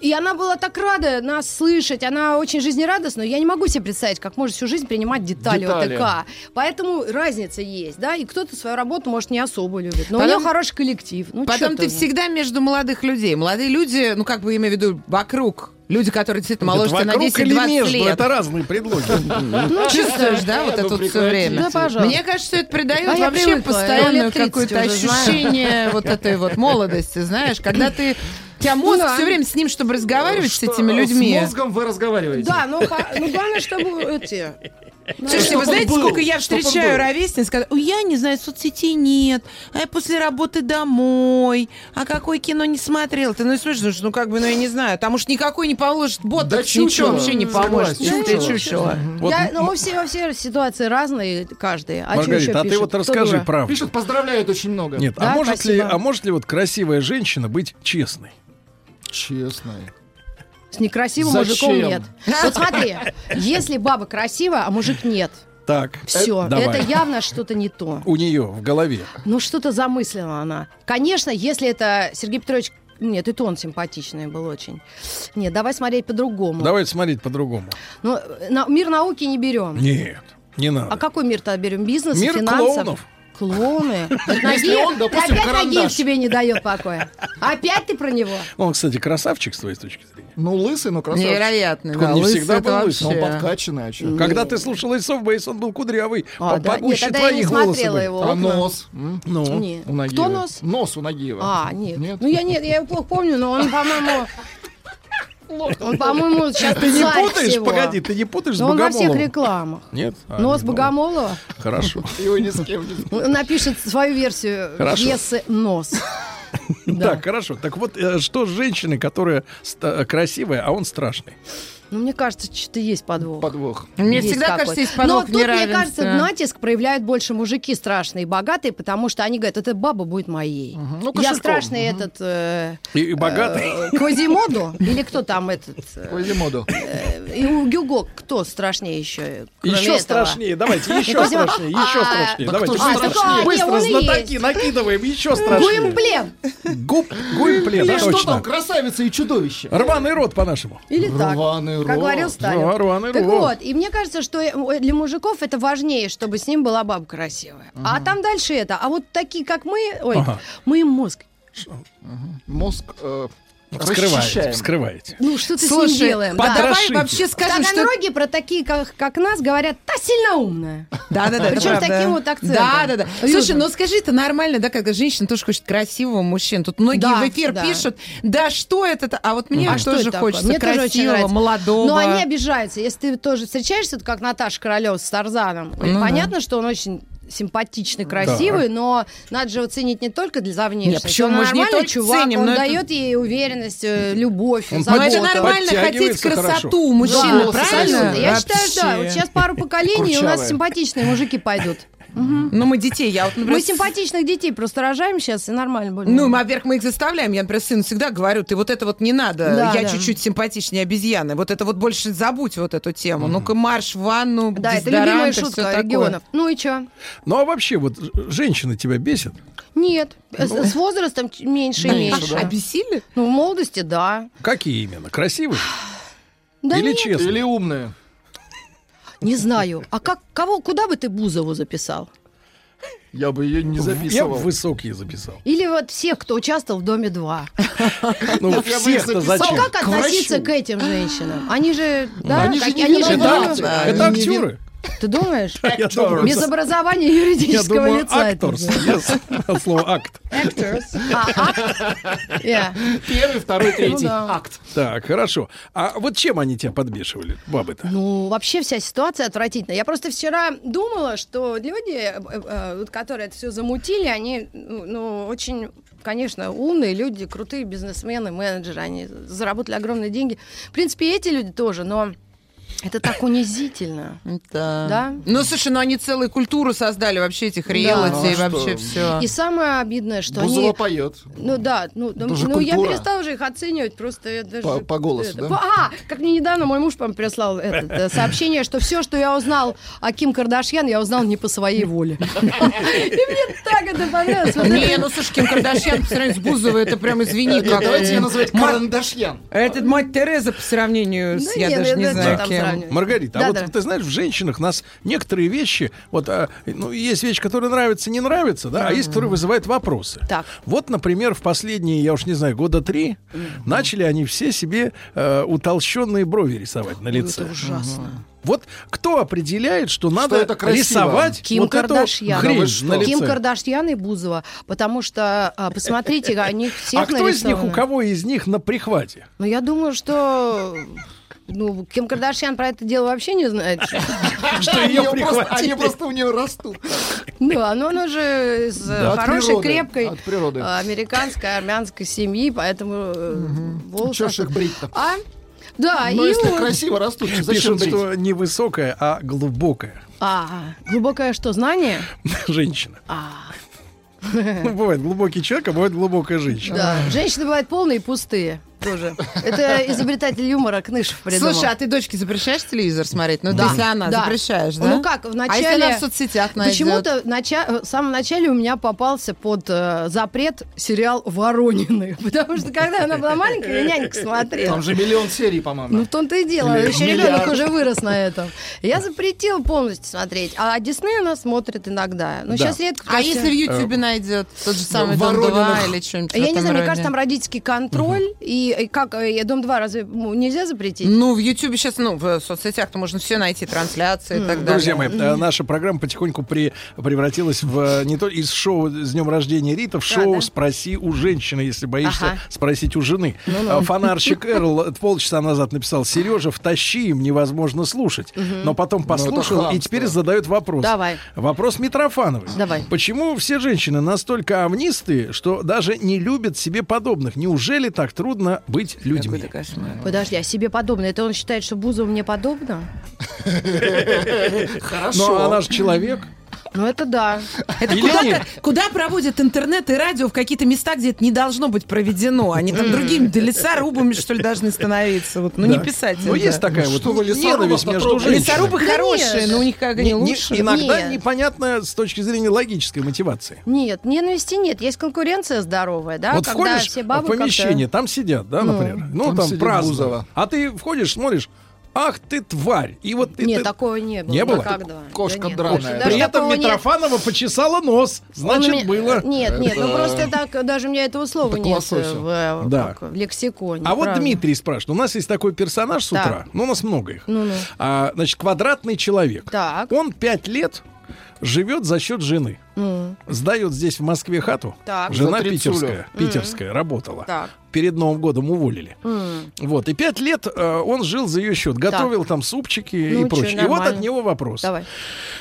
И она была так рада нас слышать, она очень жизнерадостная. Я не могу себе представить, как может всю жизнь принимать детали, Детали. ОТК. Поэтому разница есть, да, и кто-то свою работу, может, не особо любит. Но у Потом- нее хороший коллектив. Ну, Потом ты всегда между молодых людей. Молодые люди, ну, как бы имею в виду, вокруг. Люди, которые действительно моложе тебя на Вокруг или 10-20 между? лет. Это разные предлоги. Ну, Чувствуешь, да, вот Ну, это вот все время? Да, пожалуйста. Мне кажется, что это придает А вообще 30 какое-то ощущение вот этой вот молодости, знаешь, когда ты... У тебя мозг Да. все время с ним, чтобы разговаривать с Что, этими людьми. С мозгом вы разговариваете. Да, ну, ха- ну главное, чтобы эти... Слушайте, Чтоб вы знаете, сколько я встречаю ровесниц, когда, «Ой, я не знаю, соцсетей нет, а я после работы домой, а какое кино не смотрел. Ты ну слышишь, ну как бы, ну я не знаю, там уж никакой не поможет, бот Да ничего вообще не поможет. Чистое чучело. ну, во все, во все ситуации разные, каждый. А Маргарита, а ты вот расскажи правду. Пишут, поздравляют очень много. Нет, а может ли, а может ли вот красивая женщина быть честной? Честно. С некрасивым Зачем? мужиком нет. Вот смотри, если баба красивая, а мужик нет, Так, все, э, давай. это явно что-то не то. У нее в голове. Ну, что-то замыслила она. Конечно, если это Сергей Петрович... Нет, и то он симпатичный был очень. Нет, давай смотреть по-другому. Давайте смотреть по-другому. Ну, на- мир науки не берем. Нет, не А надо. какой мир тогда берем? Бизнес, Мир финансов? клоунов. Клоуны. Нагиев- допустим, опять. Нагиев тебе не дает покоя. Опять ты про него? Он, кстати, красавчик с твоей точки зрения. Ну, лысый, но красавчик. Невероятно, Так он да. не лысый всегда был лысый, он подкачанный, а чё? Когда ты слушал Исов Бейс, он был кудрявый, А, по- да? Нет, тогда я не твоих волосы были. его. А нос? Ну, Не. У Нагиева. Кто нос? Нос у Нагиева. А, нет. Нет? Ну, я нет, я его плохо помню, но он, по-моему... Он, по-моему, сейчас ты не путаешь? всего. Погоди, ты не путаешь с Но он во всех Богомоловым? рекламах. Нет? А, Нос ну, Богомолова Хорошо. Его ни с кем не Он напишет свою версию пьесы «Нос». Да. Так, хорошо. Так вот, э, что с женщиной, которая красивая, а он страшный? Ну, мне кажется, что-то есть подвох. Подвох. Мне Есть всегда какой-то. кажется, есть подвох Но тут, мне кажется, натиск проявляют больше мужики страшные и богатые, потому что они говорят, эта баба будет моей. Ну, Я страшный этот... э, И, и богатый? э, Квазимоду? Или кто там этот... э, Квазимоду. э, И у Гюго кто страшнее еще? Еще этого? страшнее, давайте, еще Козьма- страшнее, еще А, страшнее. да Давайте А, страшнее? а, быстро, знатоки, накидываем, еще страшнее. Гуимблен. Губ, гуимплен, Или что точно. там, красавица и чудовище? Рваный рот по-нашему. Или так. Рваный Как рот. говорил Сталин. Да, рваный так рот. вот, и мне кажется, что э, для мужиков это важнее, чтобы с ним была баба красивая. А там дальше это. А вот такие, как мы, ой, Ага. мы им мозг. Мозг э, Вскрываете, расчищаем. вскрываете. Ну, что-то с Слушай, ним делаем. а да. давай вообще скажем, что... Таганроге про такие, как, как нас, говорят, та сильно умная. Да, да, да. это Причем с таким вот акцентом. Да, да, да. Слушай, ну скажи, это нормально, да, когда женщина тоже хочет красивого мужчину. Тут многие в эфир пишут, да что это, а вот мне А что тоже хочется Мне тоже очень красивого, молодого. Но они обижаются. Если ты тоже встречаешься, как Наташа Королева с Тарзаном, Ну понятно, что он очень симпатичный, красивый, но надо же оценить не только для за внешность. почему? Он Мы же не только чувак, ценим, он это- дает ей уверенность, э, любовь, Он Но это заботу. нормально хотеть красоту мужчины, Да, правильно? Я считаю, да. Вообще. Вот сейчас пару поколений, и у нас симпатичные мужики пойдут. Ну, мы детей, я вот, например, Мы симпатичных детей просто рожаем сейчас, и нормально будет. Ну, во-первых, мы их заставляем. Я, например, сыну всегда говорю, ты вот это вот не надо. Да, я да. чуть-чуть симпатичнее обезьяны. Вот это вот больше забудь вот эту тему. Ну-ка, марш в ванну, да, это любимая шутка такое. регионов. Ну и что? Ну а вообще, вот женщины тебя бесят? Нет. С, с возрастом меньше и Меньше, меньше. да. А бесили? Ну, в молодости, да. Какие именно? Красивые? Да Или нет, честные? Или умные. Не знаю. А как, кого, куда бы ты Бузову записал? Я бы ее не Я записывал. бы высокие записал. Или вот всех, кто участвовал в «Доме 2». Ну, Я всех-то записал. зачем? Ну, как относиться к этим женщинам? Они же, да, они же не Это, актеры. Ты думаешь? Я думаю, Без образования Я юридического думаю, лица. это actors. слова акт. Actors. А, акт? Yeah. Первый, второй, Ну третий. да. Акт. Так, хорошо. А вот чем они тебя подбешивали, бабы-то? Ну, вообще вся ситуация отвратительная. Я просто вчера думала, что люди, э, э, вот которые это все замутили, они, ну, ну, очень, конечно, умные люди, крутые бизнесмены, менеджеры, они заработали огромные деньги. В принципе, эти люди тоже, но это так унизительно. Да. Да? Ну, слушай, ну они целую культуру создали вообще этих реалити Ну, а и вообще все. И самое обидное, что Бузова они... поет. Ну да, ну, ну, же ну, я перестала уже их оценивать, просто я даже... По- по голосу, это, да? по- А, как мне недавно мой муж, по прислал это, э, сообщение, что все, что я узнал о Ким Кардашьян, я узнал не по своей воле. И мне так это понравилось. Не, ну слушай, Ким Кардашьян по сравнению с Бузовой, это прям, извини, давайте ее называть ма- Карандашьян. Это мать Тереза по сравнению с... Да Я нет, даже ну, не знаю, кем. Сравнивать. Маргарита, а Да, вот да. ты знаешь, в женщинах нас некоторые вещи, вот, а, ну, есть вещи, которые нравятся, не нравятся, да, а есть, которые вызывают вопросы. Так. Вот, например, в последние, я уж не знаю, года три, начали они все себе э, утолщенные брови рисовать на лице. Это ужасно. Вот кто определяет, что надо это красиво? рисовать Ким вот эту Кардашьян. хрень Да на лице? Ким Кардашьян и Бузова, потому что, а, посмотрите, они всех А кто из них, у кого из них на прихвате? Ну, я думаю, что... Ну, Ким Кардашьян про это дело вообще не знает. Что Они ее? Они просто у нее растут. Ну, оно, оно же из э, хорошей, крепкой э, американской, армянской семьи, поэтому э, волосы... Чё ж их брить-то? А? Да, Но и если красиво растут, зачем Пишут, брить? что не высокая, а глубокая А, глубокое что, знание? женщина. А, Ну, бывает глубокий человек, а бывает глубокая женщина. да. Женщины бывают полные и пустые тоже. Это изобретатель юмора Кнышев придумал. Слушай, а ты дочке запрещаешь телевизор смотреть? Ну, Да. если она Да. запрещаешь, да? Ну как, в А если она в соцсетях найдет? Почему-то в, нача- в самом начале у меня попался под э, запрет сериал «Воронины». Потому что когда она была маленькая, я нянька смотрела. Там же миллион серий, по-моему. Ну, в том-то и дело. Или Еще ребенок уже вырос на этом. Я запретила полностью смотреть. А Дисней у нас смотрит иногда. Ну, Да. сейчас редко. А если в Ютьюбе найдет тот же самый Дом 2 Воронинах. или что-нибудь Я не знаю, мне кажется, там родительский контроль. И, и как, э, Дом 2 разве ну, нельзя запретить? Ну, в Ютьюбе сейчас, ну, в соцсетях-то можно все найти, трансляции и так далее. Друзья мои, э, наша программа потихоньку при, превратилась в э, не то из шоу с днем рождения Рита в шоу да. «Спроси у женщины», если боишься Ага. спросить у жены. А Фонарщик Эрл полчаса назад написал, Сережа, втащи, им невозможно слушать. Но потом послушал и хамство. теперь задает вопрос. Давай. Вопрос Митрофановой. Давай. Почему все женщины настолько амнистые, что даже не любят себе подобных? Неужели так трудно быть людьми? Какой-то кошмар. Подожди, а себе подобно? Это он считает, что Бузова мне подобно? Хорошо. Но она же человек. Ну, это да. Это Или куда, куда проводят интернет и радио в какие-то места, где это не должно быть проведено? Они там другими лесорубами, что ли, должны становиться? Вот, ну, не Да. писать. Ну, есть такая вот что вы лесорубов между женщинами. Лесорубы хорошие, но у них как они Не- не- лучше. иногда Нет. непонятно с точки зрения логической мотивации. Нет, ненависти нет. Есть конкуренция здоровая, да? вот когда входишь в помещение, там сидят, да, например, ну там там, сидит празднуют. Бузова. А ты входишь, смотришь, ах ты тварь. И вот Нет, ты- такого не было. Не было? Никогда. Кошка Да нет, драная. даже При этом такого нет. Митрофанова почесала нос. Значит, меня- было. Нет, нет, ну Это- просто так, даже у меня этого слова Это к нет лососю. в, э, Да. как, в лексиконе. А вот правда. Дмитрий спрашивает. У нас есть такой персонаж с Так. утра. Ну, у нас много их. Ну-ну. А, значит, квадратный человек. Так. Он пять лет живет за счет жены. Сдает здесь в Москве хату. Так. Жена питерская, питерская работала. Так. Перед Новым годом уволили. м. Вот. И пять лет э, он жил за ее счет. Готовил там супчики Ну, и прочее. чё, И вот от него вопрос. Давай.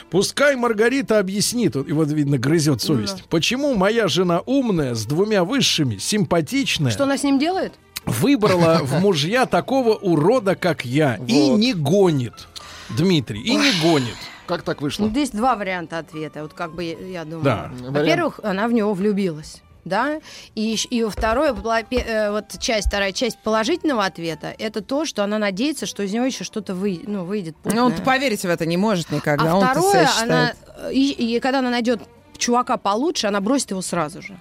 Пускай Маргарита объяснит, вот- и вот видно, грызет совесть. Почему моя жена умная, с двумя высшими, симпатичная, Что она с ним делает? выбрала в мужья такого урода, как я, и не гонит? Дмитрий, и не гонит. Как так Ну, вышло? здесь два варианта ответа. Вот как бы я, думаю. Да. Во-первых, она в него влюбилась. Да, и, и второе, э, вот часть, вторая часть положительного ответа, это то, что она надеется, что из него еще что-то вы, ну, выйдет. Ну, он путное. поверить в это не может никогда. а он второе, она, э, и, и когда она найдет чувака получше, она бросит его сразу же.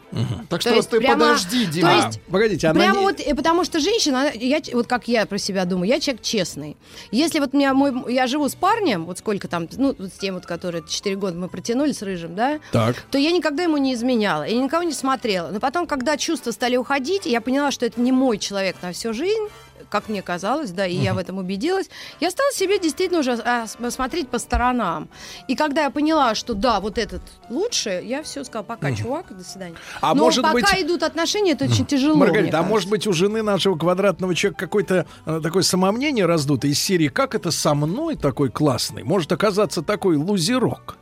Так То что есть ты прямо- подожди, то Дима. есть А, погодите, она Прямо не- вот, э, потому что женщина, я, вот как я про себя думаю, я человек честный. Если вот меня мой, я живу с парнем, вот сколько там, ну, вот с тем вот, который 4 года мы протянули с Рыжим, да, Так. то я никогда ему не изменяла, я никого не смотрела. Но потом, когда чувства стали уходить, я поняла, что это не мой человек на всю жизнь, как мне казалось, да, и я в этом убедилась, я стала себе действительно уже а, смотреть по сторонам. И когда я поняла, что да, вот этот лучше, я все сказала, пока, чувак, до свидания. А Но может пока быть- идут отношения, это очень тяжело. Маргарита, а может быть у жены нашего квадратного человека какое-то э, такое самомнение раздуто из серии «Как это со мной такой классный?» Может оказаться такой лузерок.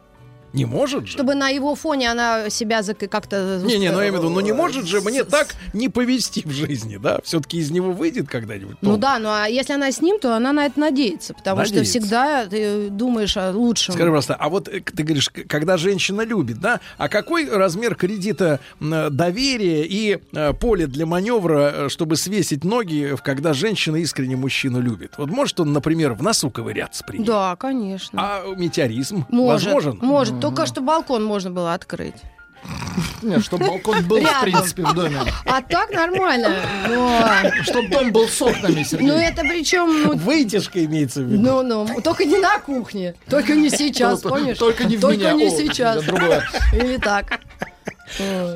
Не может же? Чтобы на его фоне она себя как-то... Не-не, ну я имею в виду, ну не может же мне так не повести в жизни, да? Все-таки из него выйдет когда-нибудь. Ну да, ну а если она с ним, то она на это надеется, потому Надеется. что всегда ты думаешь о лучшем. Скажи просто, а вот э, ты говоришь, когда женщина любит, да, а какой размер кредита доверия и э, поле для маневра, э, чтобы свесить ноги, в- когда женщина искренне мужчину любит? Вот может он, например, в носу ковыряться при ней? Да, конечно. А метеоризм Может, возможен? может. Только что балкон можно было открыть. Нет, чтобы балкон был, в Рядом. принципе, в доме. А так нормально. Но, Чтобы дом был с окнами, Сергей. ну это причем... Ну, Вытяжка имеется в виду. ну, ну, только не на кухне. Только не сейчас, Только- помнишь? только не в Только меня. не О, сейчас. Или так.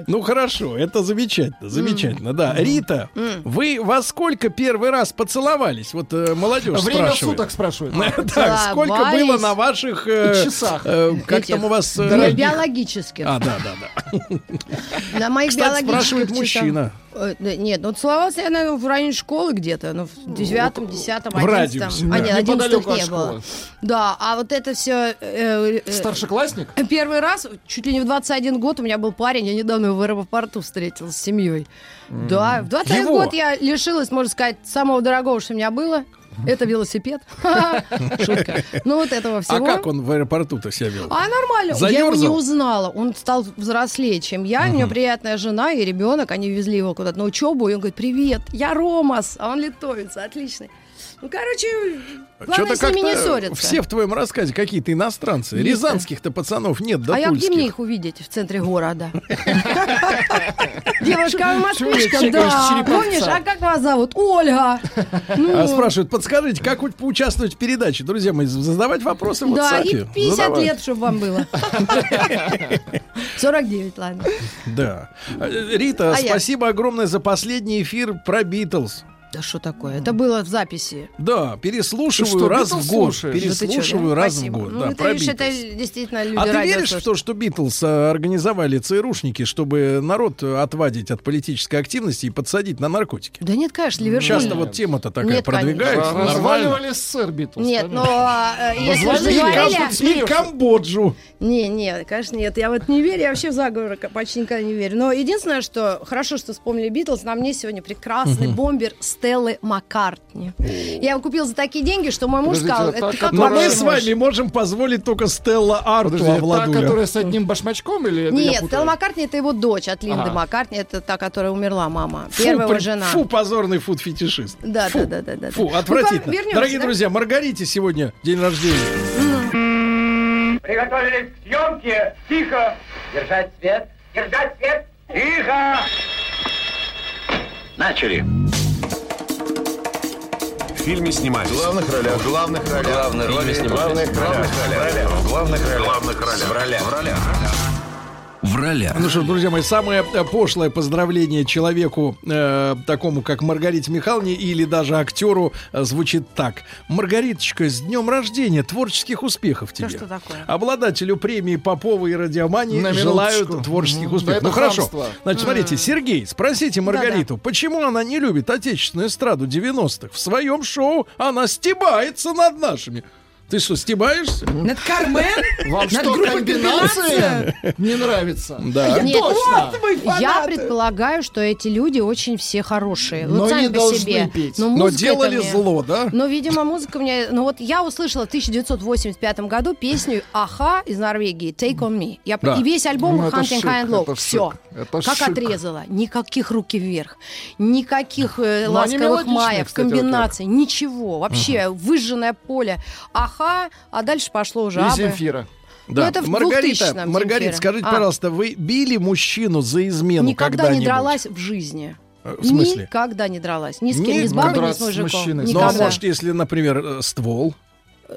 Ну хорошо, это замечательно, замечательно, да. Рита, вы во сколько первый раз поцеловались? Вот э, молодежь Время спрашивает. суток спрашивают. Так, сколько было на ваших э, Часах. э, как там у вас? биологических. А, да, да, да. На моих Кстати, биологических спрашивает мужчина. Э, Нет, ну целовался я, наверное, в районе школы где-то, ну, в девятом, десятом, одиннадцатом. А, нет, одиннадцатых Неподалеку от не было. Да, а вот это все... Старшеклассник? Первый раз, чуть ли не в 21 год, у меня был парень, я недавно его в аэропорту встретила с семьей. Да, в 21 Его? год я лишилась, можно сказать, самого дорогого, что у меня было. Это велосипед. Шутка. Ну, вот этого А всего. как он в аэропорту-то себя вел? А нормально. Я его не узнала. Он стал взрослее, чем я. У него приятная жена и ребенок. Они везли его куда-то на учебу. И он говорит, привет, я Ромас. А он литовец, отлично. Ну, короче, главное с ними не как-то ссориться. все в твоем рассказе какие-то иностранцы. Есть, Рязанских-то пацанов нет, да а я где мне их увидеть в центре города? Девушка москвичка, Чего я да. Помнишь, а как вас зовут? Ольга. Ну, А спрашивают, подскажите, как вы поучаствовать в передаче? Друзья мои, задавать вопросы в Да, и 50 Задавать. лет, чтобы вам было. 49, ладно. Да. Э, Рита, А спасибо огромное за последний эфир про Битлз. Да что такое? Это было в записи. Да, переслушиваю Ты что, раз Битлз в год. слушаешь? Переслушиваю Ну, ты чё, да? раз Спасибо. в год. Ну, да, это, про видишь, это действительно люди А ты веришь в слушают. то, что Битлз э, организовали ЦРУшники, чтобы народ отвадить от политической активности и подсадить на наркотики? Да нет, конечно, Ливерпуль. Часто вот тема-то такая Нет, конечно. продвигается. Нормально. Разваливали СССР Битлз. Нет, но э, если Возводили заговорили... Камбоджу. Не, не, конечно, нет. Я вот не верю, я вообще в заговоры почти никогда не верю. Но единственное, что хорошо, что вспомнили Битлз, на мне сегодня прекрасный бомбер Стеллы Маккартни. Я его купил за такие деньги, что мой муж сказал, а это та, как которая- Но мы с можешь?» вами можем позволить только Стелла Арту Подожди, та, Владуля. которая с одним башмачком или Нет? Стелла Маккартни это его дочь от Линды Ага. Маккартни, это та, которая умерла, мама. Фу, Первая его жена. Фу, позорный фуд-фетишист. Да, Фу. да, да, да, да. Фу, отвратительно. Ну, вернемся, Дорогие да? друзья, Маргарите сегодня день рождения. Приготовились к съемке. Тихо. Держать свет. Держать свет. Тихо. Начали. В фильме снимались. В главных ролях. В главных ролях. В главных ролях. В главных ролях. В главных ролях. В ролях. В ролях. В ролях. Ну что, друзья мои, самое э, пошлое поздравление человеку, э, такому как Маргарите Михайловне или даже актеру, э, звучит так. Маргариточка, с днем рождения, творческих успехов тебе. что такое? Обладателю премии Попова и Радиомании На желают минуточку. творческих успехов. Да ну хорошо. хамство. Значит, смотрите, Сергей, спросите Маргариту, почему она не любит отечественную эстраду 90-х? В своем шоу она стебается над нашими. Ты что, стебаешься? Над Кармен? Вам Над что, группой комбинация не нравится? Да. Я Нет, точно. Вот вы Я предполагаю, что эти люди очень все хорошие. Но вот сами не по должны себе. петь. Но, Но делали мне- зло, да? Ну, видимо, музыка мне... Ну, вот я услышала в 1985 году песню «Аха» из Норвегии «Take on me». Я... Да. И весь альбом Ну, «Hunting шик, High and Low». это Все. это как шик. отрезала. Никаких руки вверх. Никаких э, Ну, ласковых маев, кстати, комбинаций. Ничего. Вообще выжженное поле. «Аха», а дальше пошло уже И «Абы». Земфира. Да. Ну, это в Маргарита, 2000-м Маргарита, скажите, А. пожалуйста, вы били мужчину за измену Никогда когда-нибудь? не дралась в жизни. Э, В смысле? Никогда не дралась. Ни с кем, Ни- ни с бабой, ни с с мужиком. мужчиной. Ну, Никогда. а может, если, например, э, ствол?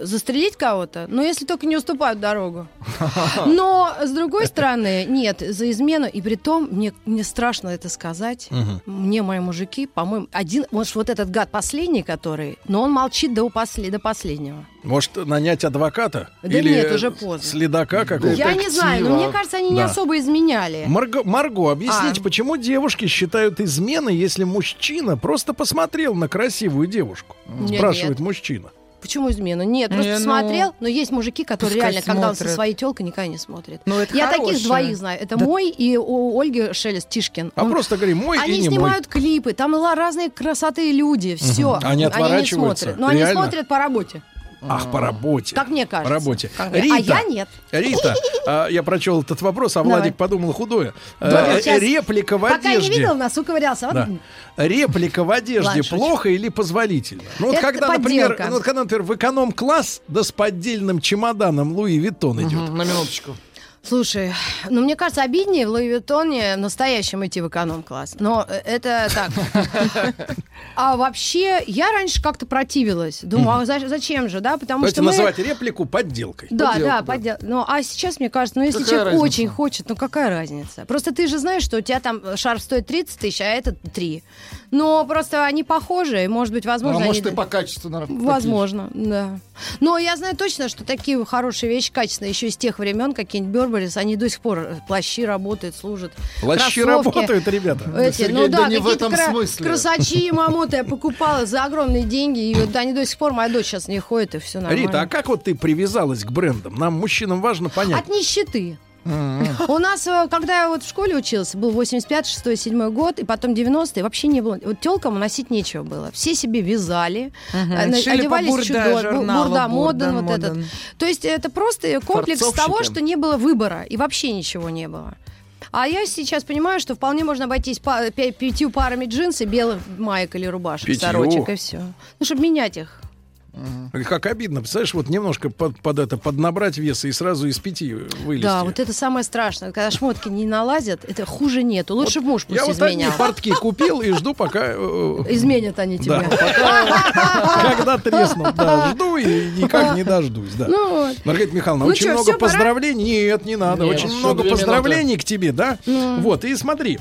Застрелить кого-то, но если только не уступают дорогу. Но, с другой стороны, нет, за измену, и при том, мне, мне страшно это сказать, Мгм. мне мои мужики, по-моему, один, может, вот этот гад последний, который, но он молчит до, после, до последнего. Может, нанять адвоката? Да Или нет, уже поздно. следака какого-то? Я не знаю, но мне кажется, они не Да. особо изменяли. Марго, Марго, объясните, А. почему девушки считают изменой, если мужчина просто посмотрел на красивую девушку? Нет, Спрашивает нет. мужчина. Почему измена? Нет, Не, просто ну, смотрел, но есть мужики, которые реально, когда он со смотрят. своей телкой никогда не смотрит. Ну, это Я таких хорошее. двоих знаю. Это мой и у Ольги Шелест Тишкин. А Он- просто говори, мой Они и не снимают клипы, там разные красоты люди, все. Они отворачиваются? смотрят. Но они Реально? смотрят по работе. Ах, по работе. Как мне кажется. По работе. Как Рита, А я нет. Рита, а, я прочел этот вопрос, а Давай. Владик подумал худое. Да, Э, сейчас. Реплика в Пока не одежде. видел, в носу ковырялся. Вот Да. Реплика в одежде Ладно, плохо или позволительно? Ну вот Это когда, например, ну, вот когда, например, в эконом-класс, да с поддельным чемоданом Луи Виттон идет. Мгм, На минуточку. Слушай, ну мне кажется, обиднее в Луи Виттоне настоящем идти в эконом-класс. Но э, это так. А вообще, я раньше как-то противилась. Думаю, а за- зачем же, да? Потому Давайте что мы... называть реплику подделкой. Да, Подделка, да, да. поддел- Ну, а сейчас, мне кажется, ну, если Какая человек разница? очень хочет, ну, какая разница? Просто ты же знаешь, что у тебя там шарф стоит 30 тысяч, а этот 3. Но просто они похожи, и, может быть, А возможно, они- может и по качеству, наверное. Возможно, да. Но я знаю точно, что такие хорошие вещи, качественные, еще из тех времен, какие-нибудь Берберис, они до сих пор э, плащи работают, служат. Плащи кроссовки. работают, ребята. Эти, Сергей, ну да да, не в этом кра- смысле. красачи, мамуты я покупала за огромные деньги, и вот они до сих пор, моя дочь сейчас не ходит, и все нормально. Рита, а как вот ты привязалась к брендам? Нам, мужчинам, важно понять. От нищеты. М-м. У нас, э, когда я вот в школе училась, был 85 6 7 год, и потом 90-е, вообще не было. Вот телкам носить нечего было. Все себе вязали, э, одевались бурда чудо- бу- журналу, бурда, моден, бурда, вот этот. То есть это просто комплекс того, что не было выбора, и вообще ничего не было. А я сейчас понимаю, что вполне можно обойтись па- пятью парами джинсы, белых маек или рубашек, Пятью? сорочек, и все. Ну, чтобы менять их. Как обидно, представляешь, вот немножко под, под это поднабрать веса и сразу из пяти вылезти. Да, вот это самое страшное. Когда шмотки не налазят, это хуже нету. Лучше б муж пусть Я вот одни изменял. портки купил и жду, пока... э, Изменят они Да, тебя. пока- когда треснут. Да, жду и никак не дождусь. Да. Ну вот. Маргарита Михайловна, Ну очень много поздравлений. Нет, не надо. Нет, очень много поздравлений к тебе, да? Ну. Вот, и смотри.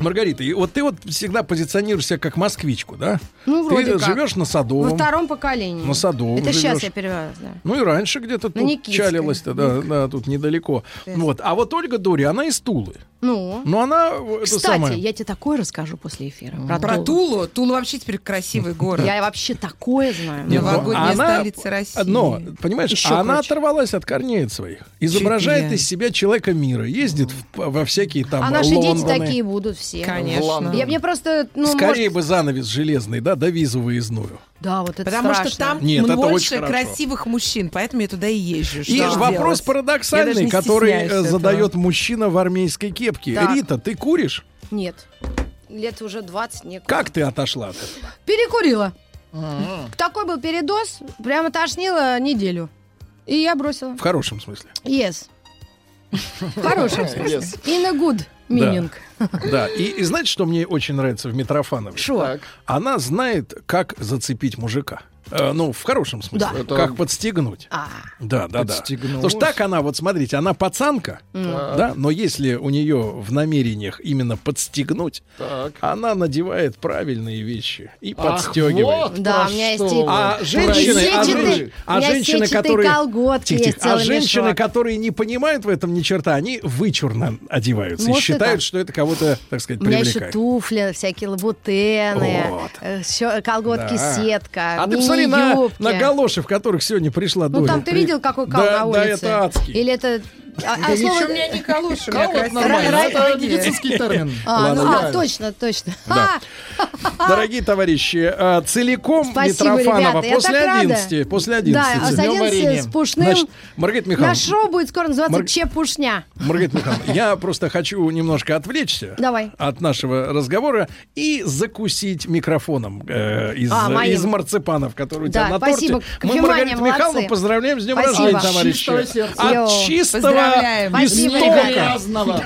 Маргарита, и вот ты вот всегда позиционируешь себя как москвичку, да? Ну, ты вроде как. живешь на Во Садовом. втором поколении. На Садовом Это сейчас живешь. я перевелась, да. Ну и раньше где-то тут Никитской. чалилась-то, да, да, тут недалеко. Вот. А вот Ольга Дури, она из Тулы. Ну. Но она Кстати, самое. я тебе такое расскажу после эфира. Про Тулу. Тула вообще теперь красивый город. Я вообще такое знаю. Новогодняя она- столица России. Но, понимаешь, Еще она круче. оторвалась от корней своих. Изображает из себя человека мира. Ездит в- во всякие там А наши дети такие будут все. Конечно. Я мне просто, ну, Скорее может- бы занавес железный, да, да визу выездную. Да, вот это Потому страшно. что там Нет, это больше хорошо. красивых мужчин, поэтому я туда и езжу. И Что вопрос делать? Парадоксальный, который э, этого. задает мужчина в армейской кепке. Так. Рита, ты куришь? Нет. Лет уже 20 не Как ты отошла от этого? Перекурила. М-м. Такой был передоз, прямо тошнило неделю. И я бросила. В хорошем смысле. Yes. В хорошем смысле. Yes. In a good meaning. Да, и, и знаете, что мне очень нравится в Митрофанове? Шо? Так. Она знает, как зацепить мужика. Э, ну, в хорошем смысле. Да. Это- Как подстегнуть. А, Да, да, да. Потому что так она, вот смотрите, она пацанка, да, но если у нее в намерениях именно подстегнуть, Так. она надевает правильные вещи и Ах, подстегивает. вот Да, у меня что есть вы. А женщины, а, сетчатые- жен- а меня женщины, которые, колготки Тихо, есть тихо. а женщины, мешок. которые не понимают в этом ни черта, они вычурно одеваются Может, и считают, это- что это кого-то, так сказать, У меня еще привлекает. туфли, всякие лабутены, Вот. э, щё- колготки Да. сетка, А ты посмотри на, мини-юбки. на галоши, в которых сегодня пришла Ну Доря. там ты видел, какой кал да, на Да, улице? это адский. Или это... А, а Да слово- ничего у меня не калуши, у меня нормально, это медицинский термин. А, Ладно, ну, а, точно, точно. Да. Дорогие товарищи, э, целиком Спасибо, Митрофанова ребята, после так рада. 11. После Да, 11. а с Днем 11 варенья. с Пушным. Значит, Маргарита Наш Михайловна, шоу будет скоро называться Мар- Чепушня. Маргарита Михайловна, я просто хочу немножко отвлечься Давай. от нашего разговора и закусить микрофоном э, из, А, моим. из марципанов, которые у тебя Да, на спасибо. торте. Мы Маргариту Михайловну поздравляем с днем рождения, От товарищи. чистого сердца. От чистого Поздравляем. грязного.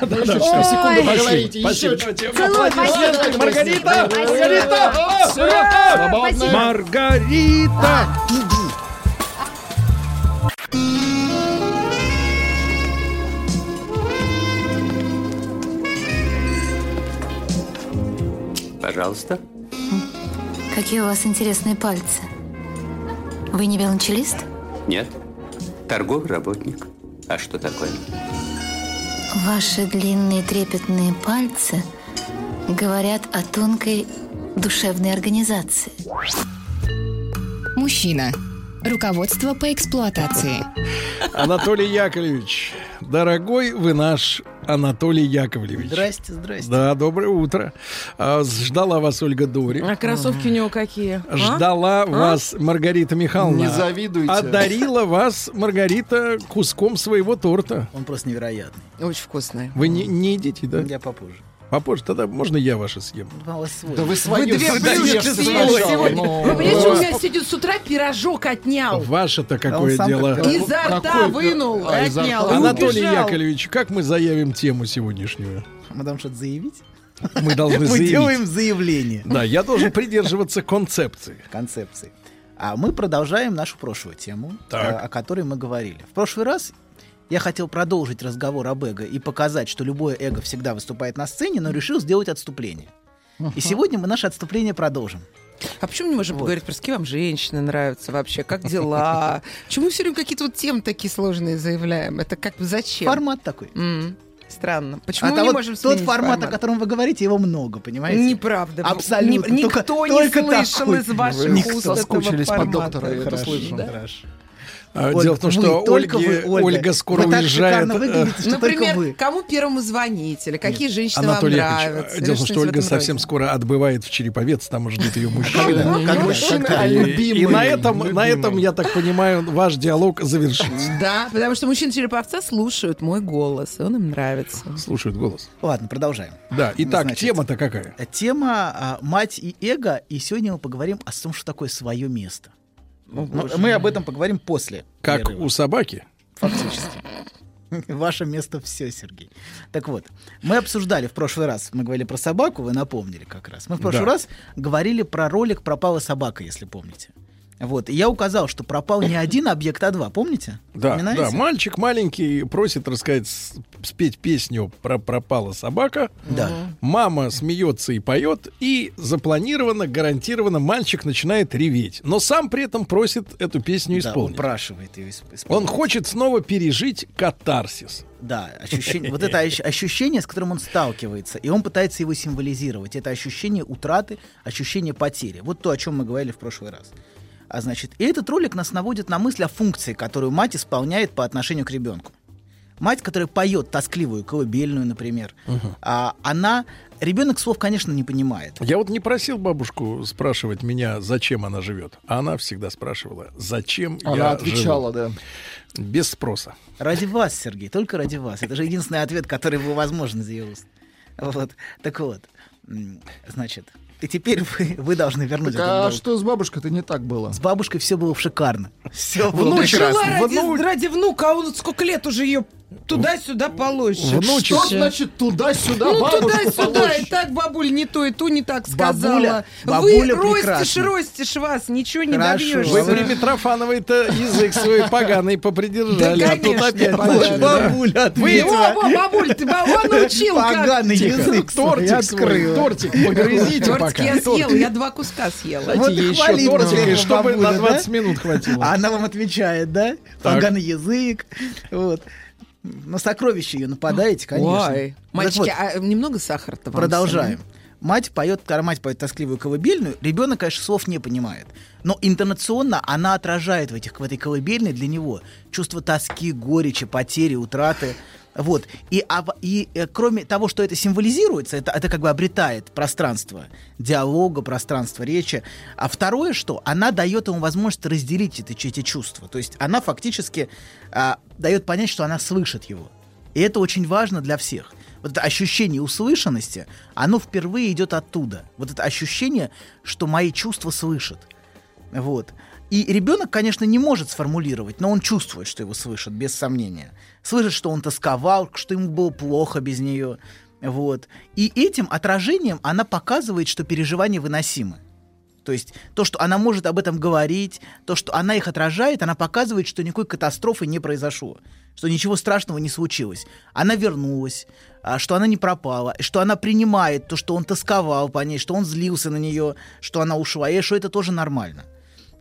Секунду, поговорите. Еще что Маргарита! Маргарита! Маргарита! Пожалуйста. Какие у вас интересные пальцы. Вы не велончелист? Нет. Торговый работник. А что такое? Ваши длинные трепетные пальцы говорят о тонкой душевной организации. Мужчина. Руководство по эксплуатации. Анатолий Яковлевич, дорогой вы наш Анатолий Яковлевич. Здрасте, здрасте. Да, доброе утро. А, Ждала вас Ольга Дори. А кроссовки у него какие? А? Ждала А? вас Маргарита Михайловна. Не завидуйте. Одарила вас Маргарита куском своего торта. Он просто невероятный. Очень вкусные. Вы не, не едите, да? Я попозже. Попозже, тогда можно я ваше съем. Свой. Да вы свое Вы две блюдечки съели сегодня. ну. Вы понимаете, у меня сегодня с утра пирожок отнял. Ваше-то какое сам дело. Изо рта вынул А, отнял. Анатолий убежал. Яковлевич, как мы заявим тему сегодняшнюю? Мы должны что-то заявить? Мы должны Мы заявить. делаем заявление. Да, я должен придерживаться концепции. концепции. А мы продолжаем нашу прошлую тему, Так. о которой мы говорили. В прошлый раз я хотел продолжить разговор об эго и показать, что любое эго всегда выступает на сцене, но решил сделать отступление. И сегодня мы наше отступление продолжим. А почему не можем поговорить про с кем вам женщины нравятся вообще? Как дела? Почему мы все время какие-то вот темы такие сложные заявляем? Это как бы зачем? Формат такой. М, Странно. Почему А мы не вот можем тот сменить формат, о котором вы говорите, его много, понимаете? Неправда. Абсолютно. Ни- Только- никто только не слышал такой. из ваших Вы уст соскучились этого по формата. доктору, Хорошо, слышу. Да? А, Ольга, Дело в том, вы, что только Ольге- вы, Ольга. Ольга скоро Вы уезжает. выглядите, Например, вы. кому первому звонить? Или какие женщины Анатолий вам Яковлевич, нравятся? дело в том, что Ольга совсем роде? скоро отбывает в Череповец, там ждут ее мужчины. Когда? Не Когда? мужчины, Когда? а И, любимые. и на этом, на этом, я так понимаю, ваш диалог завершится. Да, потому что мужчины Череповца слушают мой голос, и он им нравится. Слушают голос. Ладно, продолжаем. Да, итак, тема-то какая? Тема а, «Мать и эго», и сегодня мы поговорим о том, что такое свое место. Но боже мы об этом поговорим после. Как перерыва. у собаки? Фактически. Ваше место все, Сергей. Так вот, мы обсуждали в прошлый раз, мы говорили про собаку, вы напомнили как раз. Мы в прошлый Да. раз говорили про ролик «Пропала собака», если помните. Вот, и я указал, что пропал не один объект, а два, помните? Да, да, мальчик маленький просит рассказать, спеть песню про пропала собака. Да. Мама смеется и поет, и запланированно, гарантированно мальчик начинает реветь. Но сам при этом просит эту песню Да, исполнить. упрашивает ее исп- Он исполнить. хочет снова пережить катарсис. Да, ощущение, вот это ощ- ощущение, с которым он сталкивается, и он пытается его символизировать. Это ощущение утраты, ощущение потери. Вот то, о чем мы говорили в прошлый раз. А значит, и этот ролик нас наводит на мысль о функции, которую мать исполняет по отношению к ребенку. Мать, которая поет тоскливую колыбельную, например, а, она ребенок слов, конечно, не понимает. Я вот не просил бабушку спрашивать меня, зачем она живет. А она всегда спрашивала, зачем Она я отвечала, да. живу. Без спроса. Ради вас, Сергей, только ради вас. Это же единственный ответ, который был возможен из ее уст. Вот. Так вот, значит, и теперь вы, вы должны вернуть Так, этот а долг. что с бабушкой-то не так было? С бабушкой все было шикарно. Все было прекрасно. ради, ради внука, а он сколько лет уже ее туда-сюда. Внучек. Что значит туда-сюда Ну, туда-сюда, и так бабуль не то, и ту не так Бабуля- сказала. бабуля Вы ростишь, прекрасна. ростишь вас, ничего не Хорошо. добьешься. Вы при Митрофановой-то язык свой поганый попридержали, Да, а тут конечно, опять да? Бабуля Вы ответила. его, бабуль, ты ба- он научил. Поганый язык Тортик свой, тортик погрызите Тортик я съела, я два куска съела. Вот еще его чтобы бабуля, на 20 да? минут хватило. А она вам отвечает, да? Поганый язык. Вот. На сокровище ее нападаете, конечно. Ой. Так Мальчики, вот, а немного сахара-то вам Продолжаем. всем, Мать поет, когда мать поет тоскливую колыбельную, ребенок, конечно, слов не понимает. Но интонационно она отражает в, этих, в этой колыбельной для него чувство тоски, горечи, потери, утраты. Вот. И, а и э, кроме того, что это символизируется, это, это как бы обретает пространство диалога, пространство речи. А второе, что она дает ему возможность разделить эти, эти чувства. То есть она фактически а, дает понять, что она слышит его. И это очень важно для всех. Вот это ощущение услышанности, оно впервые идет оттуда. Вот это ощущение, что мои чувства слышат. Вот. И ребенок, конечно, не может сформулировать, но он чувствует, что его слышат, без сомнения. Слышит, что он тосковал, что ему было плохо без нее. Вот. И этим отражением она показывает, что переживания выносимы. То есть то, что она может об этом говорить, то, что она их отражает, она показывает, что никакой катастрофы не произошло, что ничего страшного не случилось. Она вернулась, а, что она не пропала, что она принимает то, что он тосковал по ней, что он злился на нее, что она ушла, и что это тоже нормально.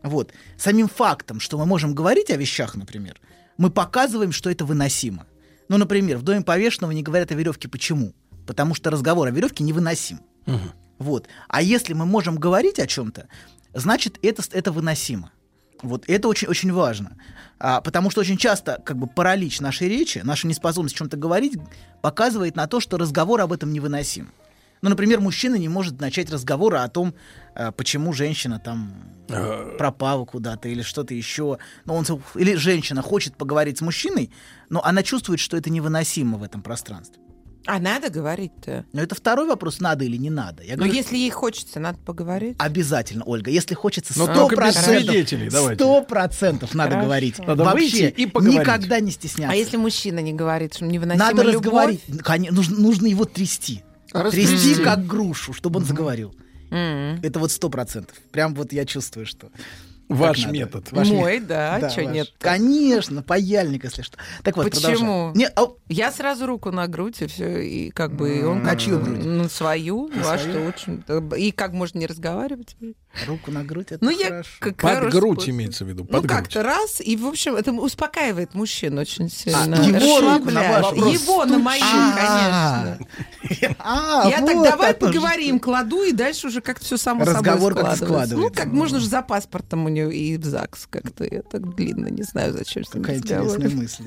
Вот. Самим фактом, что мы можем говорить о вещах, например, мы показываем, что это выносимо. Ну, например, в доме повешенного не говорят о веревке. Почему? Потому что разговор о веревке невыносим. Вот. А если мы можем говорить о чем-то, значит, это, это выносимо. Вот это очень, очень важно. А, потому что очень часто как бы паралич нашей речи, наша неспособность о чем-то говорить, показывает на то, что разговор об этом невыносим. Ну, например, мужчина не может начать разговор о том, а, почему женщина там пропала куда-то или что-то еще. Но он, или женщина хочет поговорить с мужчиной, но она чувствует, что это невыносимо в этом пространстве. А надо говорить-то? Но это второй вопрос, надо или не надо. Я Но говорю, если ей хочется, надо поговорить. Обязательно, Ольга. Если хочется Но сто только без процентов, свидетелей, давайте. сто процентов надо Хорошо. говорить. Надо Вообще выйти и поговорить. никогда не стесняться. А если мужчина не говорит, что невыносимо надо любовь? разговорить, Конечно, нужно, нужно его трясти. Трясти как грушу, чтобы он заговорил. Это вот сто процентов. Прям вот я чувствую, что. Ваш надо. метод. Ваш Мой, метод. да, чё ваш. нет? Конечно, паяльник, если что. Так вот, Почему? Не, а, Я сразу руку на грудь, и все, и как бы и он На чью грудь? На свою, ну, а свою? что очень. И как можно не разговаривать? Руку на грудь, это Ну, я хорошо. как Под хороший грудь способ. имеется в виду. Ну, Под грудь. как-то раз, и, в общем, это успокаивает мужчин очень сильно. А, его руку на Расслабляет. ваш вопрос. Его на мою, А, конечно. А, Я так вот давай поговорим, кладу, и дальше уже как-то все само Разговор собой складывается. Ну, как можно же за паспортом у нее и в ЗАГС как-то. Я так длинно не знаю, зачем Какая интересная мысль.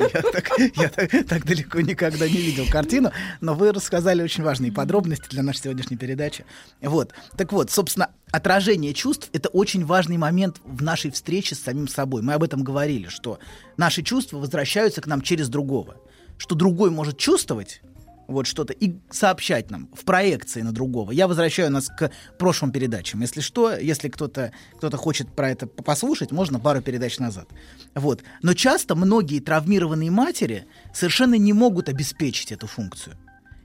Я, я так далеко никогда не видел картину, но вы рассказали очень важные подробности для нашей сегодняшней передачи. Вот. Так вот, собственно, отражение чувств — это очень важный момент в нашей встрече с самим собой. Мы об этом говорили, что наши чувства возвращаются к нам через другого. Что другой может чувствовать вот что-то и сообщать нам в проекции на другого. Я возвращаю нас к прошлым передачам. Если что, если кто-то кто хочет про это послушать, можно пару передач назад. Вот. Но часто многие травмированные матери совершенно не могут обеспечить эту функцию.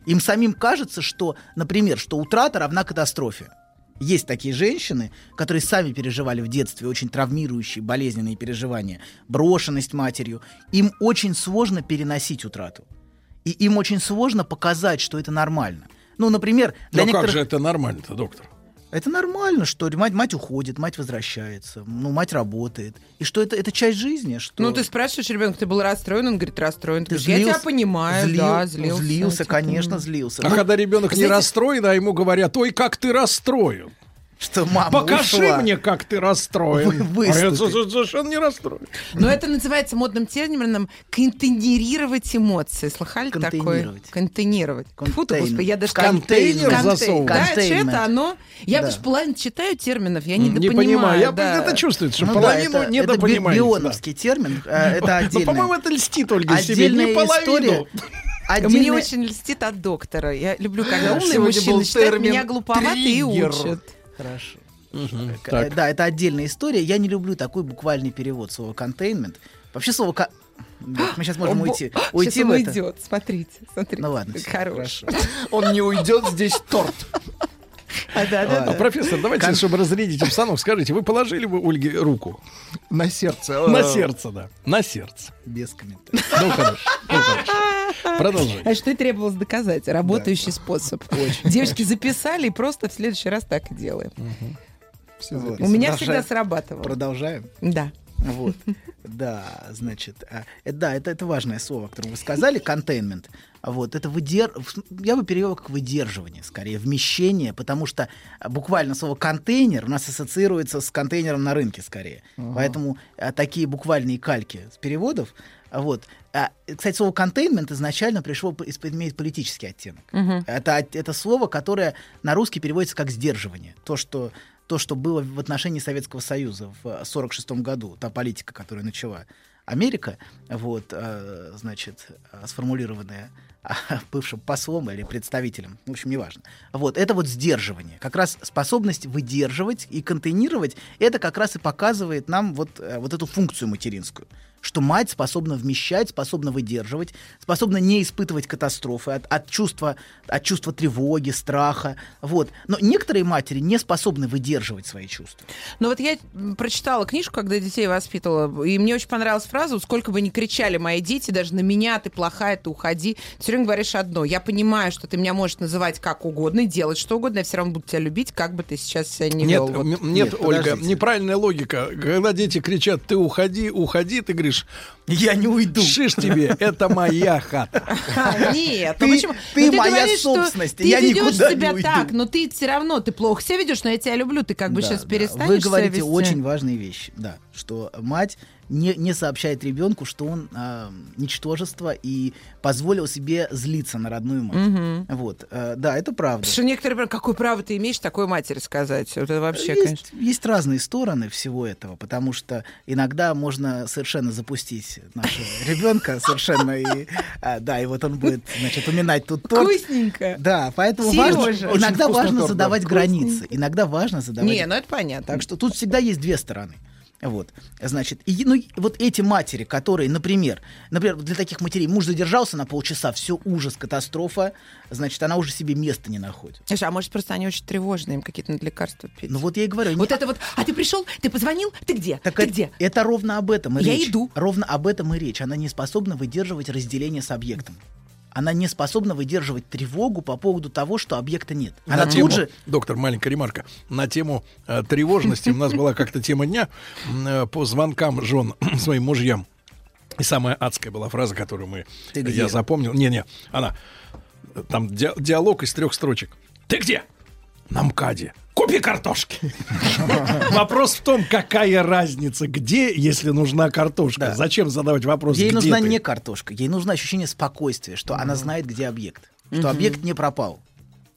Им самим кажется, что, например, что утрата равна катастрофе. Есть такие женщины, которые сами переживали в детстве очень травмирующие, болезненные переживания, брошенность матерью. Им очень сложно переносить утрату. И им очень сложно показать, что это нормально. Ну, например, для Но некоторых... как же это нормально-то, доктор? Это нормально, что мать, мать уходит, мать возвращается, ну, мать работает. И что это, это часть жизни, что... Ну, ты спрашиваешь ребенка, ты был расстроен? Он говорит, расстроен. Ты Ты говоришь, я злился? тебя понимаю, Злил- да, злился. Злился, типа, конечно, ну. злился. А Ну, когда ребенок не расстроен, а ему говорят, ой, как ты расстроен. Что мама Покажи ушла. мне, как ты расстроен. Вы- А я совершенно не расстроен. Но это называется модным термином контейнировать эмоции. Слыхали такое? Контейнировать. Фу ты, господи, я даже Контейнер засовывать. Да, это оно. Я Да. что половину читаю терминов, я Не понимаю. Я, да. Это чувствуется, что Ну да, половину это, не это допонимаете. бионовский термин. э, Это Ну, отдельно. по-моему, это льстит Ольга себе. Не Отдельная половину. история. Мне Отдельная- очень льстит от доктора. Я люблю, когда умные мужчины считают меня глуповатой и учат. Хорошо. Так. Да, это отдельная история. Я не люблю такой буквальный перевод слова контейнмент. Вообще слово ка- Да, Мы сейчас можем О, бо- уйти. Сейчас Уйти он это. уйдет. Смотрите, смотрите. Ну ладно, как всё, хорош. Он не уйдет, здесь торт. А, да, да, А, да. профессор, давайте, Кон- чтобы разрядить обстановку, скажите, вы положили бы Ольге руку? На сердце. На сердце, да. На сердце. Без комментариев. Ну, хорошо. Ну, хорошо. Продолжай. А что и требовалось доказать? Работающий способ. Девочки записали, и просто в следующий раз так и делаем. все Вот. У меня всегда срабатывало. Продолжаем. Да. Вот. Да, значит, а, э, да, это, это важное слово, которое вы сказали, контейнмент. Вот, это выдер... Я бы перевел как выдерживание, скорее, вмещение, потому что а, буквально слово контейнер у нас ассоциируется с контейнером на рынке, скорее. Ага. Поэтому а, такие буквальные кальки с переводов. а, Вот. А, кстати, слово контейнмент изначально пришло, имеет политический оттенок. Мгм. Это, это слово, которое на русский переводится как сдерживание. То, что, то, что было в отношении Советского Союза в 1946 году, та политика, которую начала Америка, вот, значит, сформулированная бывшим послом или представителем, в общем, неважно. Вот, это вот сдерживание. Как раз способность выдерживать и контейнировать, это как раз и показывает нам вот, э, вот эту функцию материнскую. Что мать способна вмещать, способна выдерживать, способна не испытывать катастрофы от, от, чувства, от чувства тревоги, страха. Вот. Но некоторые матери не способны выдерживать свои чувства. Ну вот я прочитала книжку, когда детей воспитывала, и мне очень понравилась фраза, сколько бы ни кричали мои дети, даже на меня, ты плохая, ты уходи, ты все время говоришь одно, я понимаю, что ты меня можешь называть как угодно и делать что угодно, я все равно буду тебя любить, как бы ты сейчас себя не Нет, вел. Вот. нет, Нет, Ольга, подождите. неправильная логика. Когда дети кричат, ты уходи, уходи, ты говоришь, Я не уйду. шиш тебе, это моя хата. А, Нет, ну Ты- почему? ты Ну моя говоришь, собственность, ты я ведешь никуда не себя уйду. так, но ты все равно, ты плохо себя ведешь, но я тебя люблю, ты как бы Да, сейчас да. перестанешь Вы себя говорите вести? очень важные вещи, да, что мать не, не сообщает ребенку, что он а, ничтожество и позволил себе злиться на родную мать. Мгм. Вот, э, да, это правда. Потому что некоторые, говорят, какое право ты имеешь такой матери сказать? Вот это вообще, есть, конечно. есть разные стороны всего этого, потому что иногда можно совершенно запустить нашего ребенка совершенно и а, да, и вот он будет, значит, уминать тут торт. Вкусненько. Да, поэтому важно, иногда важно задавать границы, иногда важно задавать. Не, ну это понятно. Так что тут всегда есть две стороны. Вот, значит, и, ну, вот эти матери, которые, например, например, для таких матерей муж задержался на полчаса, все ужас, катастрофа, значит, она уже себе места не находит. Слушай, а может, просто они очень тревожные, им какие-то надо лекарства пить? Ну вот я и говорю. Вот не- это вот, а ты пришел, ты позвонил, ты где? Так ты это, где? это ровно об этом и Я речь. иду. Ровно об этом и речь. Она не способна выдерживать разделение с объектом. Она не способна выдерживать тревогу по поводу того, что объекта нет. Она На тут тему, же... доктор, маленькая ремарка, на тему э, тревожности у нас была как-то тема дня э, по звонкам жен своим мужьям. И самая адская была фраза, которую мы Ты где? я запомнил. Не-не, она э, там ди- диалог из трех строчек. Ты где? На МКАДе. Купи картошки. Вопрос в том, какая разница, где, если нужна картошка. Да. Зачем задавать вопрос, Ей где нужна ты? не картошка, ей нужно ощущение спокойствия, что она знает, где объект. Что объект не пропал.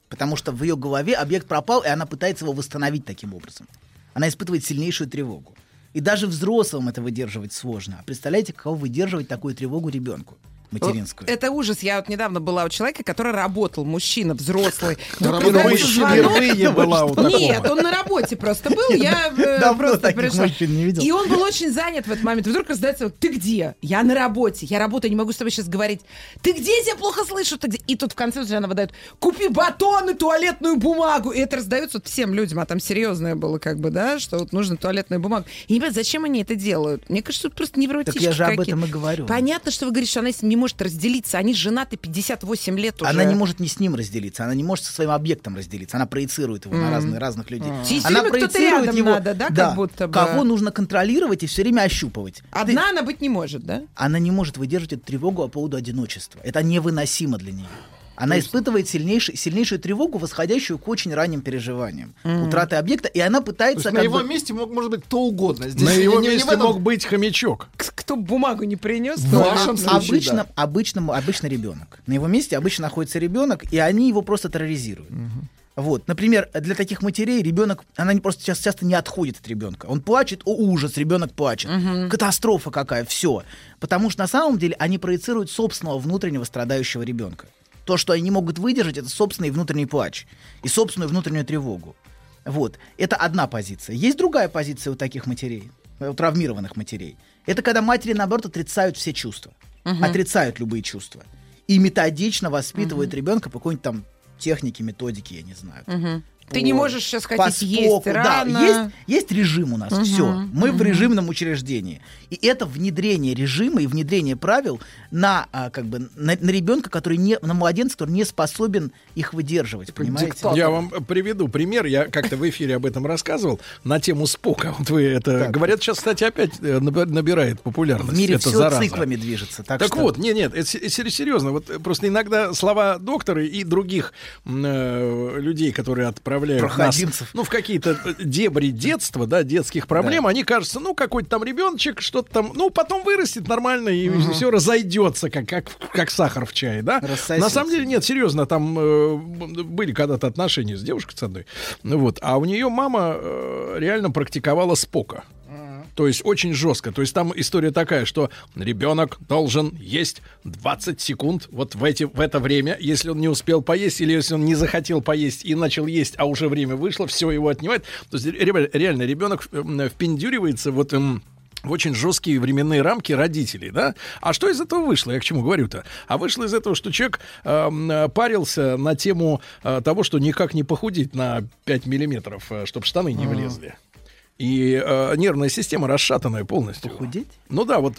Потому что в ее голове объект пропал, и она пытается его восстановить таким образом. Она испытывает сильнейшую тревогу. И даже взрослым это выдерживать сложно. А представляете, каково выдерживать такую тревогу ребенку материнскую? Это ужас. Я вот недавно была у человека, который работал, мужчина, взрослый. Впервые, была у такого. Нет, он на работе просто был, я э, просто пришла. не. И он был очень занят в этот момент. Вдруг раздается, ты где? Я на работе, я работаю, не могу с тобой сейчас говорить. Ты где? Я тебя плохо слышу. И тут в конце она выдает, купи батон и туалетную бумагу. И это раздается вот всем людям, а там серьезное было как бы, да, что вот нужно туалетную бумагу. И не понимаю, зачем они это делают? Мне кажется, это просто невротички Так я же об этом и говорю. Понятно, что вы говорите, что она с ним не может разделиться. Они женаты 58 лет уже. Она не может не с ним разделиться, она не может со своим объектом разделиться, она проецирует его на Мгм. разных, людей. Ей всё Она проецирует его, надо, да, как будто бы? кого нужно контролировать и все время ощупывать. Одна она быть не может, да? Она не может выдержать эту тревогу по поводу одиночества. Это невыносимо для нее. Она испытывает сильнейший, сильнейшую тревогу, восходящую к очень ранним переживаниям. Мгм. Утраты объекта, и она То пытается... есть на как его бы- месте мог, может быть кто угодно. Здесь На не- его не- не месте этом- мог быть хомячок. Кто бумагу не принес, В то- вашем случае, обычно, да. обычному, обычно ребенок. На его месте обычно находится ребенок, и они его просто терроризируют. Вот, например, для таких матерей ребенок, она не просто сейчас часто не отходит от ребенка. Он плачет, о ужас, ребенок плачет, катастрофа какая, все. Потому что на самом деле они проецируют собственного внутреннего страдающего ребенка. То, что они не могут выдержать, это собственный внутренний плач и собственную внутреннюю тревогу. Вот, это одна позиция. Есть другая позиция у таких матерей, э, у травмированных матерей. Это когда матери, наоборот, отрицают все чувства, Мгм. отрицают любые чувства и методично воспитывают ребенка по какой-нибудь там технике, методике, я не знаю. Ты по- не можешь сейчас по хотеть есть споку. Да, рано. есть, есть режим у нас, Мгм, все. Мы в мгм. режимном учреждении. И это внедрение режима и внедрение правил на, а, как бы, на, на ребенка, который не, на младенца, который не способен их выдерживать, понимаете? Я вам приведу пример. Я как-то в эфире об этом рассказывал на тему спока. Вот вы это говорят сейчас, кстати, опять э, наби- набирает популярность. В мире Это все зараза. циклами движется. Так, Так, что- вот, нет, нет, это се- се- серьезно. Вот э, просто иногда слова доктора и других э, людей, которые отправляют нас, ну, в какие-то э, дебри детства, да, детских проблем, они кажутся, ну, какой-то там ребеночек, что-то там, ну, потом вырастет нормально и Мгм. все разойдется, как, как, как сахар в чае, да? Рассосется. На самом деле, нет, серьезно, там э, были когда-то отношения с девушкой с одной, ну вот, а у нее мама э, реально практиковала спока. То есть очень жестко. То есть там история такая, что ребенок должен есть 20 секунд вот в, эти, в это время. Если он не успел поесть или если он не захотел поесть и начал есть, а уже время вышло, все его отнимает. То есть ре- реально ребенок э, впендюривается вот... эм, в очень жесткие временные рамки родителей, да? А что из этого вышло? Я к чему говорю-то? А вышло из этого, что человек э, парился на тему э, того, что никак не похудеть на 5 миллиметров, чтобы штаны не влезли. И э, нервная система расшатанная полностью. Похудеть? Ну да, вот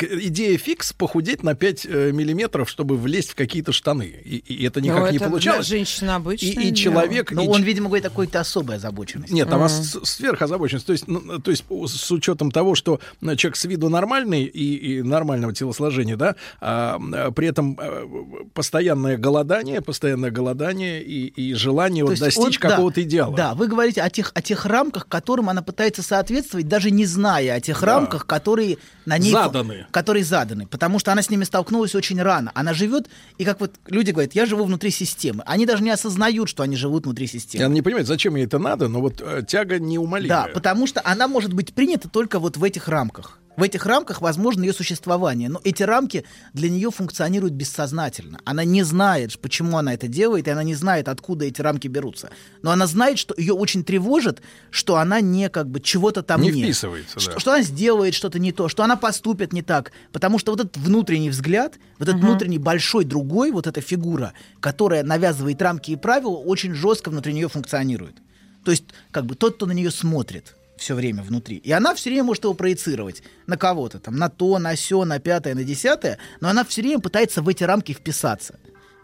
идея фикс похудеть на 5 э, миллиметров, чтобы влезть в какие-то штаны. И, и это никак Ну, не это получалось. женщины обычное И, и человек... Но и Ну, он, ч- видимо, говорит о какой-то особой озабоченности. Нет, там с- сверхозабоченность. То есть, ну, то есть с учетом того, что ну, человек с виду нормальный и, и нормального телосложения, да, а, а, при этом а, постоянное голодание, постоянное голодание и, и желание То вот достичь он- да, какого-то идеала. Да, вы говорите о тех, о тех рамках, которым она пытается соответствовать, даже не зная о тех Да. рамках, которые на ней... Заданы. Которые заданы. Потому что она с ними столкнулась очень рано. Она живет, и как вот люди говорят, я живу внутри системы. Они даже не осознают, что они живут внутри системы. Она не понимает, зачем ей это надо, но вот э, тяга неумолимая. Да, потому что она может быть принята только вот в этих рамках. В этих рамках возможно ее существование, но эти рамки для нее функционируют бессознательно. Она не знает, почему она это делает, и она не знает, откуда эти рамки берутся. Но она знает, что ее очень тревожит, что она не как бы чего-то там Не нет. вписывается, что, да. что она сделает что-то не то, что она поступит не так. Потому что вот этот внутренний взгляд, вот этот внутренний большой другой, вот эта фигура, которая навязывает рамки и правила, очень жестко внутри нее функционирует. То есть, как бы тот, кто на нее смотрит все время внутри. И она все время может его проецировать на кого-то, там, на то, на все, на пятое, на десятое, но она все время пытается в эти рамки вписаться.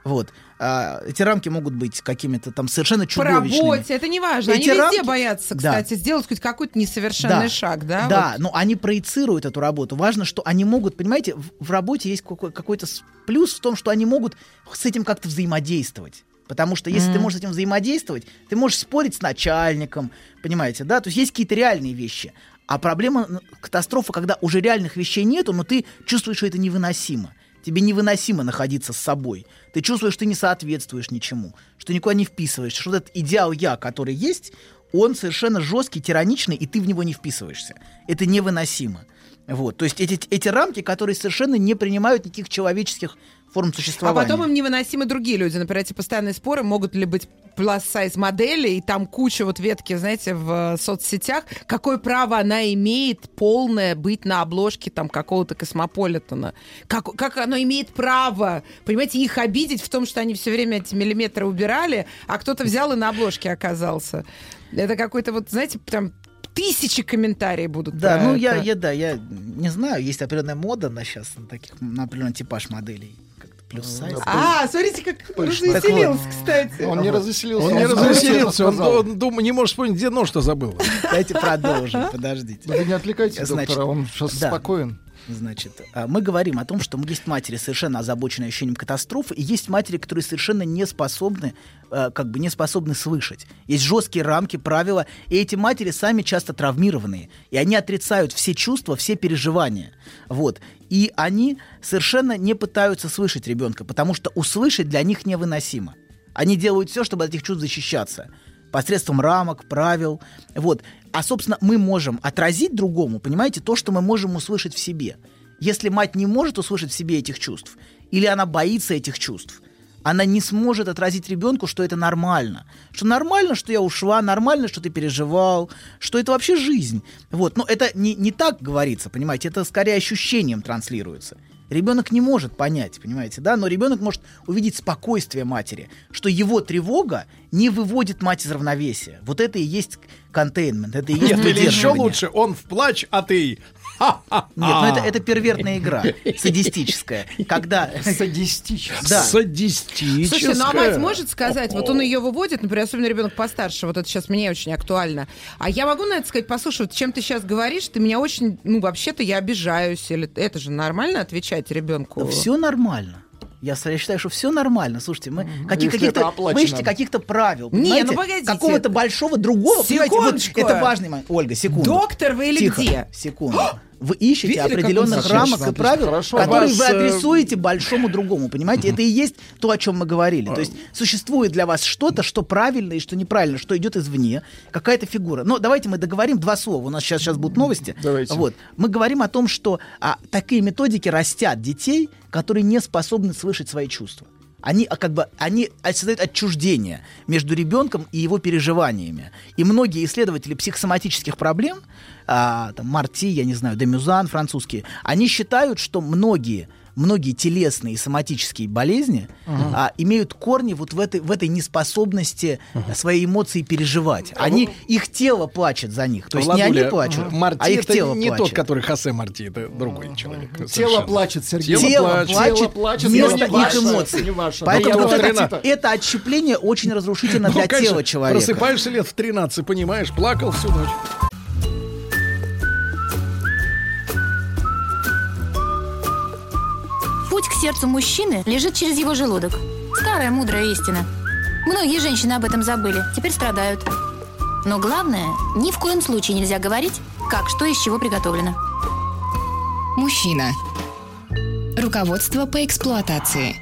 Вот. А, эти рамки могут быть какими-то там совершенно По чудовищными. работе, это не важно. Они Эти везде рамки- боятся, Да. кстати, сделать хоть какой-то несовершенный шаг, да? Да, вот. но они проецируют эту работу. Важно, что они могут, понимаете, в, в работе есть какой- какой-то плюс в том, что они могут с этим как-то взаимодействовать. Потому что если ты Мгм. можешь с этим взаимодействовать, ты можешь спорить с начальником, понимаете, да? То есть есть какие-то реальные вещи. А проблема, катастрофа, когда уже реальных вещей нету, но ты чувствуешь, что это невыносимо. Тебе невыносимо находиться с собой. Ты чувствуешь, что ты не соответствуешь ничему, что ты никуда не вписываешься, что этот идеал я, который есть, он совершенно жесткий, тираничный, и ты в него не вписываешься. Это невыносимо. Вот. То есть эти, эти рамки, которые совершенно не принимают никаких человеческих форм А существования. потом им невыносимы другие люди. Например, эти постоянные споры могут ли быть plus-size модели, и там куча вот ветки, знаете, в э, соцсетях. Какое право она имеет полное быть на обложке там какого-то космополитена? Как, как оно имеет право, понимаете, их обидеть в том, что они все время эти миллиметры убирали, а кто-то взял и на обложке оказался. Это какой-то вот, знаете, прям тысячи комментариев будут. Да, ну я, это. я, да, я не знаю, есть определенная мода на сейчас, на таких, на определенный типаж моделей. Плюс сайз. А, смотрите, как развеселился, кстати. Он не развеселился. Он не развеселился, он, думает, не может вспомнить, где нож-то забыл. Давайте продолжим, подождите. Да вы не отвлекайте Значит, доктора, он сейчас спокоен. Значит, а, мы говорим о том, что есть матери совершенно озабоченные ощущением катастрофы, и есть матери, которые совершенно не способны, э, как бы не способны слышать. Есть жесткие рамки, правила, и эти матери сами часто травмированные, и они отрицают все чувства, все переживания. Вот. И они совершенно не пытаются слышать ребенка, потому что услышать для них невыносимо. Они делают все, чтобы от этих чувств защищаться посредством рамок, правил. Вот. А, собственно, мы можем отразить другому, понимаете, то, что мы можем услышать в себе. Если мать не может услышать в себе этих чувств, или она боится этих чувств, она не сможет отразить ребенку, что это нормально. Что нормально, что я ушла, нормально, что ты переживал, что это вообще жизнь. Вот. Но это не, не так говорится, понимаете, это скорее ощущением транслируется. Ребенок не может понять, понимаете, да, но ребенок может увидеть спокойствие матери, что его тревога не выводит мать из равновесия. Вот это и есть контейнмент, это и есть Нет, или еще выдерживание. лучше, он в плач, а ты... Нет, ну это, это первертная игра, садистическая. Когда... Садистическая. Да. Садистическая. Слушайте, ну а мать может сказать, вот он ее выводит, например, особенно ребенок постарше, вот это сейчас мне очень актуально. А я могу на это сказать, послушай, вот чем ты сейчас говоришь, ты меня очень, ну вообще-то я обижаюсь, или это же нормально отвечать ребенку? Все нормально. Я, я считаю, что все нормально. Слушайте, мы это каких-то, вы ищете каких-то правил. Не, ну погодите. Какого-то большого другого. понимаете, вот Секундочку. это важный момент. Ольга, секунду. Доктор вы или Тихо, где? Секунду. Вы ищете Видели, определенных рамок и правил, хорошо. которые Вас, вы э, адресуете большому другому. Понимаете, это и есть то, о чем мы говорили. То есть существует для вас что-то, что правильно и что неправильно, что идет извне, какая-то фигура. Но давайте мы договорим два слова. У нас сейчас, сейчас будут новости. Давайте. Вот. Мы говорим о том, что а, такие методики растят детей, которые не способны слышать свои чувства. Они а, как бы они создают отчуждение между ребенком и его переживаниями. И многие исследователи психосоматических проблем, а, там, Марти, я не знаю, Демюзан, французские, они считают, что многие многие телесные и соматические болезни Мгм. а, имеют корни вот в этой, в этой неспособности свои эмоции переживать. Они, их тело плачет за них. То есть не Владуля, они плачут, Марти а их тело не плачет. тот, который Хосе Марти, это другой человек. Тело совершенно. плачет, Сергей. Тело, Тело плачет. Тело плачет, вместо не их ваше, эмоций. не ваше. Поэтому Ну, вот это, это отщепление очень разрушительно Ну, для конечно, тела человека. Просыпаешься лет в 13, понимаешь, плакал всю ночь. Сердцу мужчины лежит через его желудок. Старая мудрая истина. Многие женщины об этом забыли, теперь страдают. Но главное, ни в коем случае нельзя говорить, как что из чего приготовлено. Мужчина. Руководство по эксплуатации.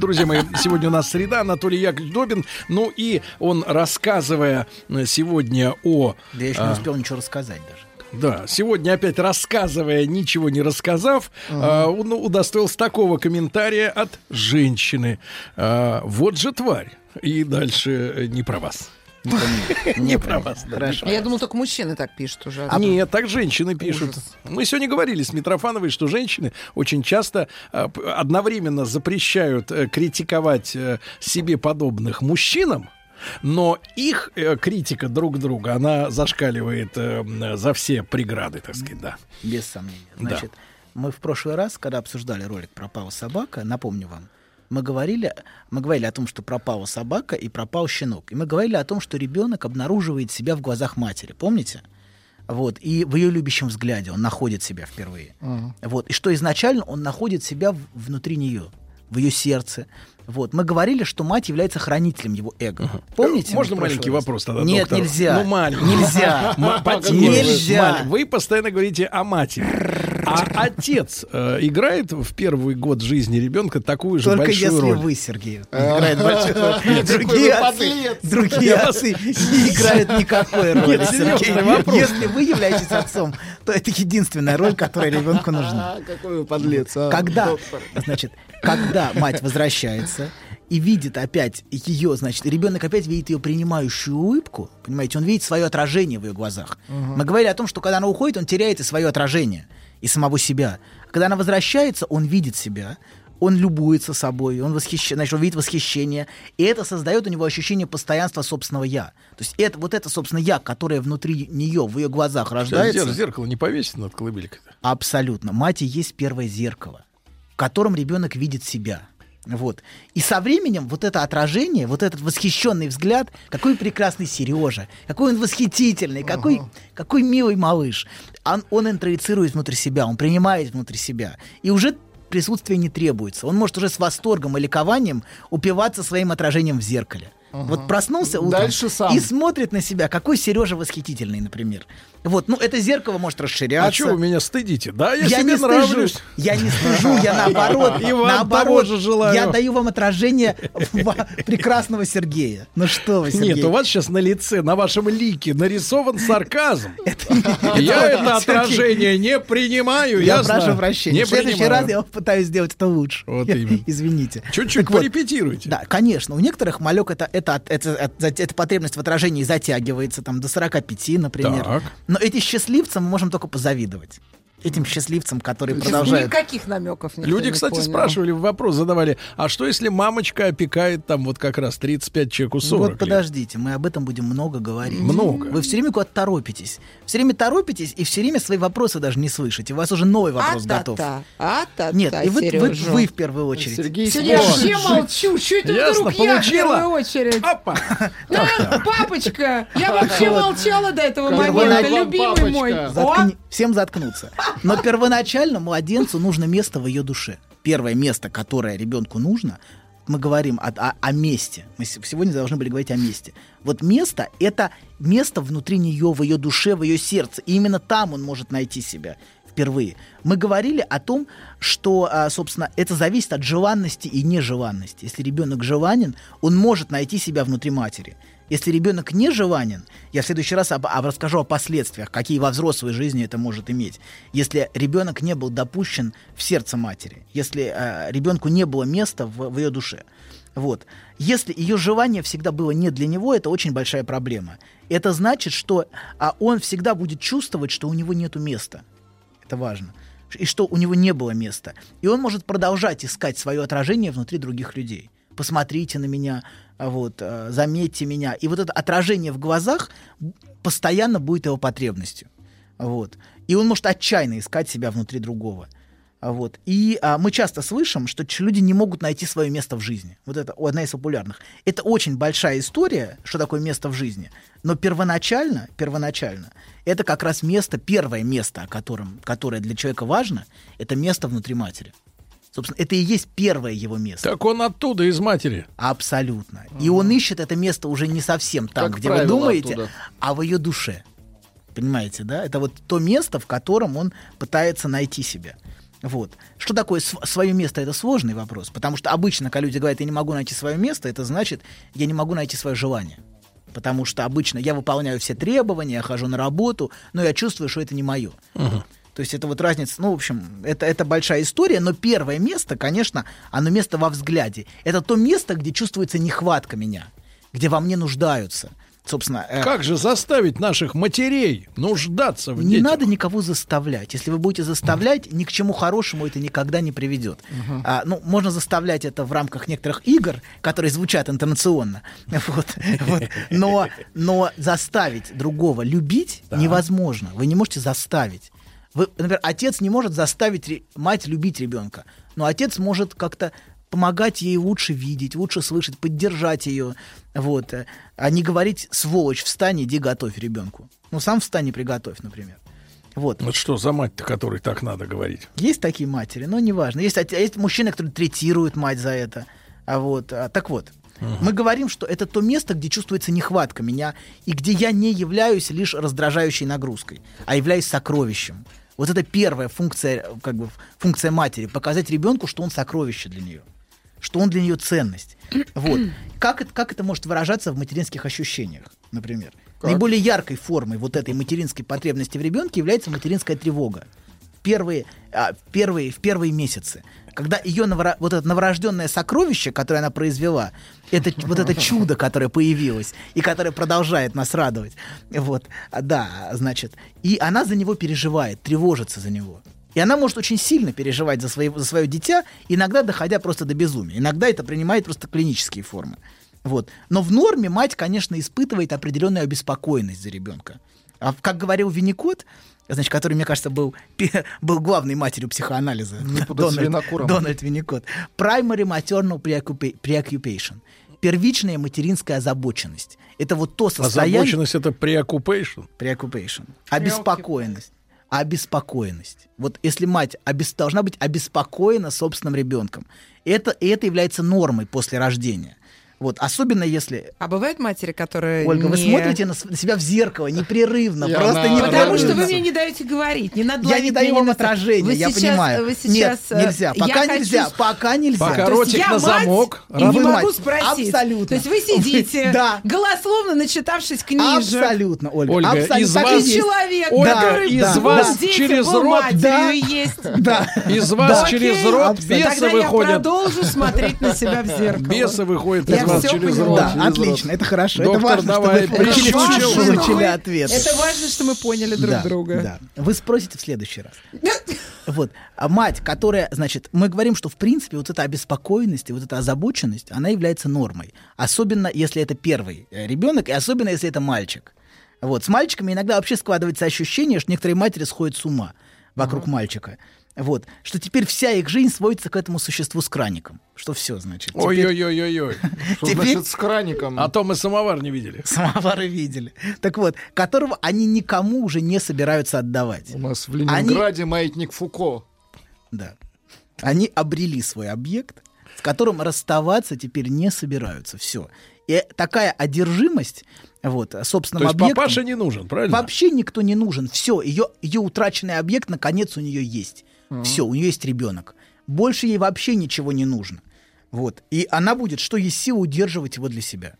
Друзья мои, сегодня у нас среда, Анатолий Яковлевич Добин. Ну и он, рассказывая э, сегодня о... Да я еще не а, успел ничего рассказать даже. Да, сегодня опять рассказывая, ничего не рассказав, а, он удостоился такого комментария от женщины. А, вот же тварь. И дальше э, не про вас. Не про вас. про Я думал, только мужчины так пишут уже. Нет, так женщины пишут. Мы сегодня говорили с Митрофановой, что женщины очень часто а, одновременно запрещают э, критиковать э, себе подобных мужчинам, но их э, критика друг друга, она зашкаливает э, за все преграды, так сказать, да. Без сомнения. Да. Значит, мы в прошлый раз, когда обсуждали ролик «Пропала собака», напомню вам, мы говорили, мы говорили о том, что пропала собака и пропал щенок. И мы говорили о том, что ребенок обнаруживает себя в глазах матери. Помните? Вот, и в ее любящем взгляде он находит себя впервые. Вот, и что изначально он находит себя в- внутри нее, в ее сердце. Вот, мы говорили, что мать является хранителем его эго. Помните? Можно маленький раз? вопрос тогда, Нет, доктор? нельзя. Ну, маленький. Нельзя. Нельзя. Вы постоянно говорите о матери. А отец э, играет в первый год жизни ребенка такую же Только большую если роль? вы, Сергей, играет большую роль. Другие отцы, не играют никакой роли, Сергей. Если вы являетесь отцом, то это единственная роль, которая ребенку нужна. А, какой вы подлец, а, Когда, значит, когда мать возвращается и видит опять ее, значит, ребенок опять видит ее принимающую улыбку, понимаете, он видит свое отражение в ее глазах. Мгм. Мы говорили о том, что когда она уходит, он теряет и свое отражение, и самого себя. А Когда она возвращается, он видит себя, он любуется собой, он, восхищ... значит, он видит восхищение, и это создает у него ощущение постоянства собственного «я». То есть это, вот это, собственно, «я», которое внутри нее, в ее глазах рождается... Зер- Зеркало не повесить над колыбелькой. Абсолютно. Мать и есть первое зеркало, в котором ребенок видит себя. Вот. И со временем вот это отражение, вот этот восхищенный взгляд, какой прекрасный Сережа, какой он восхитительный, какой, какой милый малыш. Он, он интроицирует внутрь себя, он принимает внутрь себя. И уже присутствие не требуется. Он может уже с восторгом и ликованием упиваться своим отражением в зеркале. Вот проснулся утром Дальше сам. и смотрит на себя, какой Сережа восхитительный, например. Вот, ну это зеркало может расширяться. А что вы меня стыдите? Да, я, Я себе не нравлюсь. стыжусь. Я не стыжу, я наоборот. И вам наоборот, же желаю. Я даю вам отражение прекрасного Сергея. Ну что вы, Сергей? Нет, у вас сейчас на лице, на вашем лике нарисован сарказм. Я это отражение не принимаю, Я прошу прощения. В следующий раз я попытаюсь сделать это лучше. Вот именно. Извините. Чуть-чуть порепетируйте. Да, конечно. У некоторых малек это, это, это, это, эта потребность в отражении затягивается там, до 45, например. Так. Но эти счастливцам мы можем только позавидовать. Этим счастливцам, которые Здесь продолжают... Никаких намеков никто Люди, не кстати, понял. спрашивали, вопрос задавали, а что если мамочка опекает там вот как раз 35 человеку 40 Вот лет? подождите, мы об этом будем много говорить. Много. Вы все время куда-то торопитесь. Все время торопитесь и все время свои вопросы даже не слышите. У вас уже новый вопрос готов. А-та-та, а-та-та, Нет, и вы, вы, Серёжа. вы в первую очередь. Сергей Сегодня я вообще молчу. Что это Ясно, вдруг я в получила? первую очередь? Опа! А, папочка, я вообще Вот. молчала до этого момента, любимый мой. Всем заткнуться. Но первоначально младенцу нужно место в ее душе. Первое место, которое ребенку нужно, мы говорим о, о- о месте. Мы сегодня должны были говорить о месте. Вот место — это место внутри нее, в ее душе, в ее сердце. И именно там он может найти себя. впервые. Мы говорили о том, что, а, собственно, это зависит от желанности и нежеланности. Если ребенок желанен, он может найти себя внутри матери. Если ребенок не желанен, я в следующий раз об, об- расскажу о последствиях, какие во взрослой жизни это может иметь. Если ребенок не был допущен в сердце матери, если а, ребенку не было места в, в ее душе. Вот. Если ее желание всегда было не для него, это очень большая проблема. Это значит, что а, он всегда будет чувствовать, что у него нет места. Это важно. И что у него не было места. И он может продолжать искать свое отражение внутри других людей. Посмотрите на меня, вот, а, заметьте меня. И вот это отражение в глазах постоянно будет его потребностью. Вот. И он может отчаянно искать себя внутри другого. Вот. И а, мы часто слышим, что люди не могут найти свое место в жизни. Вот это одна из популярных. Это очень большая история, что такое место в жизни. Но первоначально, первоначально, это как раз место, первое место, о котором, которое для человека важно, это место внутри матери. Собственно, это и есть первое его место. Так он оттуда, из матери. Абсолютно. И он ищет это место уже не совсем там, Как где вы правило, думаете, оттуда. а в ее душе. Понимаете, да? Это вот то место, в котором он пытается найти себя. Вот. Что такое свое место? Это сложный вопрос. Потому что обычно, когда люди говорят, я не могу найти свое место, это значит, я не могу найти свое желание. Потому что обычно я выполняю все требования, я хожу на работу, но я чувствую, что это не мое. То есть это вот разница, ну, в общем, это, это большая история, но первое место, конечно, оно место во взгляде. Это то место, где чувствуется нехватка меня, где во мне нуждаются. Собственно, э, Как же заставить наших матерей нуждаться в не детях? надо никого заставлять. Если вы будете заставлять, ни к чему хорошему это никогда не приведет. А, ну, можно заставлять это в рамках некоторых игр, которые звучат интонационно. Вот, вот. Но, но заставить другого любить невозможно. Вы не можете заставить. Вы, например, отец не может заставить мать любить ребенка, но отец может как-то помогать ей лучше видеть, лучше слышать, поддержать ее, вот, а не говорить «сволочь, встань, иди готовь ребенку». Ну, сам встань и приготовь, например. Вот. Вот что за мать-то, которой так надо говорить? Есть такие матери, но неважно. Есть, от- есть мужчины, которые третируют мать за это. А вот, а, так вот, мы говорим, что это то место, где чувствуется нехватка меня, и где я не являюсь лишь раздражающей нагрузкой, а являюсь сокровищем. Вот это первая функция, как бы, функция матери, показать ребенку, что он сокровище для нее, что он для нее ценность. Вот. Как это, как это может выражаться в материнских ощущениях, например? Как? Наиболее яркой формой вот этой материнской потребности в ребенке является материнская тревога первые, а, первые, в первые месяцы. Когда ее новора- вот это новорожденное сокровище, которое она произвела, это вот это чудо, которое появилось и которое продолжает нас радовать. Вот, А, да, значит. И она за него переживает, тревожится за него. И она может очень сильно переживать за, свои, за свое дитя, иногда доходя просто до безумия. Иногда это принимает просто клинические формы. Вот. Но в норме мать, конечно, испытывает определенную обеспокоенность за ребенка. А как говорил Винникот, значит, который, мне кажется, был, был главной матерью психоанализа, с Винокуром. Дональд Винникот, primary maternal preoccupa- preoccupation, первичная материнская озабоченность. Это вот то состояние... Озабоченность это preoccupation. Preoccupation. Обеспокоенность. Обеспокоенность. Вот если мать обес- должна быть обеспокоена собственным ребенком, это, это является нормой после рождения. Вот, особенно если... А бывают матери, которые Ольга, вы не- смотрите на, на себя в зеркало непрерывно, И просто она- непрерывно. Потому что вы мне не даете говорить. Не надо Я не даю вам на- отражение, Вы я сейчас- понимаю. Вы сейчас, Нет, нельзя. э, Пока я нельзя. Пока нельзя. Пока То есть ротик я на мать, замок. И не Вы могу мать. спросить. Абсолютно. То есть вы сидите, Да. голословно начитавшись книжек. Абсолютно, Ольга. Ольга, абсолютно. из вас- есть. Человек, Ольга, который из был вас детям, через рот- Да. есть. Да. Из вас Да. через рот бесы Тогда я выходят. продолжу смотреть на себя в зеркало. Бесы выходят Я из вас всё через поняла. рот. Да, через отлично, рот. это хорошо. Доктор, это важно, давай, вы прищучил. получили- ответ. Это важно, что мы поняли друг да, друга. Да. Вы спросите в следующий раз. Вот. А мать, которая, значит, мы говорим, что в принципе вот эта обеспокоенность и вот эта озабоченность, она является нормой. Особенно если это первый э, ребенок, и особенно если это мальчик. Вот. С мальчиками иногда вообще складывается ощущение, что некоторые матери сходят с ума вокруг мальчика. Вот. Что теперь вся их жизнь сводится к этому существу с краником. Что все, значит. Ой-ой-ой-ой-ой. Что Теперь- значит с краником? А то мы самовар не видели. Самовары видели. Так вот, которого они никому уже не собираются отдавать. У нас в Ленинграде маятник Фуко. Да. Они обрели свой объект, с которым расставаться теперь не собираются. Все. И такая одержимость вот, собственным То есть объектом... папаша не нужен, правильно? Вообще никто не нужен. Все, ее, ее утраченный объект, наконец, у нее есть. Мгм. Все, у нее есть ребенок. Больше ей вообще ничего не нужно. Вот. И она будет, что есть сила, удерживать его для себя.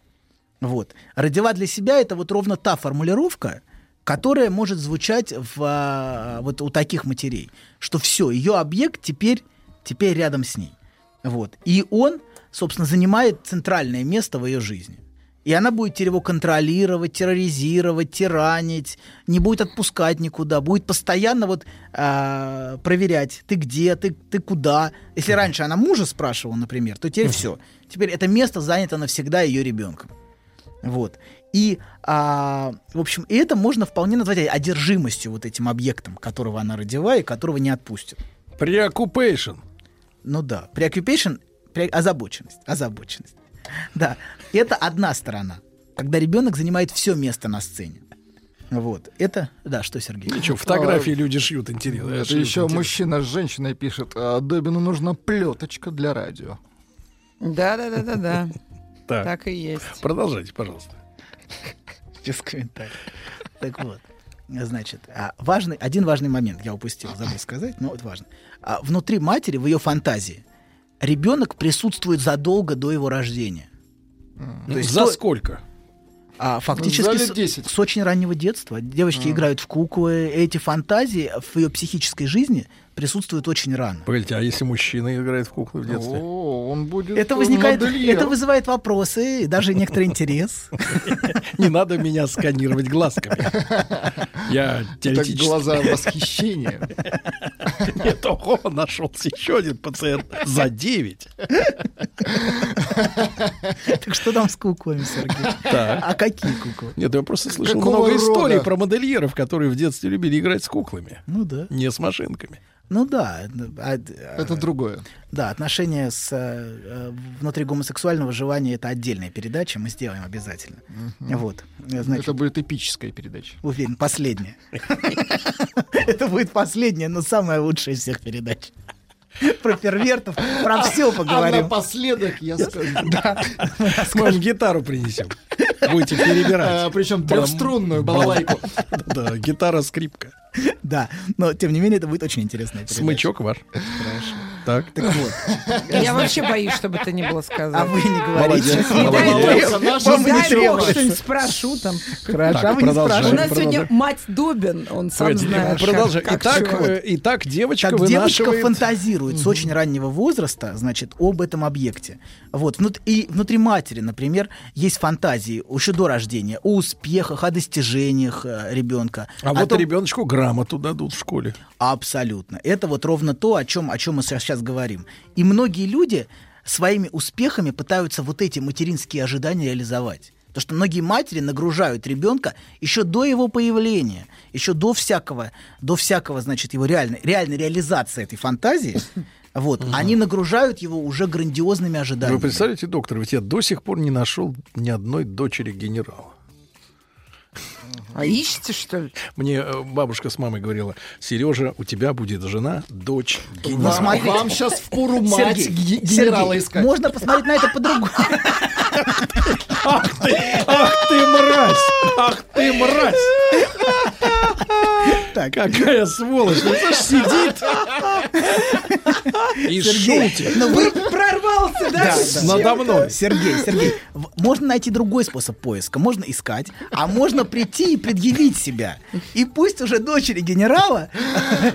Вот. Родила для себя это вот ровно та формулировка, которая может звучать в, а, вот у таких матерей, что все, ее объект теперь, теперь рядом с ней. Вот. И он, собственно, занимает центральное место в ее жизни. И она будет теперь его контролировать, терроризировать, тиранить, не будет отпускать никуда, будет постоянно вот а, проверять, ты где, ты, ты куда. Если раньше она мужа спрашивала, например, то теперь все. Теперь это место занято навсегда ее ребенком. Вот. И, а, в общем, и это можно вполне назвать одержимостью вот этим объектом, которого она родила и которого не отпустит. Preoccupation. Ну да, preoccupation, пре- озабоченность, озабоченность. Да, это одна сторона, когда ребенок занимает все место на сцене. Вот, это, да, что, Сергей? Ничего, фотографии люди шьют, интересно. Это шьют, еще интересно. мужчина с женщиной пишет, а Добину нужна плеточка для радио. Да-да-да-да-да. Так. Так и есть. Продолжайте, пожалуйста. Без комментариев. Так вот, значит, а, важный, один важный момент я упустил, забыл сказать, но вот важно. А, внутри матери, в ее фантазии, ребенок присутствует задолго до его рождения. Ну, за то- сколько? А, фактически лет с, 10. с очень раннего детства. Девочки А. играют в куклы. Эти фантазии в ее психической жизни присутствуют очень рано. Погодите, а если мужчина играет в куклы в детстве? О, он будет Это возникает, это вызывает вопросы, и даже некоторый интерес. Не надо меня сканировать глазками. Я Так теоретически... глаза восхищения. Нет, ого, нашелся еще один пациент за 9. Так что там с куклами, Сергей? А какие куклы? Нет, я просто слышал много историй про модельеров, которые в детстве любили играть с куклами, Ну да. не с машинками. Ну да. а- а- Это другое. Да, отношения с э, э, внутри гомосексуального желания это отдельная передача, мы сделаем обязательно. Вот. Значит, Это будет эпическая передача. Уверен, последняя. Это будет последняя, но самая лучшая из всех передач. Про первертов, про все А поговорим. напоследок я скажу. Да. Мы гитару принесем. Будете перебирать. А, Причем трехструнную балалайку. Да, гитара, скрипка. Да, но тем не менее это будет очень передача. Смычок ваш. Так. Так вот. Я вообще боюсь, чтобы это не было сказано. А вы не говорите. Молодец, Наша не бог, что-нибудь спрошу там. Хорошо, Так, а вы не продолжаем. У спрашиваете. нас сегодня мать Добин, он сам знает. Продолжай. как- как Итак, э, итак, девочка Как девочка фантазирует с очень раннего возраста, значит, об этом объекте. Вот. И внутри матери, например, есть фантазии еще до рождения о успехах, о достижениях э, ребенка. А о вот том- ребеночку грамоту дадут в школе. Абсолютно. Это вот ровно то, о чем, о чем мы сейчас говорим. И многие люди своими успехами пытаются вот эти материнские ожидания реализовать. Потому что многие матери нагружают ребенка еще до его появления, еще до всякого, до всякого, значит, его реальной, реальной реализации этой фантазии. Вот, они нагружают его уже грандиозными ожиданиями. Вы представляете, доктор, ведь я до сих пор не нашел ни одной дочери генерала. А ищете, что ли? Мне э, бабушка с мамой говорила, Сережа, у тебя будет жена, дочь генерала. смотрите. Вам сейчас в пору мать Сергей, ге- генерала Сергей, искать. Можно посмотреть на это по-другому. Ах ты, ах ты мразь! Ах ты мразь! Так. Какая сволочь! Ну, слышь, сидит и шутит. но вы Прорвался, да? Надо мной. Сергей, Сергей, можно найти другой способ поиска. Можно искать, а можно прийти и предъявить себя. И пусть уже дочери генерала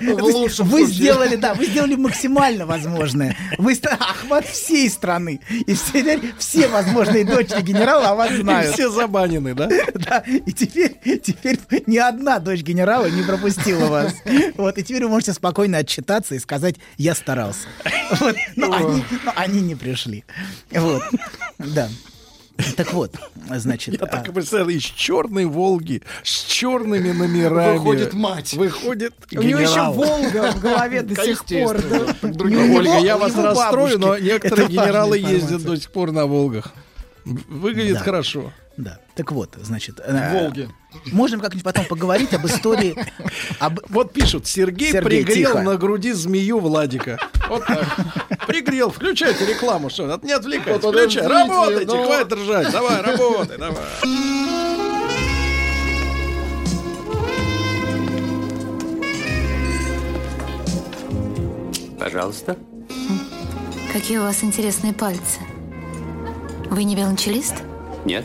вы сделали, да, вы сделали максимально возможное. Вы охват всей страны. И теперь все возможные дочери генерала о вас знают. все забанены, да? Да, и теперь, теперь ни одна дочь генерала не пропустила вас. Вот, и теперь вы можете спокойно отчитаться и сказать, я старался. Вот, но, они, но они не пришли. Вот, да. Так вот, значит... Я так а, и представил, из черной Волги с черными номерами. Выходит мать. Выходит У него еще генерал. Волга в голове до сих пор. Так Ольга, я вас расстрою, но некоторые генералы ездят до сих пор на Волгах. Выглядит хорошо. Да, так вот, значит... э, Волги. Можем как-нибудь потом поговорить об истории... Об... Вот пишут, Сергей, Сергей, пригрел тихо. на груди змею Владика. Вот так. Пригрел. Включайте рекламу, что? Не отвлекайтесь. Вот Включай. Работайте, ну. хватит ржать. Давай, работай, давай. Пожалуйста. Какие у вас интересные пальцы. Вы не велончелист? Нет.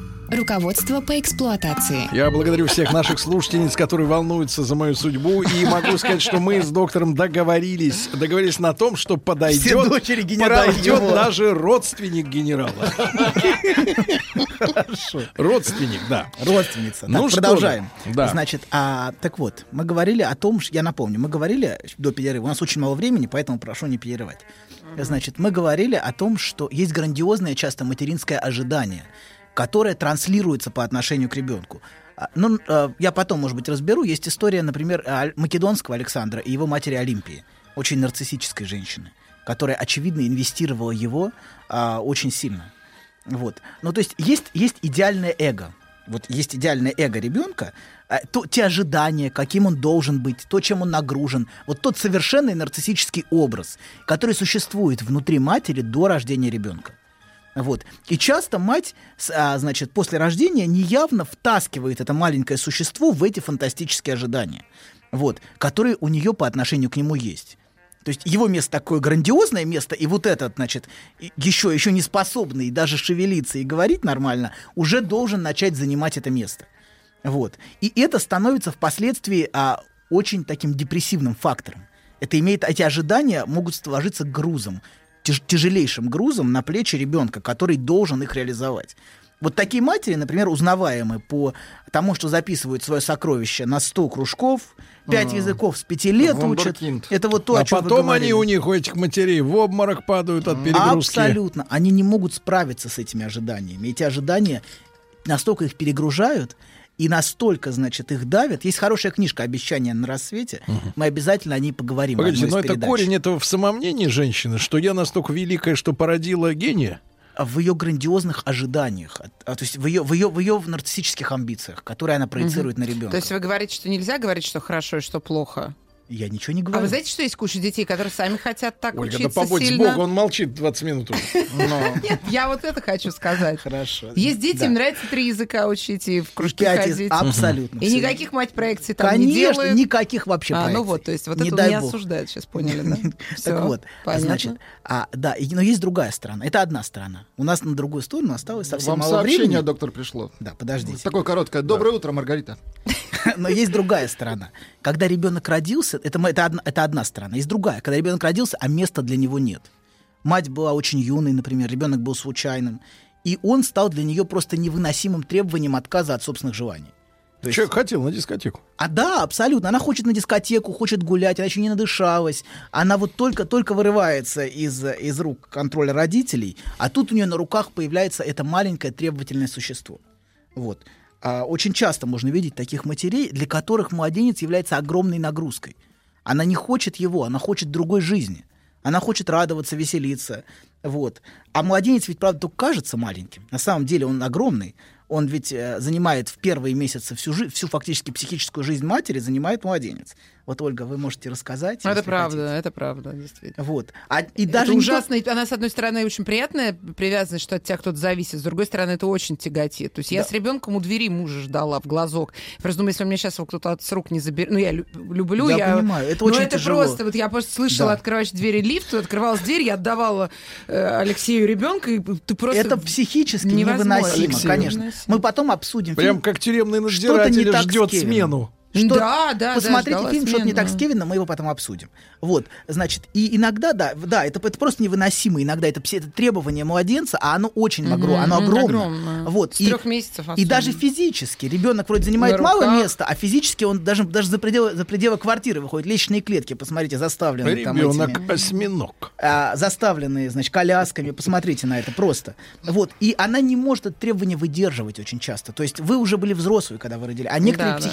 Руководство по эксплуатации. Я благодарю всех наших слушательниц, которые волнуются за мою судьбу. И могу сказать, что мы с доктором договорились. Договорились на том, что Все подойдет, дочери генерала подойдет даже родственник генерала. Хорошо. Родственник, да. Родственница. Ну Так, что продолжаем. да. Значит, а, так вот, мы говорили о том, ш- я напомню, мы говорили до перерыва, у нас очень мало времени, поэтому прошу не перерывать. Значит, мы говорили о том, что есть грандиозное часто материнское ожидание, которое транслируется по отношению к ребенку. А, Ну, э, я потом, может быть, разберу. Есть история, например, Аль- македонского Александра и его матери Олимпии, очень нарциссической женщины, которая, очевидно, инвестировала его а, очень сильно. Вот. Ну, то есть есть, есть идеальное эго. Вот есть идеальное эго ребенка, а, то, те ожидания, каким он должен быть, то, чем он нагружен, вот тот совершенный нарциссический образ, который существует внутри матери до рождения ребенка. Вот. И часто мать, а, значит, после рождения неявно втаскивает это маленькое существо в эти фантастические ожидания, вот, которые у нее по отношению к нему есть. То есть его место такое грандиозное место, и вот этот, значит, еще, еще не способный даже шевелиться и говорить нормально, уже должен начать занимать это место. Вот. И это становится впоследствии а, очень таким депрессивным фактором. Это имеет, эти ожидания могут сложиться грузом, тяж- тяжелейшим грузом на плечи ребенка, который должен их реализовать. Вот такие матери, например, узнаваемы по тому, что записывают свое сокровище на 100 кружков, 5 А. языков с 5 лет учат. Это вот то, а о чем потом они у них, у этих матерей, в обморок падают от перегрузки. Абсолютно. Они не могут справиться с этими ожиданиями. Эти ожидания настолько их перегружают и настолько, значит, их давят. Есть хорошая книжка «Обещания на рассвете». Мы обязательно о ней поговорим. Погодите, но это корень этого в самомнении женщины, что я настолько великая, что породила гения? в ее грандиозных ожиданиях, от- а, то есть в ее, в ее, в ее нарциссических амбициях, которые она проецирует на ребенка. То есть вы говорите, что нельзя говорить, что хорошо и что плохо? Я ничего не А говорю. вы знаете, что есть куча детей, которые сами хотят так Ольга, да учиться побудь сильно? Богу, он молчит 20 минут уже. Нет, я вот это хочу сказать. Хорошо. Есть дети, Да. им нравится три языка учить и в из- ходить. абсолютно И никаких мать проекций там не Конечно, делают. никаких вообще А, ну проекций. вот, то есть вот Не это не бог. осуждают, сейчас поняли, да? Так вот, понятно. значит, а, да, и- но есть другая сторона. Это одна сторона. У нас на другую сторону осталось совсем Вам мало сообщение, времени. доктор, пришло. Да, подождите. Такое короткое. Доброе утро, Маргарита. Но есть другая сторона. Когда ребенок родился, это, это, одна, это одна сторона. Есть другая. Когда ребенок родился, а места для него нет. Мать была очень юной, например, ребенок был случайным. И он стал для нее просто невыносимым требованием отказа от собственных желаний. То есть- Человек хотел на дискотеку. А да, абсолютно. Она хочет на дискотеку, хочет гулять, она еще не надышалась. Она вот только-только вырывается из, из рук контроля родителей, а тут у нее на руках появляется это маленькое требовательное существо. Вот. А очень часто можно видеть таких матерей, для которых младенец является огромной нагрузкой. Она не хочет его, она хочет другой жизни. Она хочет радоваться, веселиться. Вот. А младенец ведь, правда, только кажется маленьким. На самом деле он огромный. Он ведь э, занимает в первые месяцы всю, всю фактически психическую жизнь матери, занимает младенец. Вот, Ольга, вы можете рассказать. Ну, Это правда, это правда, действительно. хотите. Вот. А, и Это даже не ужасно. и Она, с одной стороны, очень приятная привязанность, что от тебя кто-то зависит. С другой стороны, это очень тяготит. То есть я Да. с ребенком у двери мужа ждала в глазок. Я просто думаю, если у меня сейчас его кто-то от с рук не заберет. Ну, я лю- люблю. Я я понимаю, это Но очень это тяжело. просто. Вот я просто слышала Да. открывающие двери лифта, открывалась дверь, я отдавала э, Алексею ребенка, и ты просто... Это психически невозможно. невыносимо, Алексей, конечно. невыносимо. Мы потом обсудим. Прям фильм как тюремный «Что-то не надзиратель ждет Кевином». смену. Что- Да, да, да, Посмотрите ждала фильм «Что-то не так с. Кевином», мы его потом обсудим. Вот, значит, и иногда, да, да, это, это просто невыносимо. Иногда это, все- это требование младенца, а оно очень Мгм, огро- оно огромное. огромное. Вот, С и, трех месяцев и особенно. даже физически. Ребенок вроде занимает На мало руках. места, а физически он даже, даже за, пределы, за пределы квартиры выходит. Лестничные клетки, посмотрите, заставленные там этими Ребенок осьминог. а, заставленные, значит, колясками. Посмотрите на это просто. Вот. И она не может это требование выдерживать очень часто. То есть вы уже были взрослые, когда вы родили. А некоторые Да, да.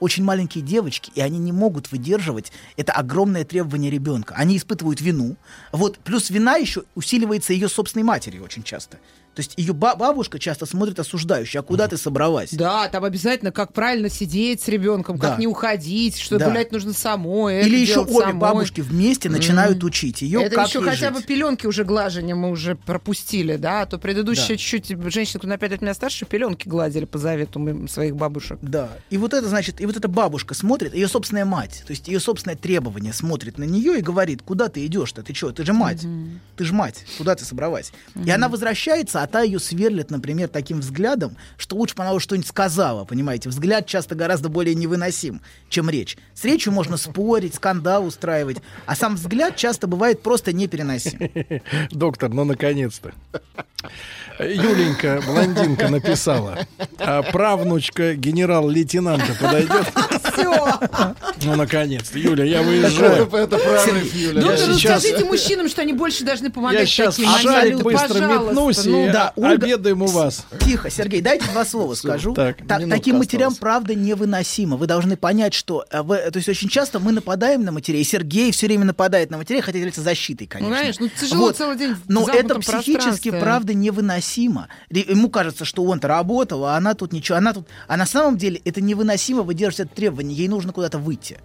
Очень маленькие девочки, и они не могут выдерживать это огромное требование ребенка. Они испытывают вину. Вот плюс вина еще усиливается ее собственной матерью очень часто. То есть ее ба- бабушка часто смотрит осуждающе, а куда ты собралась? Да, там обязательно, как правильно сидеть с ребенком, Да. как не уходить, что Да. гулять нужно самой. Или еще обе самой. бабушки вместе начинают Мгм. учить ее, Это как еще ей хотя жить. бы пеленки уже глажения мы уже пропустили, да, а то предыдущие Да. чуть-чуть женщины, кто на 5 лет меня старше, пеленки гладили по завету своих бабушек. Да. И вот это значит, и вот эта бабушка смотрит, ее собственная мать, то есть ее собственное требование смотрит на нее и говорит, куда ты идешь-то, ты что, ты же мать, ты же мать, куда ты собралась? И она возвращается, а та ее сверлит, например, таким взглядом, что лучше бы она что-нибудь сказала, понимаете? Взгляд часто гораздо более невыносим, чем речь. С речью можно спорить, скандал устраивать, а сам взгляд часто бывает просто непереносим. Доктор, ну наконец-то. Юленька, блондинка, написала. А правнучка генерал-лейтенанта подойдет? Все. Ну, наконец-то. Юля, я выезжаю. Это- это прорыв, Юля. Я Доктор, сейчас, скажите мужчинам, что они больше должны помогать я сейчас таким. шарик быстро пожалуйста, метнусь ну. и да, Ольга- обедаем у вас. Тихо, Сергей, дайте два слова скажу. так, Та- таким матерям, правда, невыносимо. Вы должны понять, что... э, вы- то есть очень часто мы нападаем на матерей, Сергей все время нападает на матерей, хотя является защитой, конечно. Ну, конечно, ну тяжело целый день Но это психически, правда, невыносимо. Ему кажется, что он-то работал, а она тут ничего. Она тут... А на самом деле это невыносимо выдерживать это требование. Ей нужно куда-то выйти.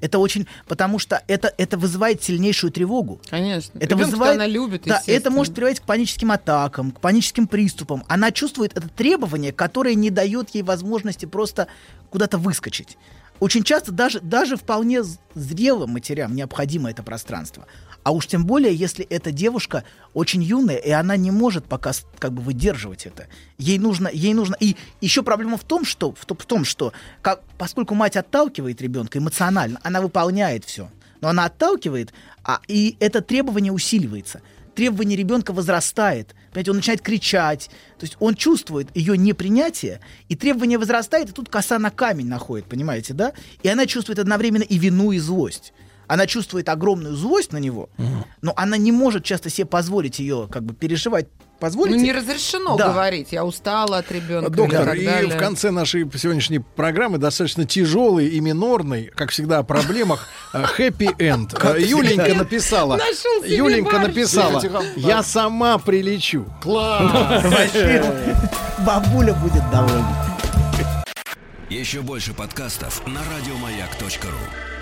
Это очень... Потому что это, это вызывает сильнейшую тревогу. Конечно. Это вызывает... она любит, Да, это может приводить к паническим атакам, к паническим приступам. Она чувствует это требование, которое не дает ей возможности просто куда-то выскочить. Очень часто даже, даже вполне зрелым матерям необходимо это пространство. А уж тем более, если эта девушка очень юная, и она не может пока как бы выдерживать это. Ей нужно, ей нужно. И еще проблема в том, что, в том, что как, поскольку мать отталкивает ребенка эмоционально, она выполняет все. Но она отталкивает, а, и это требование усиливается. Требование ребенка возрастает. Понимаете, он начинает кричать. То есть он чувствует ее непринятие, и требование возрастает, и тут коса на камень находит, понимаете, да? И она чувствует одновременно и вину, и злость. Она чувствует огромную злость на него, но она не может часто себе позволить ее как бы переживать. Позволите? Ну, не разрешено Да. говорить. Я устала от ребенка. Доктор, и далее. в конце нашей сегодняшней программы достаточно тяжелый и минорный, как всегда, о проблемах хэппи-энд. Юленька всегда. написала. Нашел себе Юленька написала. Тихо, тихо. Я сама прилечу. Класс! Бабуля будет довольна. Еще больше подкастов на радиомаяк.ру.